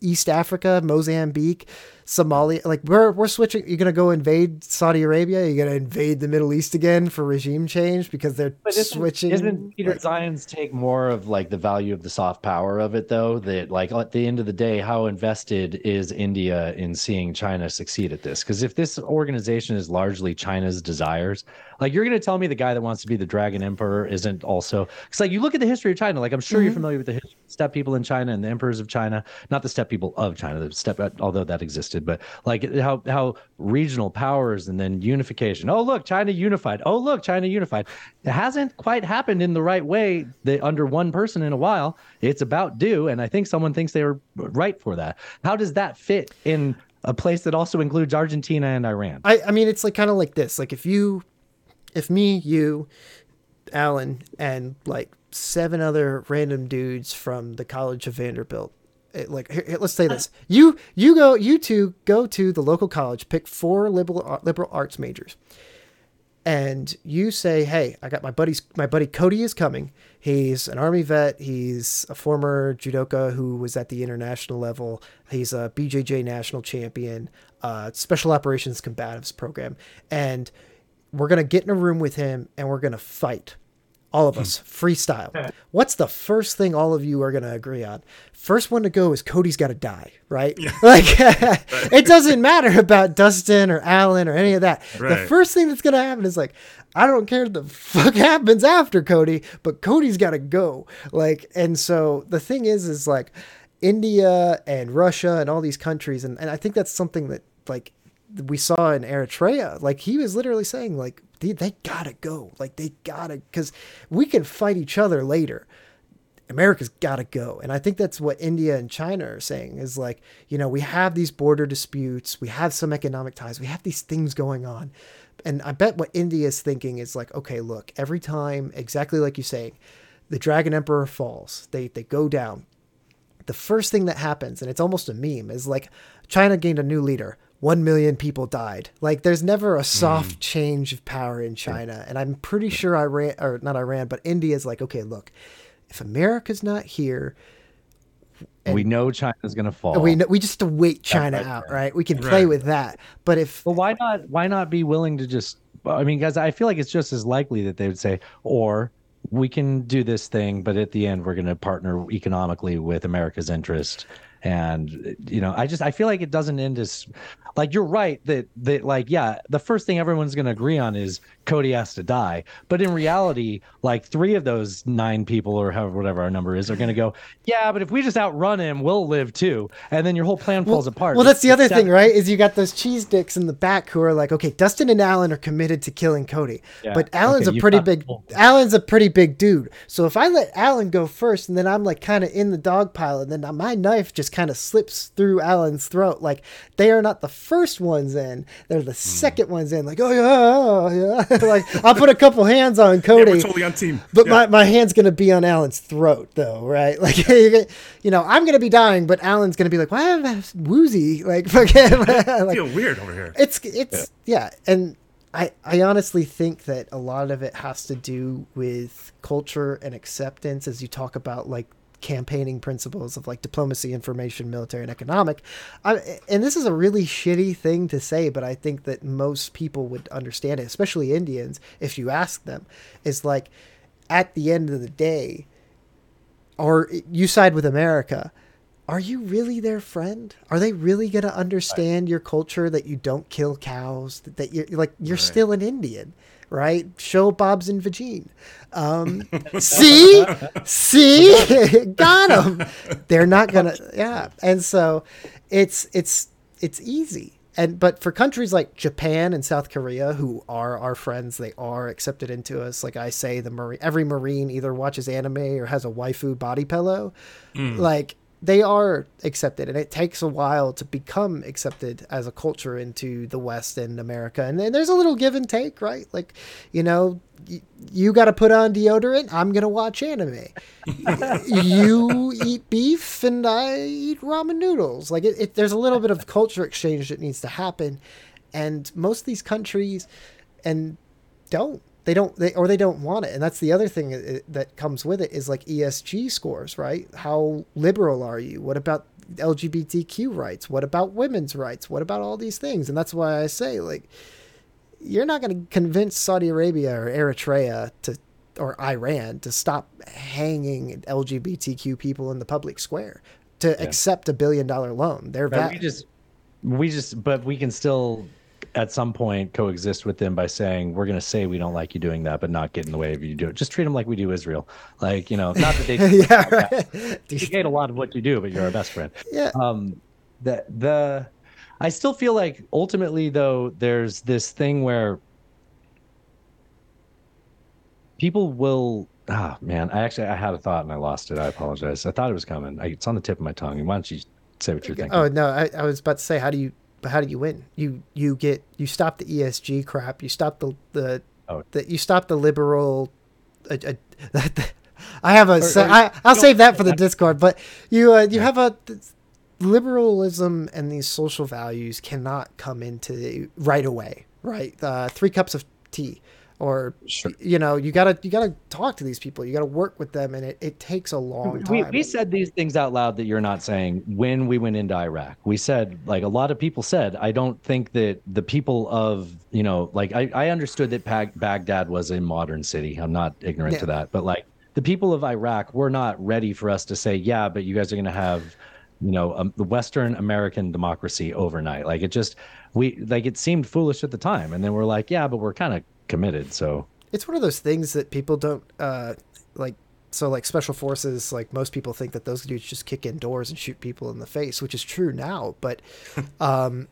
East Africa, Mozambique, Somalia? Like we're we're switching. You're gonna go invade Saudi Arabia? You're gonna invade the Middle East again for regime change because they're isn't, switching. Isn't Peter like- Zeihan's take more of like the value of the soft power of it, though? That like at the end of the day, how invested is India in seeing China succeed at this? Because if this organization is largely China's desires, like you're going to tell me the guy that wants to be the Dragon Emperor isn't also because like you look at the history of China, like I'm sure you're mm-hmm. familiar with the history of people in China and the emperors of China, not the step people of China, the steppe although that existed, but like how how regional powers and then unification. Oh look, China unified. Oh look, China unified. It hasn't quite happened in the right way that under one person in a while. It's about due, and I think someone thinks they were right for that. How does that fit in a place that also includes Argentina and Iran? I, I mean, it's like kind of like this. Like if you, if me, you, Alan, and like seven other random dudes from the College of Vanderbilt, it, like here, here, let's say this: uh-huh. you you go, you two go to the local college, pick four liberal uh, liberal arts majors, and you say, "Hey, I got my buddy's my buddy Cody is coming. He's an army vet. He's a former judoka who was at the international level. He's a BJJ national champion, uh, special operations combatives program, and we're gonna get in a room with him and we're gonna fight." All of us, hmm. freestyle. (laughs) What's the first thing all of you are going to agree on? First one to go is Cody's got to die, right? (laughs) Like, (laughs) it doesn't matter about Dustin or Alan or any of that. The first thing that's going to happen is like, I don't care what the fuck happens after Cody, but Cody's got to go. Like, and so the thing is, is like India and Russia and all these countries, and, and I think that's something that like we saw in Eritrea. Like he was literally saying, like they, they gotta go, like they gotta, because we can fight each other later. America's got to go. And I think that's what India and China are saying is like, you know, we have these border disputes, we have some economic ties, we have these things going on. And I bet what India is thinking is like, okay, look, every time, exactly like you say, the Dragon Emperor falls, they, they go down. The first thing that happens, and it's almost a meme, is like China gained a new leader. One million people died. Like, there's never a soft mm. change of power in China. And I'm pretty sure Iran, or not Iran, but India is like, okay, look, if America's not here, we know China's going to fall. we know, we just to wait China right out, right? We can play Right. with that. But if But why not? Why not be willing to just? I mean, guys, I feel like it's just as likely that they would say, or we can do this thing, but at the end, we're going to partner economically with America's interest. And you know, I just I feel like it doesn't end as like you're right that that like yeah, the first thing everyone's going to agree on is Cody has to die. But in reality, like three of those nine people or however whatever our number is are going to go, yeah, but if we just outrun him, we'll live too. And then your whole plan falls apart. Well, that's the other Except- thing, right? Is you got those cheese dicks in the back who are like, okay, Dustin and Alan are committed to killing Cody, Yeah, but Alan's okay, a pretty big. Alan's a pretty big dude. So if I let Alan go first, and then I'm like kind of in the dog pile, and then my knife just kind of slips through Alan's throat, like they are not the first ones in; they're the hmm. second ones in. Like, oh yeah, oh, yeah. (laughs) like I'll put a couple hands on Yeah, Cody. we're totally on team. But Yeah. my, my hand's gonna be on Alan's throat though, right? (laughs) Like you know, I'm gonna be dying, but Alan's gonna be like, "Why am I woozy?" (laughs) Like fucking I like feel weird over here. it's it's yeah. and I I honestly think that a lot of it has to do with culture and acceptance as you talk about like campaigning principles of like diplomacy, information, military, and economic. I, and this is a really shitty thing to say, but I think that most people would understand it, especially Indians, if you ask them. Is like at the end of the day, or you side with America, are you really their friend? Are they really going to understand your culture that you don't kill cows? That, that you're like you're Right. still an Indian, right? Show Bob's and Vagine. Um, (laughs) see, see, (laughs) got them. They're not gonna, yeah. And so, it's it's it's easy. And but for countries like Japan and South Korea, who are our friends, they are accepted into us. Like I say, the marine, every marine either watches anime or has a waifu body pillow. Like they are accepted and it takes a while to become accepted as a culture into the west and america and then there's a little give and take right? Like you know you got to put on deodorant i'm gonna watch anime. (laughs) You eat beef and i eat ramen noodles. Like it, it, there's a little bit of culture exchange that needs to happen and most of these countries and don't they don't they or they don't want it. And that's the other thing that- that comes with it is like esg scores right? How liberal are you? What about lgbtq rights? What about women's rights? What about all these things? And that's why i say like you're not going to convince saudi arabia or eritrea to or iran to stop hanging lgbtq people in the public square to accept a billion dollar loan. They're But va- we just we just but we can still at some point coexist with them by saying we're going to say we don't like you doing that but not get in the way of you do it. Just treat them like we do israel. Like you know not that they (laughs) yeah right. You hate a lot of what you do but you're our best friend. Yeah. Um the the i still feel like ultimately though there's this thing where people will ah man i actually i had a thought and i lost it. I apologize. I thought it was coming. I, it's on the tip of my tongue. Why don't you say what you're thinking? Oh no, I, I was about to say, how do you, but how do you win? You you get you stop the ESG crap. You stop the the, Oh. the you stop the liberal. Uh, (laughs) uh, I have a. or- I, I'll no, save that for the Discord. But you uh, you have a liberalism and these social values cannot come into right away. Right, uh, three cups of tea. Or Sure. you know you gotta you gotta talk to these people you gotta work with them and it, it takes a long time we, we said these things out loud that you're not saying when we went into Iraq. We said, like a lot of people said, I don't think that the people of, you know, like I, I understood that Bag- Baghdad was a modern city. I'm not ignorant to that. But like the people of Iraq were not ready for us to say, yeah, but you guys are going to have, you know, um, the Western American democracy overnight. Like it just, we, like it seemed foolish at the time. And then we're like, yeah, but we're kind of committed. So it's one of those things that people don't uh like so like special forces like most people think that those dudes just kick in doors and shoot people in the face which is true now but (laughs) um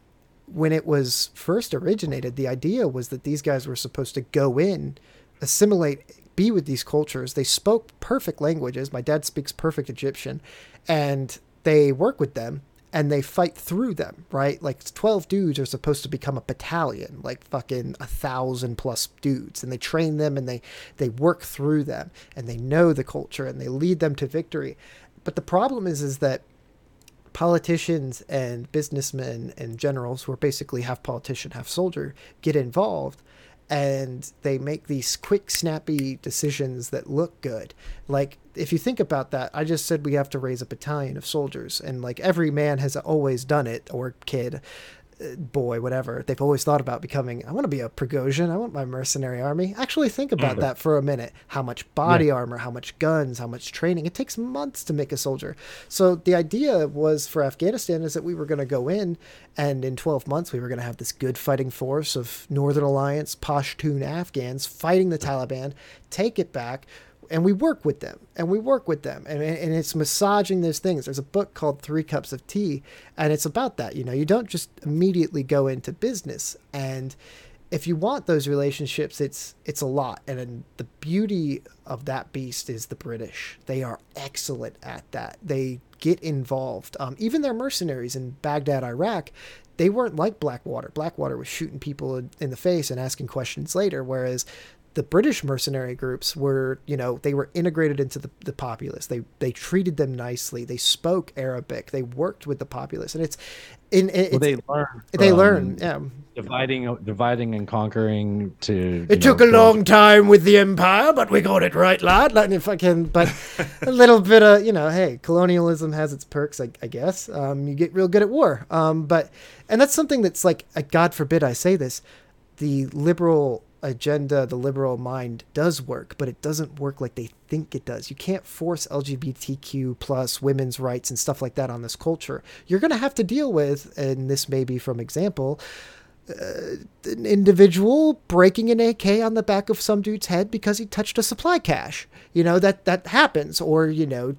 when it was first originated the idea was that these guys were supposed to go in assimilate be with these cultures they spoke perfect languages my dad speaks perfect egyptian and they work with them and they fight through them, right? Like 12 dudes are supposed to become a battalion, like fucking a thousand plus dudes. And they train them and they, they work through them and they know the culture and they lead them to victory. But the problem is, is that politicians and businessmen and generals who are basically half politician, half soldier get involved and they make these quick, snappy decisions that look good. Like, if you think about that, I just said we have to raise a battalion of soldiers, and like every man has always done it, or kid, boy, whatever. They've always thought about becoming. I want to be a Prigozhin. I want my mercenary army. Actually, think about mm-hmm. that for a minute. How much body armor, how much guns, how much training. It takes months to make a soldier. So the idea was for Afghanistan is that we were going to go in, and in 12 months we were going to have this good fighting force of Northern Alliance Pashtun Afghans fighting the Taliban, take it back and we work with them and we work with them and, and it's massaging those things. There's a book called three cups of tea and it's about that you know. You don't just immediately go into business and if you want those relationships it's it's a lot and then the beauty of that beast is the british. They are excellent at that. They get involved. Um, even their mercenaries in baghdad iraq they weren't like blackwater. Blackwater was shooting people in the face and asking questions later whereas the British mercenary groups were, you know, they were integrated into the, the populace. They they treated them nicely. They spoke Arabic. They worked with the populace, and it's in it's, well, they learn. they learn. Yeah, dividing, dividing and conquering. To it took a long time with the empire, but we got it right, lad. Like if I can, but a (laughs) little bit of you know, hey, colonialism has its perks, I, I guess. Um, you get real good at war. Um, but and that's something that's like, uh, God forbid I say this, the liberal agenda, the liberal mind does work, but it doesn't work like they think it does. You can't force LGBTQ plus women's rights and stuff like that on this culture. You're going to have to deal with, and this may be from example, uh, an individual breaking an AK on the back of some dude's head because he touched a supply cache. You know that that happens, or you know,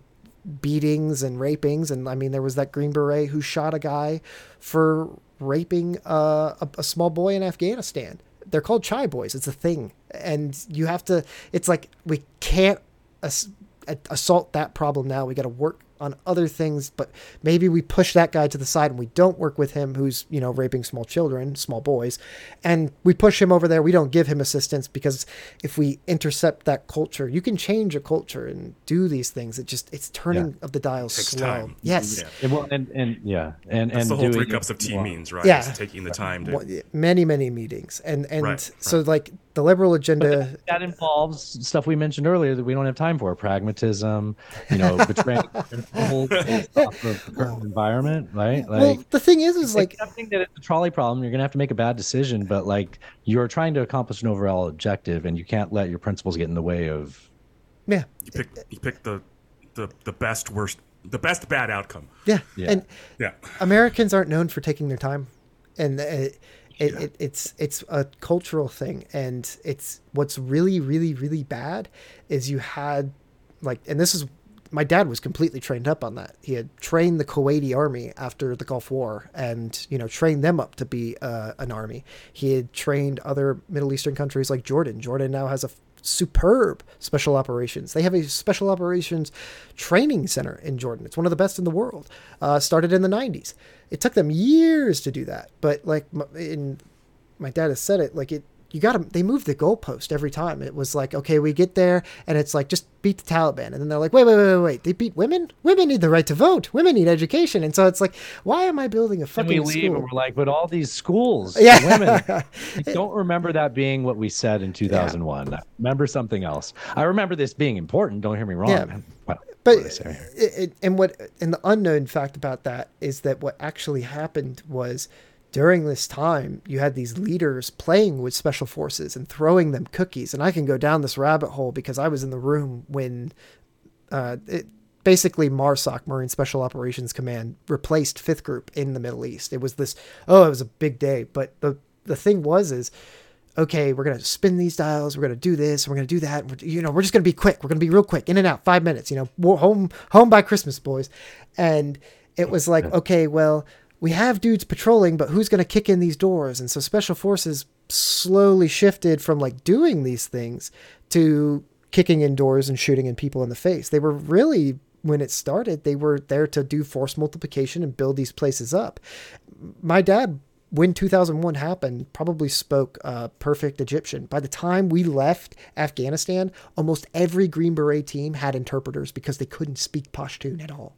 beatings and rapings. And I mean, there was that Green Beret who shot a guy for raping uh, a, a small boy in Afghanistan. They're called chai boys. It's a thing, and you have to. It's like we can't ass- assault that problem now. We got to work on other things, but maybe we push that guy to the side and we don't work with him who's, you know, raping small children, small boys, and we push him over there. We don't give him assistance because if we intercept that culture, you can change a culture and do these things. It just, it's turning Yeah. of the dial slow. time. Yes. Yeah. And, well, and, and yeah, and That's and the whole three cups of tea well, means, right? Yeah. It's taking the time to. Many, many meetings. And, and Right, so like the liberal agenda, That involves stuff we mentioned earlier that we don't have time for: pragmatism, you know, betraying (laughs) principles (laughs) based off of the current environment, right? Like, well, the thing is, is like, accepting that it's a trolley problem, you're gonna have to make a bad decision, but like you're trying to accomplish an overall objective, and you can't let your principles get in the way of. yeah, You pick you pick the the the best worst the best bad outcome. yeah. Yeah. And Yeah. Americans aren't known for taking their time, and it, it, it, it's it's a cultural thing, and it's what's really really really bad is you had like, and this is my dad was completely trained up on that. He had trained the Kuwaiti army after the Gulf War, and you know trained them up to be uh, an army. He had trained other Middle Eastern countries like Jordan. Jordan now has a superb special operations. They have a special operations training center in Jordan. It's one of the best in the world. Uh, started in the 90s. It took them years to do that, but like in my dad has said it, like it. You got to. They move the goalpost every time. It was like, okay, we get there, and it's like just beat the Taliban, and then they're like, wait, wait, wait, wait, wait. They beat women. Women need the right to vote. Women need education, and so it's like, why am I building a And fucking we leave school? and we're like, but all these schools, Yeah. women. (laughs) I don't remember that being what we said in 2001. I remember something else. I remember this being important. Don't hear me wrong. Yeah. Well, But what did I say here? it, it, and what and the unknown fact about that is that what actually happened was during this time you had these leaders playing with special forces and throwing them cookies and I can go down this rabbit hole because I was in the room when uh, it, basically MARSOC Marine Special Operations Command replaced Fifth Group in the Middle East. It was this oh it was a big day, but the the thing was is okay, we're gonna spin these dials, we're gonna do this, we're gonna do that. We're, you know, we're just gonna be quick. We're gonna be real quick, in and out, five minutes. You know, home home by Christmas, boys. And it was like, okay, well, we have dudes patrolling, but who's gonna kick in these doors? And so special forces slowly shifted from like doing these things to kicking in doors and shooting in people in the face. They were really when it started, they were there to do force multiplication and build these places up. My dad when 2001 happened, probably spoke uh, perfect Egyptian. By the time we left Afghanistan, almost every Green Beret team had interpreters because they couldn't speak Pashtun at all.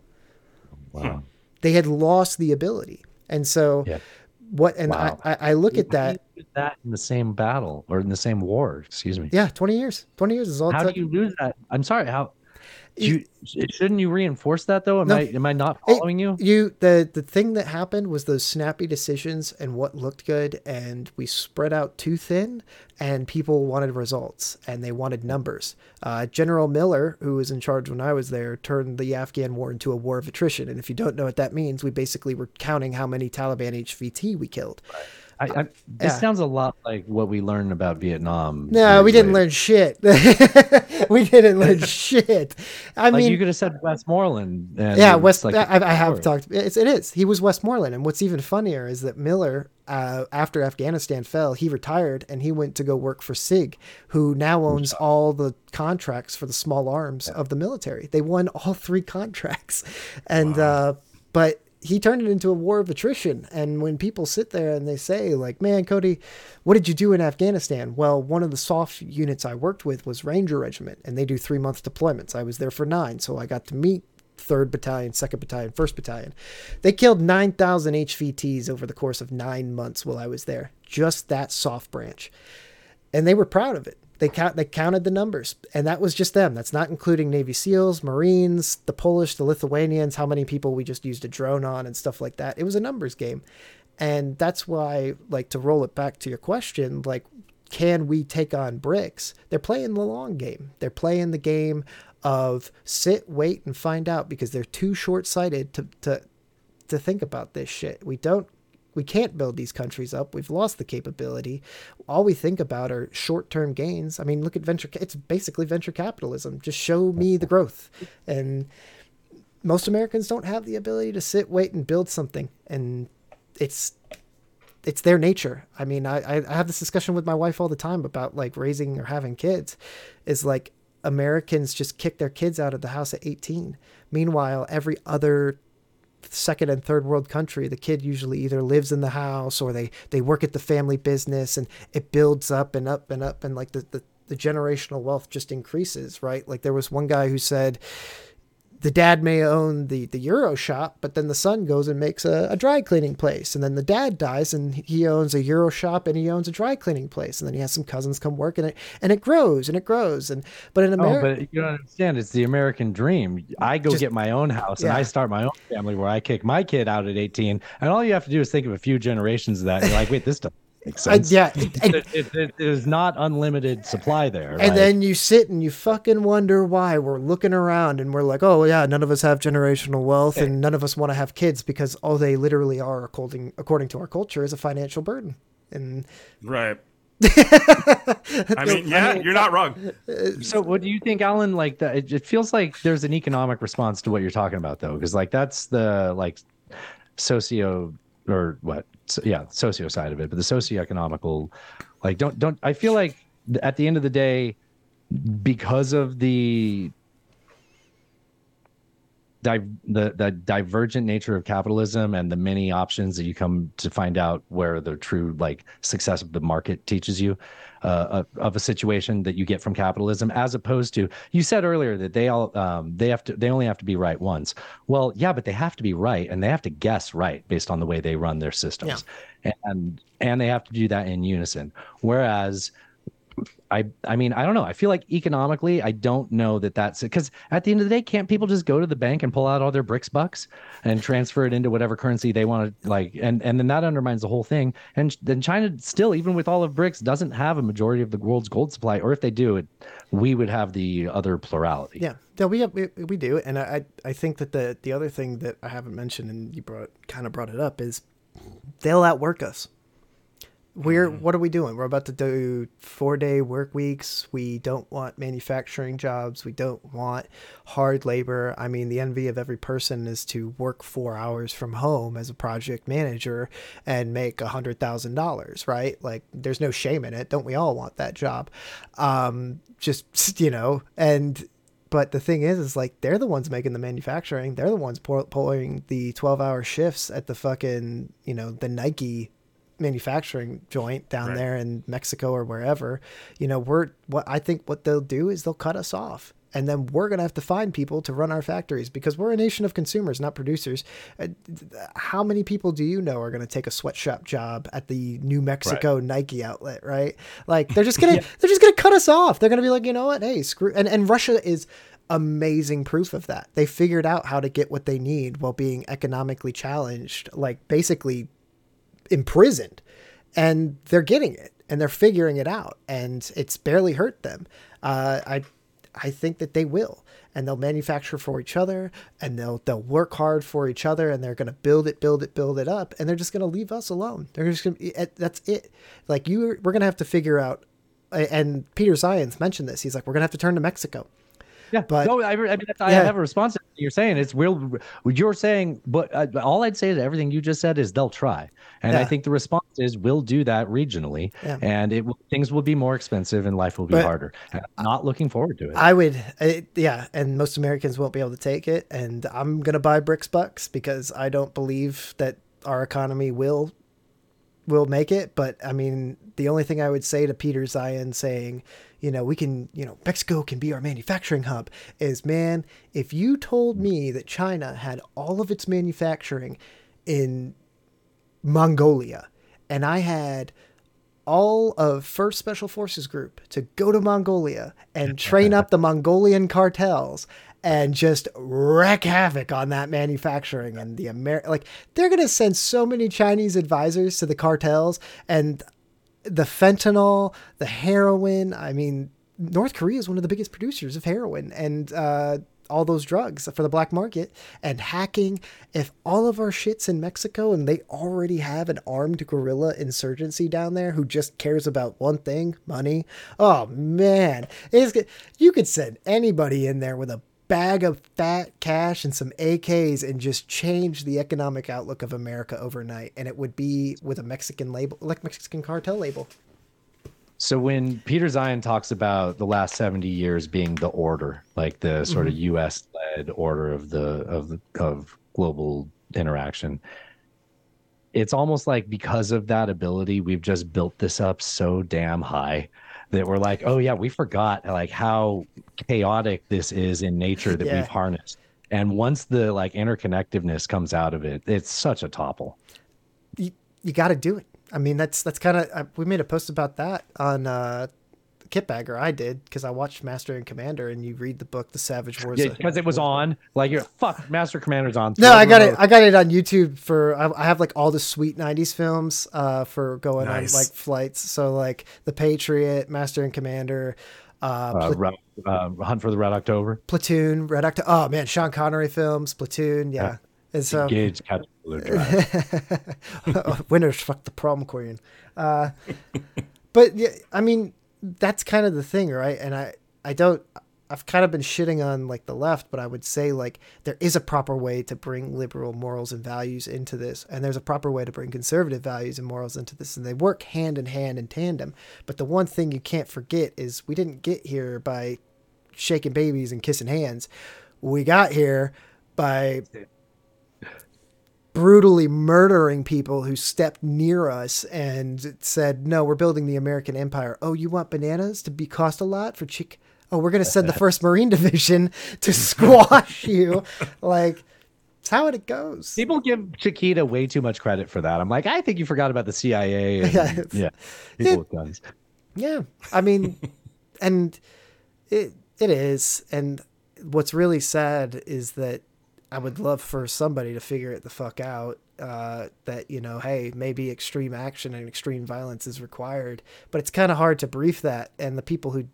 Wow. They had lost the ability. And so, Yeah. what, and Wow. I, I, look at that, that in the same battle or in the same war. Excuse me. yeah, 20 years. 20 years is all How do you lose that? I'm sorry. How? You, shouldn't you reinforce that though? Am No. I am I not It- following you? You the the thing that happened was those snappy decisions and what looked good, and we spread out too thin, and people wanted results and they wanted numbers. Uh, General Miller, who was in charge when I was there, turned the Afghan war into a war of attrition. And if you don't know what that means, we basically were counting how many Taliban HVT we killed. I, I, this yeah. sounds a lot like what we learned about Vietnam. No, we didn't later. learn shit. (laughs) we didn't learn (laughs) shit. I Like mean, you could have said Westmoreland. And yeah, West. like I, I have talked. It's, it is. He was Westmoreland, and what's even funnier is that Miller, uh, after Afghanistan fell, he retired and he went to go work for Sig, who now owns all the contracts for the small arms of the military. They won all three contracts, and uh, but he turned it into a war of attrition. And when people sit there and they say, like, man, Cody, what did you do in Afghanistan? Well, one of the soft units I worked with was Ranger Regiment, and they do three month deployments. I was there for nine, so I got to meet third battalion, second battalion, first battalion. They killed 9,000 HVTs over the course of nine months while I was there. Just that soft branch. And they were proud of it. They count, they counted the numbers, and that was just them. That's not including Navy SEALs, Marines, the Polish, the Lithuanians, how many people we just used a drone on and stuff like that. It was a numbers game. And that's why, like, to roll it back to your question, like, can we take on BRICS? They're playing the long game. They're playing the game of sit, wait, and find out because they're too short sighted to, to to think about this shit. We don't we can't build these countries up. We've lost the capability. All we think about are short-term gains. I mean, look at venture, it's basically venture capitalism. Just show me the growth. And most Americans don't have the ability to sit, wait and build something. And it's it's their nature. I mean, I, I I have this discussion with my wife all the time about like raising or having kids. Is like Americans just kick their kids out of the house at 18. Meanwhile, every other second and third world country, the kid usually either lives in the house or they, they work at the family business and it builds up and up and up and like the, the, the generational wealth just increases, right? Like there was one guy who said, the dad may own the the euro shop but then the son goes and makes a, a, dry cleaning place. And then the dad dies and he owns a euro shop and he owns a dry cleaning place. And then he has some cousins come work in it and it grows and it grows. And but in america oh, but you don't understand. It's the american dream. I go Just, get my own house and i start my own family where i kick my kid out at 18 and all you have to do is think of a few generations of that. And you're like wait this doesn't Makes sense. Uh, yeah, and, it, it, it is not unlimited supply there. And like, then you sit and you fucking wonder why we're looking around and we're like, oh yeah, none of us have generational wealth and none of us want to have kids because all they literally are, according according to our culture, is a financial burden. And right. (laughs) I mean, yeah, you're not wrong. So, what do you think, Alan? Like that, it, it feels like there's an economic response to what you're talking about, though, because like that's the like socio or what yeah socio side of it but the socioeconomical like don't don't i feel like at the end of the day because of the the the divergent nature of capitalism and the many options that you come to find out where the true like success of the market teaches you uh, of a situation that you get from capitalism, as opposed to you said earlier that they all um, they have to they only have to be right once. Well, yeah, but they have to be right and they have to guess right based on the way they run their systems, yeah. and and they have to do that in unison. Whereas I I mean I don't know. I feel like economically I don't know that that's because at the end of the day, can't people just go to the bank and pull out all their BRICS bucks and transfer it into whatever currency they want to like, and and then that undermines the whole thing. And then China still, even with all of BRICS, doesn't have a majority of the world's gold supply, or if they do, it we would have the other plurality. Yeah, yeah, we have, we, we do, and I I think that the the other thing that I haven't mentioned and you brought kind of brought it up is they'll outwork us we're mm. what are we doing? We're about to do four day work weeks. We don't want manufacturing jobs. We don't want hard labor. I mean, the envy of every person is to work four hours from home as a project manager and make a hundred thousand dollars, right? Like, there's no shame in it. Don't we all want that job? Um, just (laughs) you know, and but the thing is is like they're the ones making the manufacturing they're the ones pulling the 12 hour shifts at the fucking you know the nike manufacturing joint down right. there in Mexico or wherever, you know, we're what I think what they'll do is they'll cut us off. And then we're going to have to find people to run our factories because we're a nation of consumers, not producers. Uh, how many people do you know are going to take a sweatshop job at the New Mexico right. Nike outlet, right? Like they're just (laughs) going to, yeah. they're just going to cut us off. They're going to be like, you know what? Hey, screw. And, and Russia is amazing proof of that. They figured out how to get what they need while being economically challenged, like basically imprisoned and they're getting it and they're figuring it out and it's barely hurt them. Uh, I I think that they will and they'll manufacture for each other and they'll they'll work hard for each other and they're going to build it build it build it up and they're just going to leave us alone. They're just going to that's it. Like you we're going to have to figure out and Peter Zeihan's mentioned this. He's like we're going to have to turn to Mexico yeah, but no, I, I mean, I yeah. have a response to what you're saying. It's real. You're saying, but uh, all I'd say to everything you just said is they'll try, and yeah. I think the response is we'll do that regionally, yeah. and it things will be more expensive and life will be but, harder. I'm not looking forward to it. I would, it, yeah, and most Americans won't be able to take it, and I'm gonna buy BRICS bucks because I don't believe that our economy will will make it. But I mean, the only thing I would say to Peter Zeihan saying you know, we can, you know, Mexico can be our manufacturing hub is man, if you told me that China had all of its manufacturing in Mongolia and I had all of First Special Forces Group to go to Mongolia and train up the (laughs) Mongolian cartels and just wreak havoc on that manufacturing and the Amer like they're gonna send so many Chinese advisors to the cartels and the fentanyl, the heroin. I mean, North Korea is one of the biggest producers of heroin and uh, all those drugs for the black market and hacking. If all of our shit's in Mexico and they already have an armed guerrilla insurgency down there who just cares about one thing money, oh man, it's, you could send anybody in there with a bag of fat cash and some AKs and just change the economic outlook of America overnight. And it would be with a Mexican label, like Mexican cartel label. So when Peter Zeihan talks about the last 70 years being the order, like the sort of mm-hmm. US led order of the of the of global interaction, it's almost like because of that ability, we've just built this up so damn high that we're like, oh yeah, we forgot like how chaotic this is in nature that Yeah. we've harnessed. And once the like interconnectedness comes out of it, it's such a topple. you, you got to do it. I mean, that's that's kind of we made a post about that on uh, Kitbagger. I did because I watched Master and Commander, and you read the book, The Savage Wars. Yeah, because it was on. Like you're fuck, Master Commander's on. No, I got it. I got it on YouTube for. I, I have like all the sweet '90s films uh, for going Nice. on like flights. So like The Patriot, Master and Commander, uh, uh, Pla- uh, Hunt for the Red October. Platoon, Red October. Oh man, Sean Connery films, Platoon. Yeah, and so Gage catch Blue Drive. (laughs) winners fuck the prom queen. Uh, (laughs) but yeah, I mean, that's kind of the thing, right? And I, I don't. I've kind of been shitting on like the left, but I would say like there is a proper way to bring liberal morals and values into this, and there's a proper way to bring conservative values and morals into this, and they work hand in hand in tandem. But the one thing you can't forget is we didn't get here by shaking babies and kissing hands. We got here by brutally murdering people who stepped near us and said, "No, we're building the American empire." Oh, you want bananas to be cost a lot for chick? Oh, we're gonna send the (laughs) First Marine Division to squash you. Like, it's how it goes. People give Chiquita way too much credit for that. I'm like, I think you forgot about the CIA. And, (laughs) Yeah. yeah, people with guns. Yeah, I mean, and it it is. And what's really sad is that I would love for somebody to figure it the fuck out. Uh, that you know, hey, maybe extreme action and extreme violence is required, but it's kind of hard to brief that. And the people who,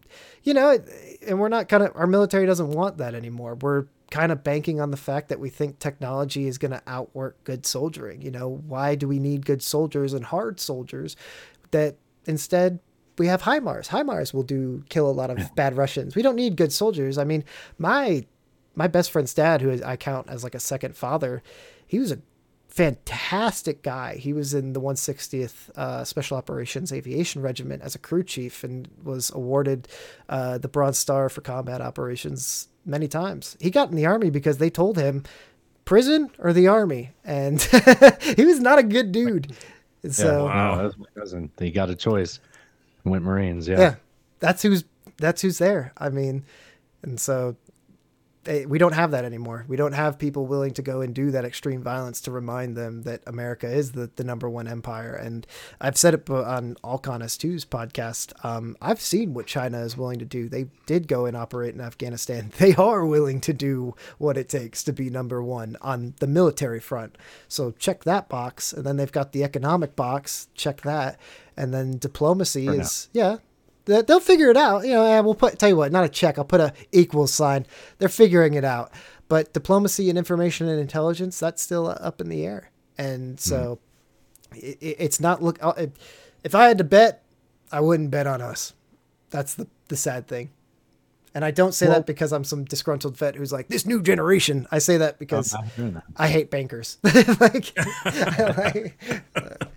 you know, and we're not kind of our military doesn't want that anymore. We're kind of banking on the fact that we think technology is going to outwork good soldiering. You know, why do we need good soldiers and hard soldiers? That instead we have HIMARS. HIMARS will do kill a lot of (laughs) bad Russians. We don't need good soldiers. I mean, my my best friend's dad, who I count as like a second father, he was a fantastic guy. He was in the 160th uh, Special Operations Aviation Regiment as a crew chief and was awarded uh, the Bronze Star for combat operations many times. He got in the army because they told him prison or the army, and (laughs) he was not a good dude. And Yeah, so Wow. that's my cousin. He got a choice. Went Marines. Yeah. yeah that's who's that's who's there i mean and so they, we don't have that anymore. We don't have people willing to go and do that extreme violence to remind them that america is the, the number one empire. And i've said it on alcon s2's podcast um, i've seen what china is willing to do. They did go and operate in afghanistan. (laughs) They are willing to do what it takes to be number one on the military front. So check that box. And then they've got the economic box. Check that. And then diplomacy now. is yeah they- they'll figure it out. You know, and we'll put tell you what, not a check. I'll put a equal sign. They're figuring it out. But diplomacy and information and intelligence, that's still up in the air. And so it, it- it's not look. uh, If I had to bet, I wouldn't bet on us. That's the the sad thing. And I don't say Well- that because I'm some disgruntled vet who's like this new generation. I say that because I'm not doing that. I hate bankers. (laughs) like, (laughs) like, (laughs)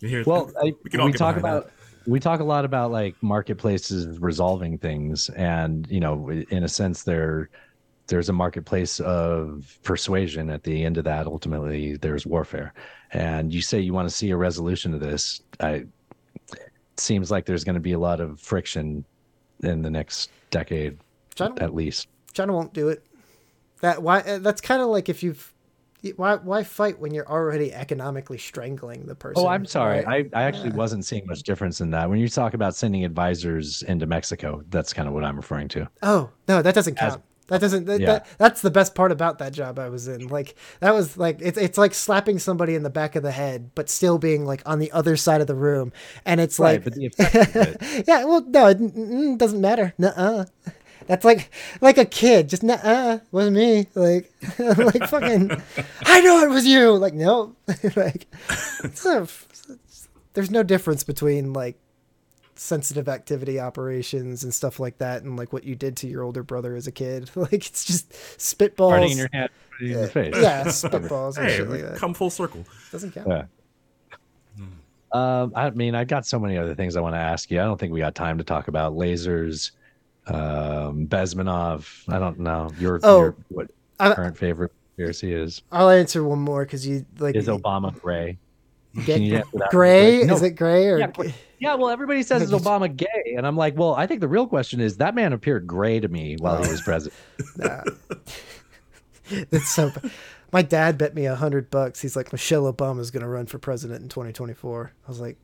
You hear- Well, I, we can all we talk behind about we talk a lot about like marketplaces resolving things, and you know, in a sense, there there's a marketplace of persuasion at the end of that. Ultimately, there's warfare, and you say you want to see a resolution to this. I it seems like there's going to be a lot of friction in the next decade, China, at least. China won't do it. That why? That's kind of like if you've. Why, why fight when you're already economically strangling the person? Oh, I'm sorry. right? I, I actually wasn't seeing much difference in that. When you talk about sending advisors into Mexico, that's kind of what I'm referring to. Oh no, that doesn't As- count. that doesn't. That, Yeah. that, that's the best part about that job I was in. Like that was like it's it's like slapping somebody in the back of the head, but still being like on the other side of the room, and it's Right, like but the effect of it, (laughs) yeah, well, no, it mm, mm, doesn't matter. Nuh-uh. That's like like a kid, just nuh-uh, wasn't me. Like, (laughs) like fucking, I know it was you. Like, no, (laughs) like, it's a- there's no difference between like sensitive activity operations and stuff like that, and like what you did to your older brother as a kid. (laughs) Like, it's just spitballs. farting in your hand, in the face. yeah, spitballs and Hey, shit like that. come full circle. Doesn't count. Yeah. Um, I mean, I got so many other things I want to ask you. I don't think we got time to talk about lasers, um, Bezmenov. I don't know your, Oh, your what I- current favorite conspiracy is. I'll answer one more because you like Is Obama gray? get- gray. No. Is it gray or Yeah, yeah, well, everybody says it's (laughs) Obama gay, and I'm like, well, I think the real question is that man appeared gray to me while he was president. (laughs) Nah. (laughs) It's so. My dad bet me a hundred bucks. He's like, Michelle Obama's gonna run for president in 2024. I was like,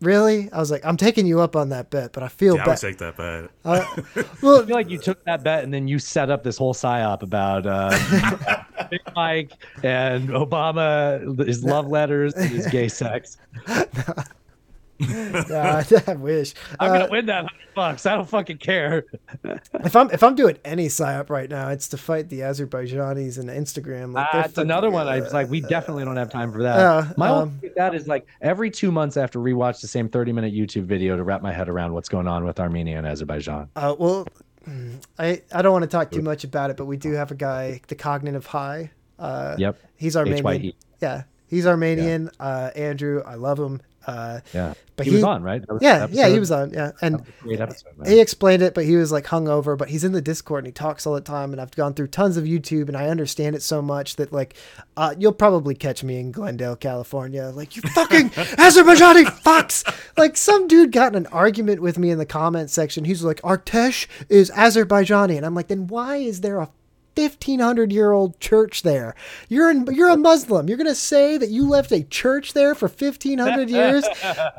really? I was like, I'm taking you up on that bet, but I feel Yeah, I would bad. take that bet. Uh, (laughs) well, I feel like you took that bet and then you set up this whole psyop about uh, (laughs) Big Mike and Obama, his love letters, and his gay sex. (laughs) (laughs) yeah, I (laughs) wish. I'm Uh, gonna win that hundred bucks. I don't fucking care. (laughs) if I'm if I'm doing any psyop right now, it's to fight the Azerbaijanis and Instagram. Like, Ah, they're another one. I was like, we definitely don't have time for that. Yeah, my um, thing with that is like every two months after rewatch the same 30 minute YouTube video to wrap my head around what's going on with Armenia and Azerbaijan. Uh, well, mm, I I don't want to talk too much about it, but we do have a guy, the cognitive high. Uh, Yep. he's Armenian. HYE. Yeah, he's Armenian. Uh, Andrew, I love him. Uh, Yeah. But he, was on, right? Yeah, yeah, he was on. Yeah, and That was a great episode, man. he explained it, but he was like hungover. But he's in the Discord and he talks all the time. And I've gone through tons of YouTube and I understand it so much that like, uh, you'll probably catch me in Glendale, California. Like you fucking (laughs) Azerbaijani fucks. Like some dude got in an argument with me in the comment section. He's like, Artsakh is Azerbaijani, and I'm like, then why is there a 1500 year old church there you're in, you're a muslim you're going to say that you left a church there for 1500 years (laughs)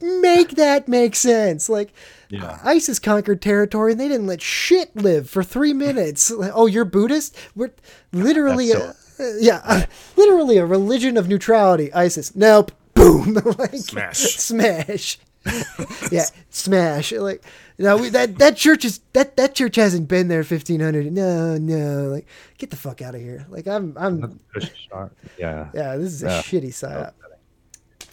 make that make sense. Like, Yeah. ISIS conquered territory and they didn't let shit live for three minutes. (laughs) Oh, you're Buddhist? We're literally, a, uh, yeah, uh, (laughs) literally a religion of neutrality. ISIS, nope. Boom, like, Smash. smash. (laughs) yeah, smash. Like, no, we, that that church is that that church hasn't been there fifteen hundred. No, no, like, get the fuck out of here. Like, I'm I'm Yeah. yeah, this is a Yeah. shitty psyop.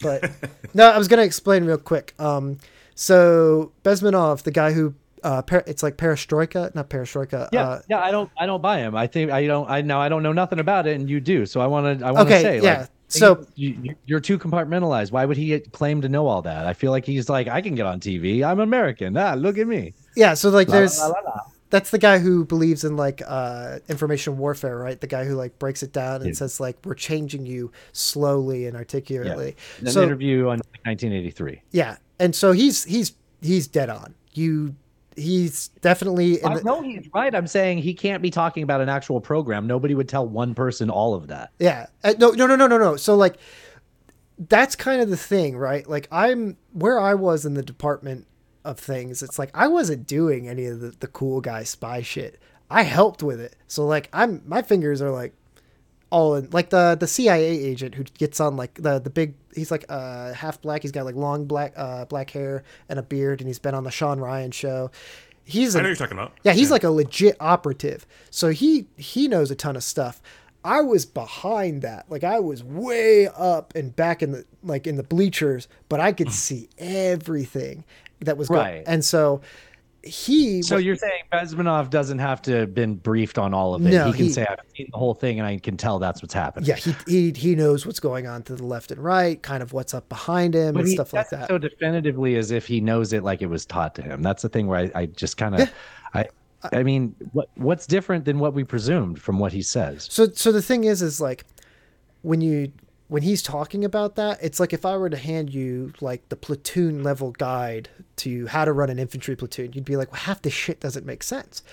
But (laughs) no, I was gonna explain real quick. Um, so Bezmenov, the guy who uh, per, it's like perestroika, not perestroika. Yeah, Uh, yeah, I don't, I don't buy him. I think I don't. I now I don't know nothing about it, and you do. So I want to, I want to Okay, say, yeah, like, so- you, you- you're too compartmentalized. Why would he claim to know all that? I feel like he's like, I can get on TV. I'm American. Ah, look at me. yeah. So like, La, la, there's la, la, la. that's the guy who believes in like uh, information warfare, right? The guy who like breaks it down and Yeah. says like we're changing you slowly and articulately. An So interview on 1983. yeah, and so he's he's he's dead on. You he's definitely in I the, know he's right. I'm saying he can't be talking about an actual program. Nobody would tell one person all of that. Yeah. Uh, no, no, no, no, no, no. So like, that's kind of the thing, right? Like I'm where I was in the department of things. It's like I wasn't doing any of the, the cool guy spy shit. I helped with it. So like I'm my fingers are like all in like the the CIA agent who gets on like the the big he's like uh half black he's got like long black uh black hair and a beard and he's been on the Sean Ryan show. He's I a, know you're talking about. yeah, he's like a legit operative. So he he knows a ton of stuff. I was behind that. Like I was way up and back in the like in the bleachers, but I could see everything that was going. Right. And so he So you're saying Bezmenov doesn't have to have been briefed on all of it. No, he can he- say I've seen the whole thing and I can tell that's what's happening. yeah, he, he he knows what's going on to the left and right, kind of what's up behind him But and stuff like that. so definitively as if he knows it like it was taught to him. That's the thing where I, I just kind of I I mean what what's different than what we presumed from what he says? So so the thing is is like when you when he's talking about that, it's like if I were to hand you like the platoon level guide to how to run an infantry platoon, you'd be like, well, half this shit doesn't make sense.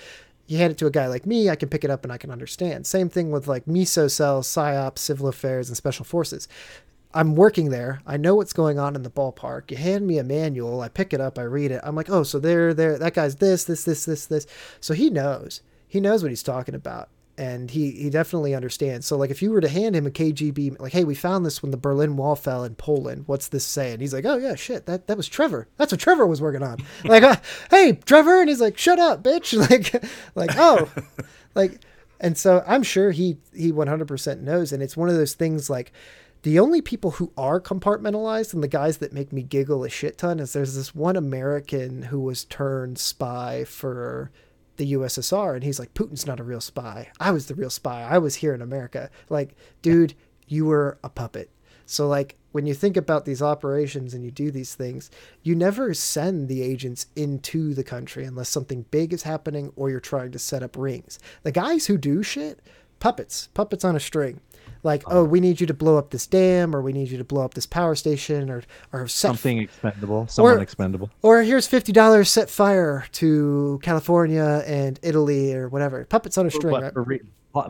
You hand it to a guy like me, I can pick it up and I can understand. Same thing with like MISO cells, PSYOPs, civil affairs, and special forces. I'm working there. I know what's going on in the ballpark. You hand me a manual, I pick it up, I read it. I'm like, oh, so there, there, that guy's this, this, this, this, this. So he knows. He knows what he's talking about. And he, he definitely understands. So like if you were to hand him a KGB like, hey, we found this when the Berlin Wall fell in Poland. What's this saying he's like, oh yeah, shit, that that was Trevor. That's what Trevor was working on. (laughs) like, uh, hey, Trevor, and he's like, shut up, bitch. (laughs) Like, like oh, (laughs) like, and so I'm sure he he 100% knows. And it's one of those things like the only people who are compartmentalized and the guys that make me giggle a shit ton is there's this one American who was turned spy for the USSR and he's like Putin's not a real spy. I was the real spy. I was here in America. Like, dude, you were a puppet. So like when you think about these operations and you do these things, you never send the agents into the country unless something big is happening or you're trying to set up rings. The guys who do shit, puppets, puppets on a string. Like, oh, we need you to blow up this dam, or we need you to blow up this power station, or or set Something expendable. Someone Or- expendable. or here's fifty dollars, set fire to California and Italy or whatever. Puppets on a string, right? for, re-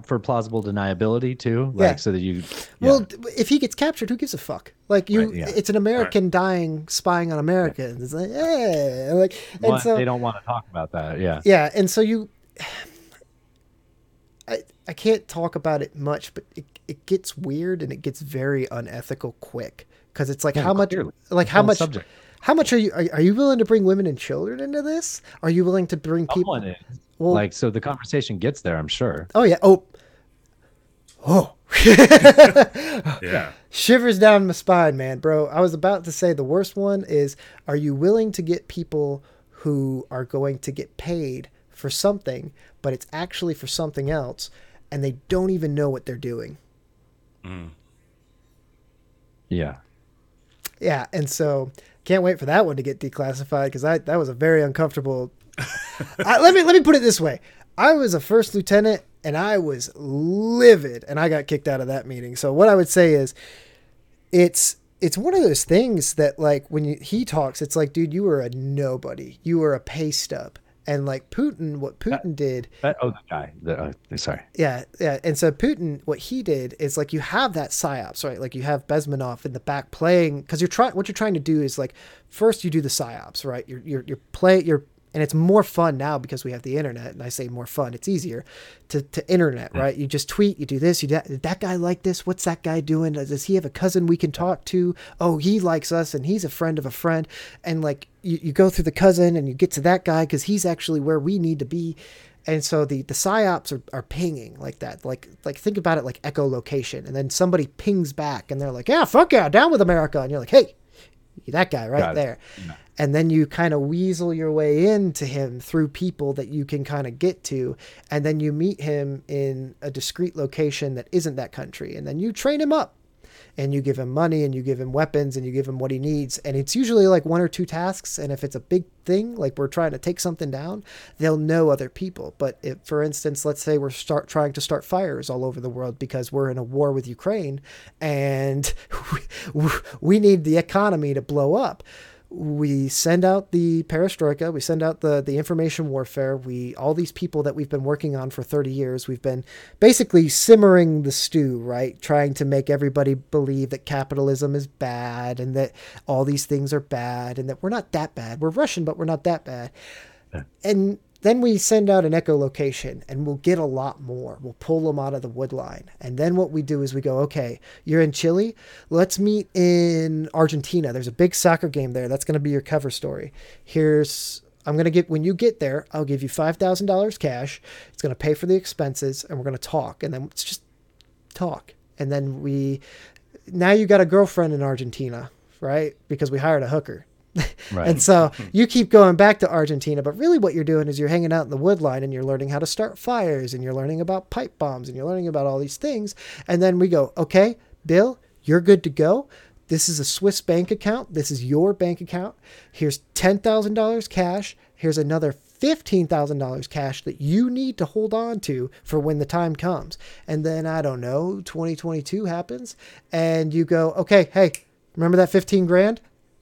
for plausible deniability too, like Yeah. so that you. Well, yeah. d- if he gets captured, who gives a fuck? Like you, Right, yeah. it's an American dying, spying on Americans. It's like, yeah, like, and Well, so they don't want to talk about that. Yeah. yeah, and so you, (sighs) I I can't talk about it much, but it it gets weird and it gets very unethical quick because it's like Yeah, how much, clearly. like how much, subject. how much are you are, are you willing to bring women and children into this? Are you willing to bring people? Someone is. Well- like so, the conversation gets there. I'm sure. Oh yeah. Oh. Oh. (laughs) Yeah. Shivers down my spine, man, bro. I was about to say the worst one is are you willing to get people who are going to get paid for something, but it's actually for something else and they don't even know what they're doing? Yeah. Yeah, and so can't wait for that one to get declassified because I that was a very uncomfortable. (laughs) I, let me let me put it this way: I was a first lieutenant and I was livid, and I got kicked out of that meeting. So what I would say is, it's it's one of those things that like when you, he talks, it's like, dude, you were a nobody, you were a pay stub, and like Putin, what Putin did But, oh, the guy. The, uh, sorry. yeah, yeah. And so Putin, what he did is like you have that psyops, right? Like you have Bezmenov in the back playing because you're trying. What you're trying to do is like first you do the psyops, right? You're you're you're play you're and it's more fun now because we have the internet. And I say more fun, it's easier to to internet, mm. right? You just tweet, you do this, you do that. That guy like this? What's that guy doing? Does he have a cousin we can talk to? Oh, he likes us, and he's a friend of a friend. And like you, you go through the cousin, and you get to that guy because he's actually where we need to be and so the the psyops are, are pinging like that like like think about it like echolocation and then somebody pings back and they're like yeah fuck yeah down with america and you're like hey that guy right there. And then you kind of weasel your way into him through people that you can kind of get to and then you meet him in a discreet location that isn't that country and then you train him up and you give him money and you give him weapons and you give him what he needs and it's usually like one or two tasks and if it's a big thing like we're trying to take something down they'll know other people. But if for instance let's say we're start trying to start fires all over the world because we're in a war with Ukraine and (laughs) we, we need the economy to blow up we send out the perestroika we send out the the information warfare we all these people that we've been working on for 30 years we've been basically simmering the stew right? Trying to make everybody believe that capitalism is bad and that all these things are bad and that we're not that bad. We're russian but we're not that bad. And then we send out an echolocation and we'll get a lot more. We'll pull them out of the wood line. And then what we do is we go, okay, you're in Chile. Let's meet in Argentina. There's a big soccer game there. That's going to be your cover story. Here's, I'm going to get, when you get there, I'll give you $5,000 cash. It's going to pay for the expenses and we're going to talk. And then it's just talk. And then we, now you got a girlfriend in Argentina, right? Because we hired a hooker. Right. And so you keep going back to Argentina, but really what you're doing is you're hanging out in the woodline and you're learning how to start fires and you're learning about pipe bombs and you're learning about all these things. And then we go, okay, Bill, you're good to go. This is a Swiss bank account. This is your bank account. Here's $10,000 cash. Here's another $15,000 cash that you need to hold on to for when the time comes. And then, I don't know, 2022 happens and you go, okay, hey, remember that 15 grand?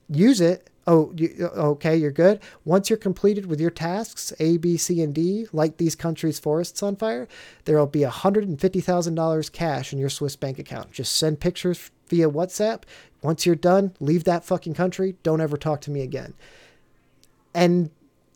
Use it. Oh, you, uh, okay, you're good. Once you're completed with your tasks, A, B, C, and D, light these countries' forests on fire, there will be $150,000 cash in your Swiss bank account. Just send pictures via WhatsApp. Once you're done, leave that fucking country. Don't ever talk to me again. And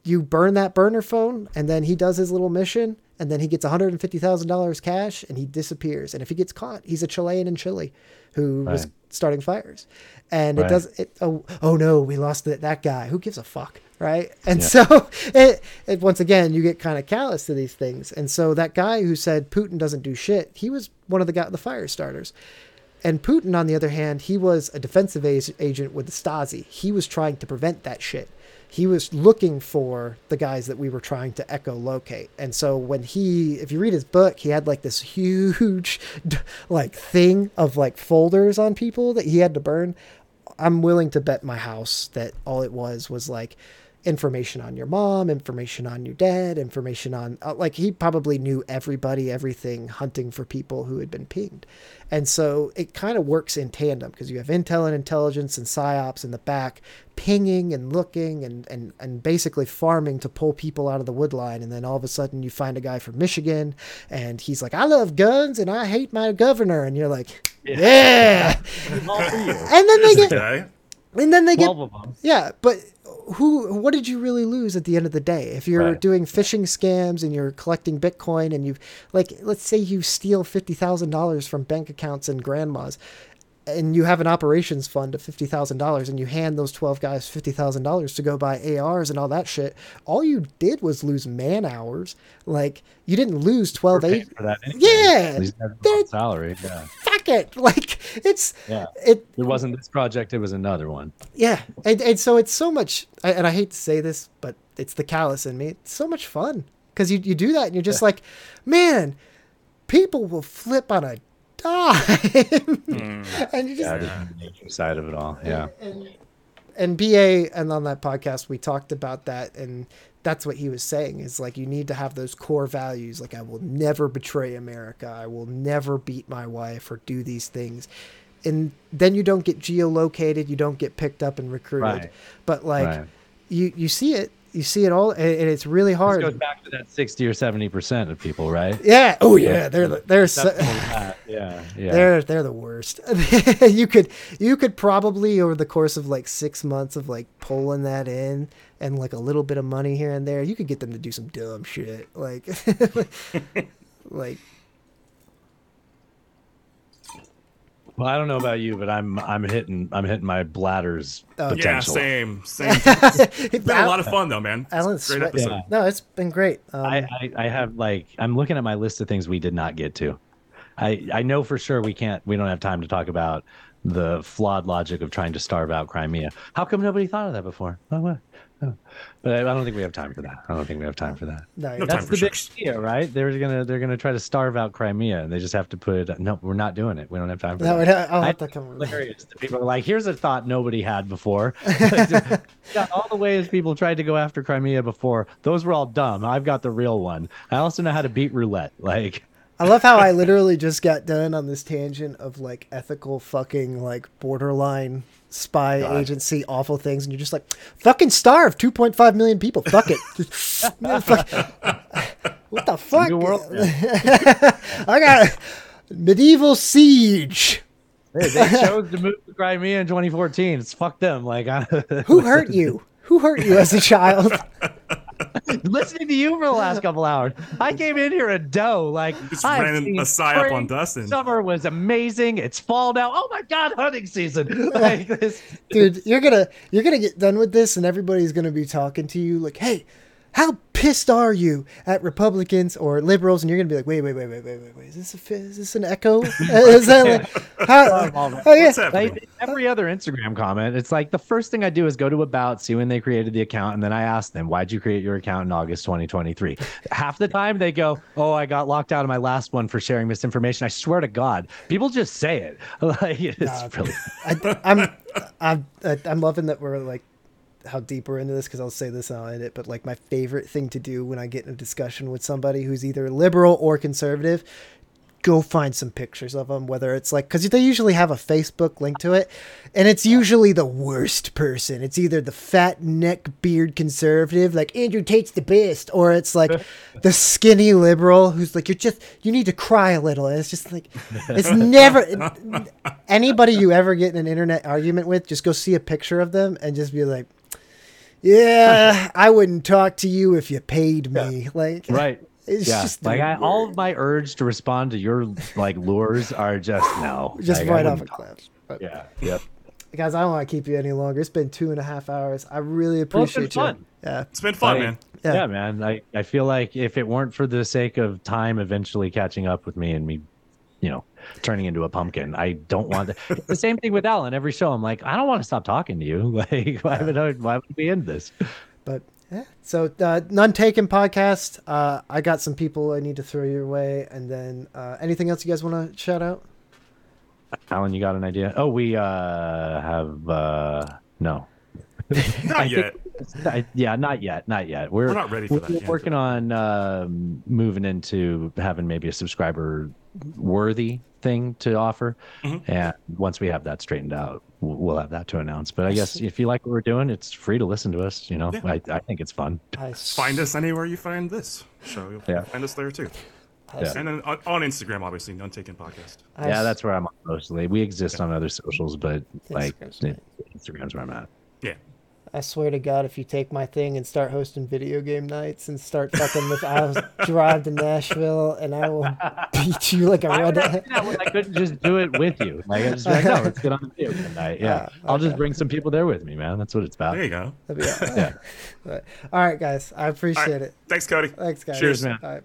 you burn that burner phone, and then he does his little mission, and then he gets $150,000 cash and he disappears. And if he gets caught, he's a Chilean in Chile who was Right. Starting fires. And it does it oh oh no, we lost that that guy. Who gives a fuck? Right. And Yeah. so (laughs) it, it once again you get kind of callous to these things. And so that guy who said Putin doesn't do shit, he was one of the guy, the fire starters. And Putin, on the other hand, he was a defensive agent with the Stasi. He was trying to prevent that shit. He was looking for the guys that we were trying to echolocate. And so when he, if you read his book, he had like this huge, (laughs) like thing of like folders on people that he had to burn. I'm willing to bet my house that all it was was like information on your mom, information on your dad, information on uh, like he probably knew everybody, everything, hunting for people who had been pinged. And so it kind of works in tandem because you have intel and intelligence and psyops in the back, pinging and looking and, and, and basically farming to pull people out of the woodline. And then all of a sudden you find a guy from Michigan and he's like, I love guns and I hate my governor. And you're like, yeah. (laughs) All for you. And then they get, Okay. and then they get, of them. yeah, but who? What did you really lose at the end of the day? If you're Right. doing phishing scams and you're collecting Bitcoin and you've, like, let's say you steal fifty thousand dollars from bank accounts and grandmas, and you have an operations fund of fifty thousand dollars, and you hand those twelve guys fifty thousand dollars to go buy ARs and all that shit. All you did was lose man hours. Like you didn't lose twelve eight. for that anyway. Yeah, At least that's they're- on salary. Yeah. Fuck it. (laughs) Like it's Yeah. it It wasn't this project. It was another one. Yeah, and and so it's so much, and I hate to say this, but it's the callous in me. It's so much fun because you you do that and you're just like, man, people will flip on a dime, (laughs) hmm. and you just Yeah, the side of it all. Yeah. and, and BA and on that podcast we talked about that and that's what he was saying is like you need to have those core values like I will never betray America I will never beat my wife or do these things and then you don't get geolocated you don't get picked up and recruited Right. but like Right. you you see it you see it all and, and it's really This hard goes back to that sixty or seventy percent of people, right? yeah oh yeah they're the- they're so, that, yeah. Yeah. They're they're the worst. (laughs) you could you could probably over the course of like six months of like pulling that in and like a little bit of money here and there, you could get them to do some dumb shit. Like (laughs) like Well, I don't know about you, but I'm I'm hitting I'm hitting my bladder's Oh, Yeah, same, (laughs) same. It's been a lot of fun though, man. It's a Alan's great sweat- episode. Yeah. No, it's been great. Um, I, I, I have like I'm looking at my list of things we did not get to. I I know for sure we can't we don't have time to talk about the flawed logic of trying to starve out Crimea. How come nobody thought of that before? Oh, what? Oh. (laughs) But I, I don't think we have time for that. I don't think we have time for that. no, No you're- time That's for the big sharks. idea, right? They're gonna they're gonna try to starve out Crimea, and they just have to put it. No, we're not doing it. We don't have time for no, that. I'll I- have to come. hilarious. that People are like, here's a thought nobody had before. (laughs) (laughs) yeah, all the ways people tried to go after Crimea before, those were all dumb. I've got the real one. I also know how to beat roulette. Like, I love how I literally just got done on this tangent of like ethical fucking like borderline spy God. agency awful things, and you're just like, fucking starve 2.5 million people. Fuck it. Just- (laughs) man, (laughs) fuck- what the fuck? world. (laughs) I got medieval siege. They, they chose to move to Crimea in 2014. It's fuck them. Like, I, Who hurt you? Who hurt you as a child? (laughs) listening to you for the last couple hours. I came in here a dough. Like, Just I've ran a psyop on Dustin. Summer was amazing. It's fall now. Oh my god, hunting season. (laughs) Like this. dude you're gonna you're gonna get done with this and everybody's gonna be talking to you like hey how pissed are you at republicans or liberals? And you're gonna be like wait wait wait wait wait wait wait. Is this a is this an echo? (laughs) (laughs) Is that like, how, oh yeah. Like, every other Instagram comment, it's like the first thing I do is go to about, see when they created the account, and then I ask them, "Why'd you create your account in August 2023?" Half the time they go, "Oh, I got locked out of my last one for sharing misinformation." I swear to God, people just say it. (laughs) Like it's Nah, really I, I'm I'm I'm loving that we're like how deep we're into this because I'll say this and I'll end it. But like my favorite thing to do when I get in a discussion with somebody who's either liberal or conservative, go find some pictures of them. Whether it's like because they usually have a Facebook link to it, and it's usually the worst person. It's either the fat neck beard conservative like Andrew Tate's the best, or it's like (laughs) the skinny liberal who's like you're just you need to cry a little. And it's just like it's never anybody you ever get in an internet argument with, just go see a picture of them and just be like, "Yeah, I wouldn't talk to you if you paid me." Like, right. It's yeah, just like I, all of my urge to respond to your like lures are just no, (laughs) just Like, right off a cliff. But, Yeah, yep. guys, I don't want to keep you any longer. It's been two and a half hours. I really Well, it's been appreciate you. fun. Yeah, It's been fun, Like, man. Yeah. Yeah. man. I, I feel like if it weren't for the sake of time eventually catching up with me and me, you know, turning into a pumpkin. I don't want to. the same thing with Alan. Every show, I'm like, I don't want to stop talking to you. (laughs) Like, why would I, why would we end this? But yeah, so uh, none taken podcast. Uh, I got some people I need to throw your way, and then uh, anything else you guys want to shout out? Alan, you got an idea? Oh, we uh have uh no. (laughs) Not yet. I, yeah, not yet, not yet. We're, We're not ready for we're that yet. working on um, moving into having maybe a subscriber worthy thing to offer, Mm-hmm. and once we have that straightened out, we'll, we'll have that to announce. But I guess if you like what we're doing, it's free to listen to us. You know, Yeah. I, I think it's fun. I Find us anywhere you find this show. You'll Yeah. find us there too. Yeah. And then on, on Instagram, obviously, None Taken Podcast. Yeah, that's where I'm on mostly. We exist on other socials, but like Instagram's fine. Instagram's where I'm at. Yeah. I swear to God, if you take my thing and start hosting video game nights and start fucking with, I'll (laughs) drive to Nashville and I will beat you like a Why would I, red. do that when I couldn't just do it with you? (laughs) Like, I just be like, no, (laughs) let's get on the video game night. Yeah, Ah, I'll just bring some people there with me, man. That's what it's about. There you go. That'd be awesome. Yeah. All right, guys. I appreciate right. it. Thanks, Cody. Thanks, guys. Cheers. man. All right.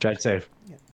Drive safe. Yeah.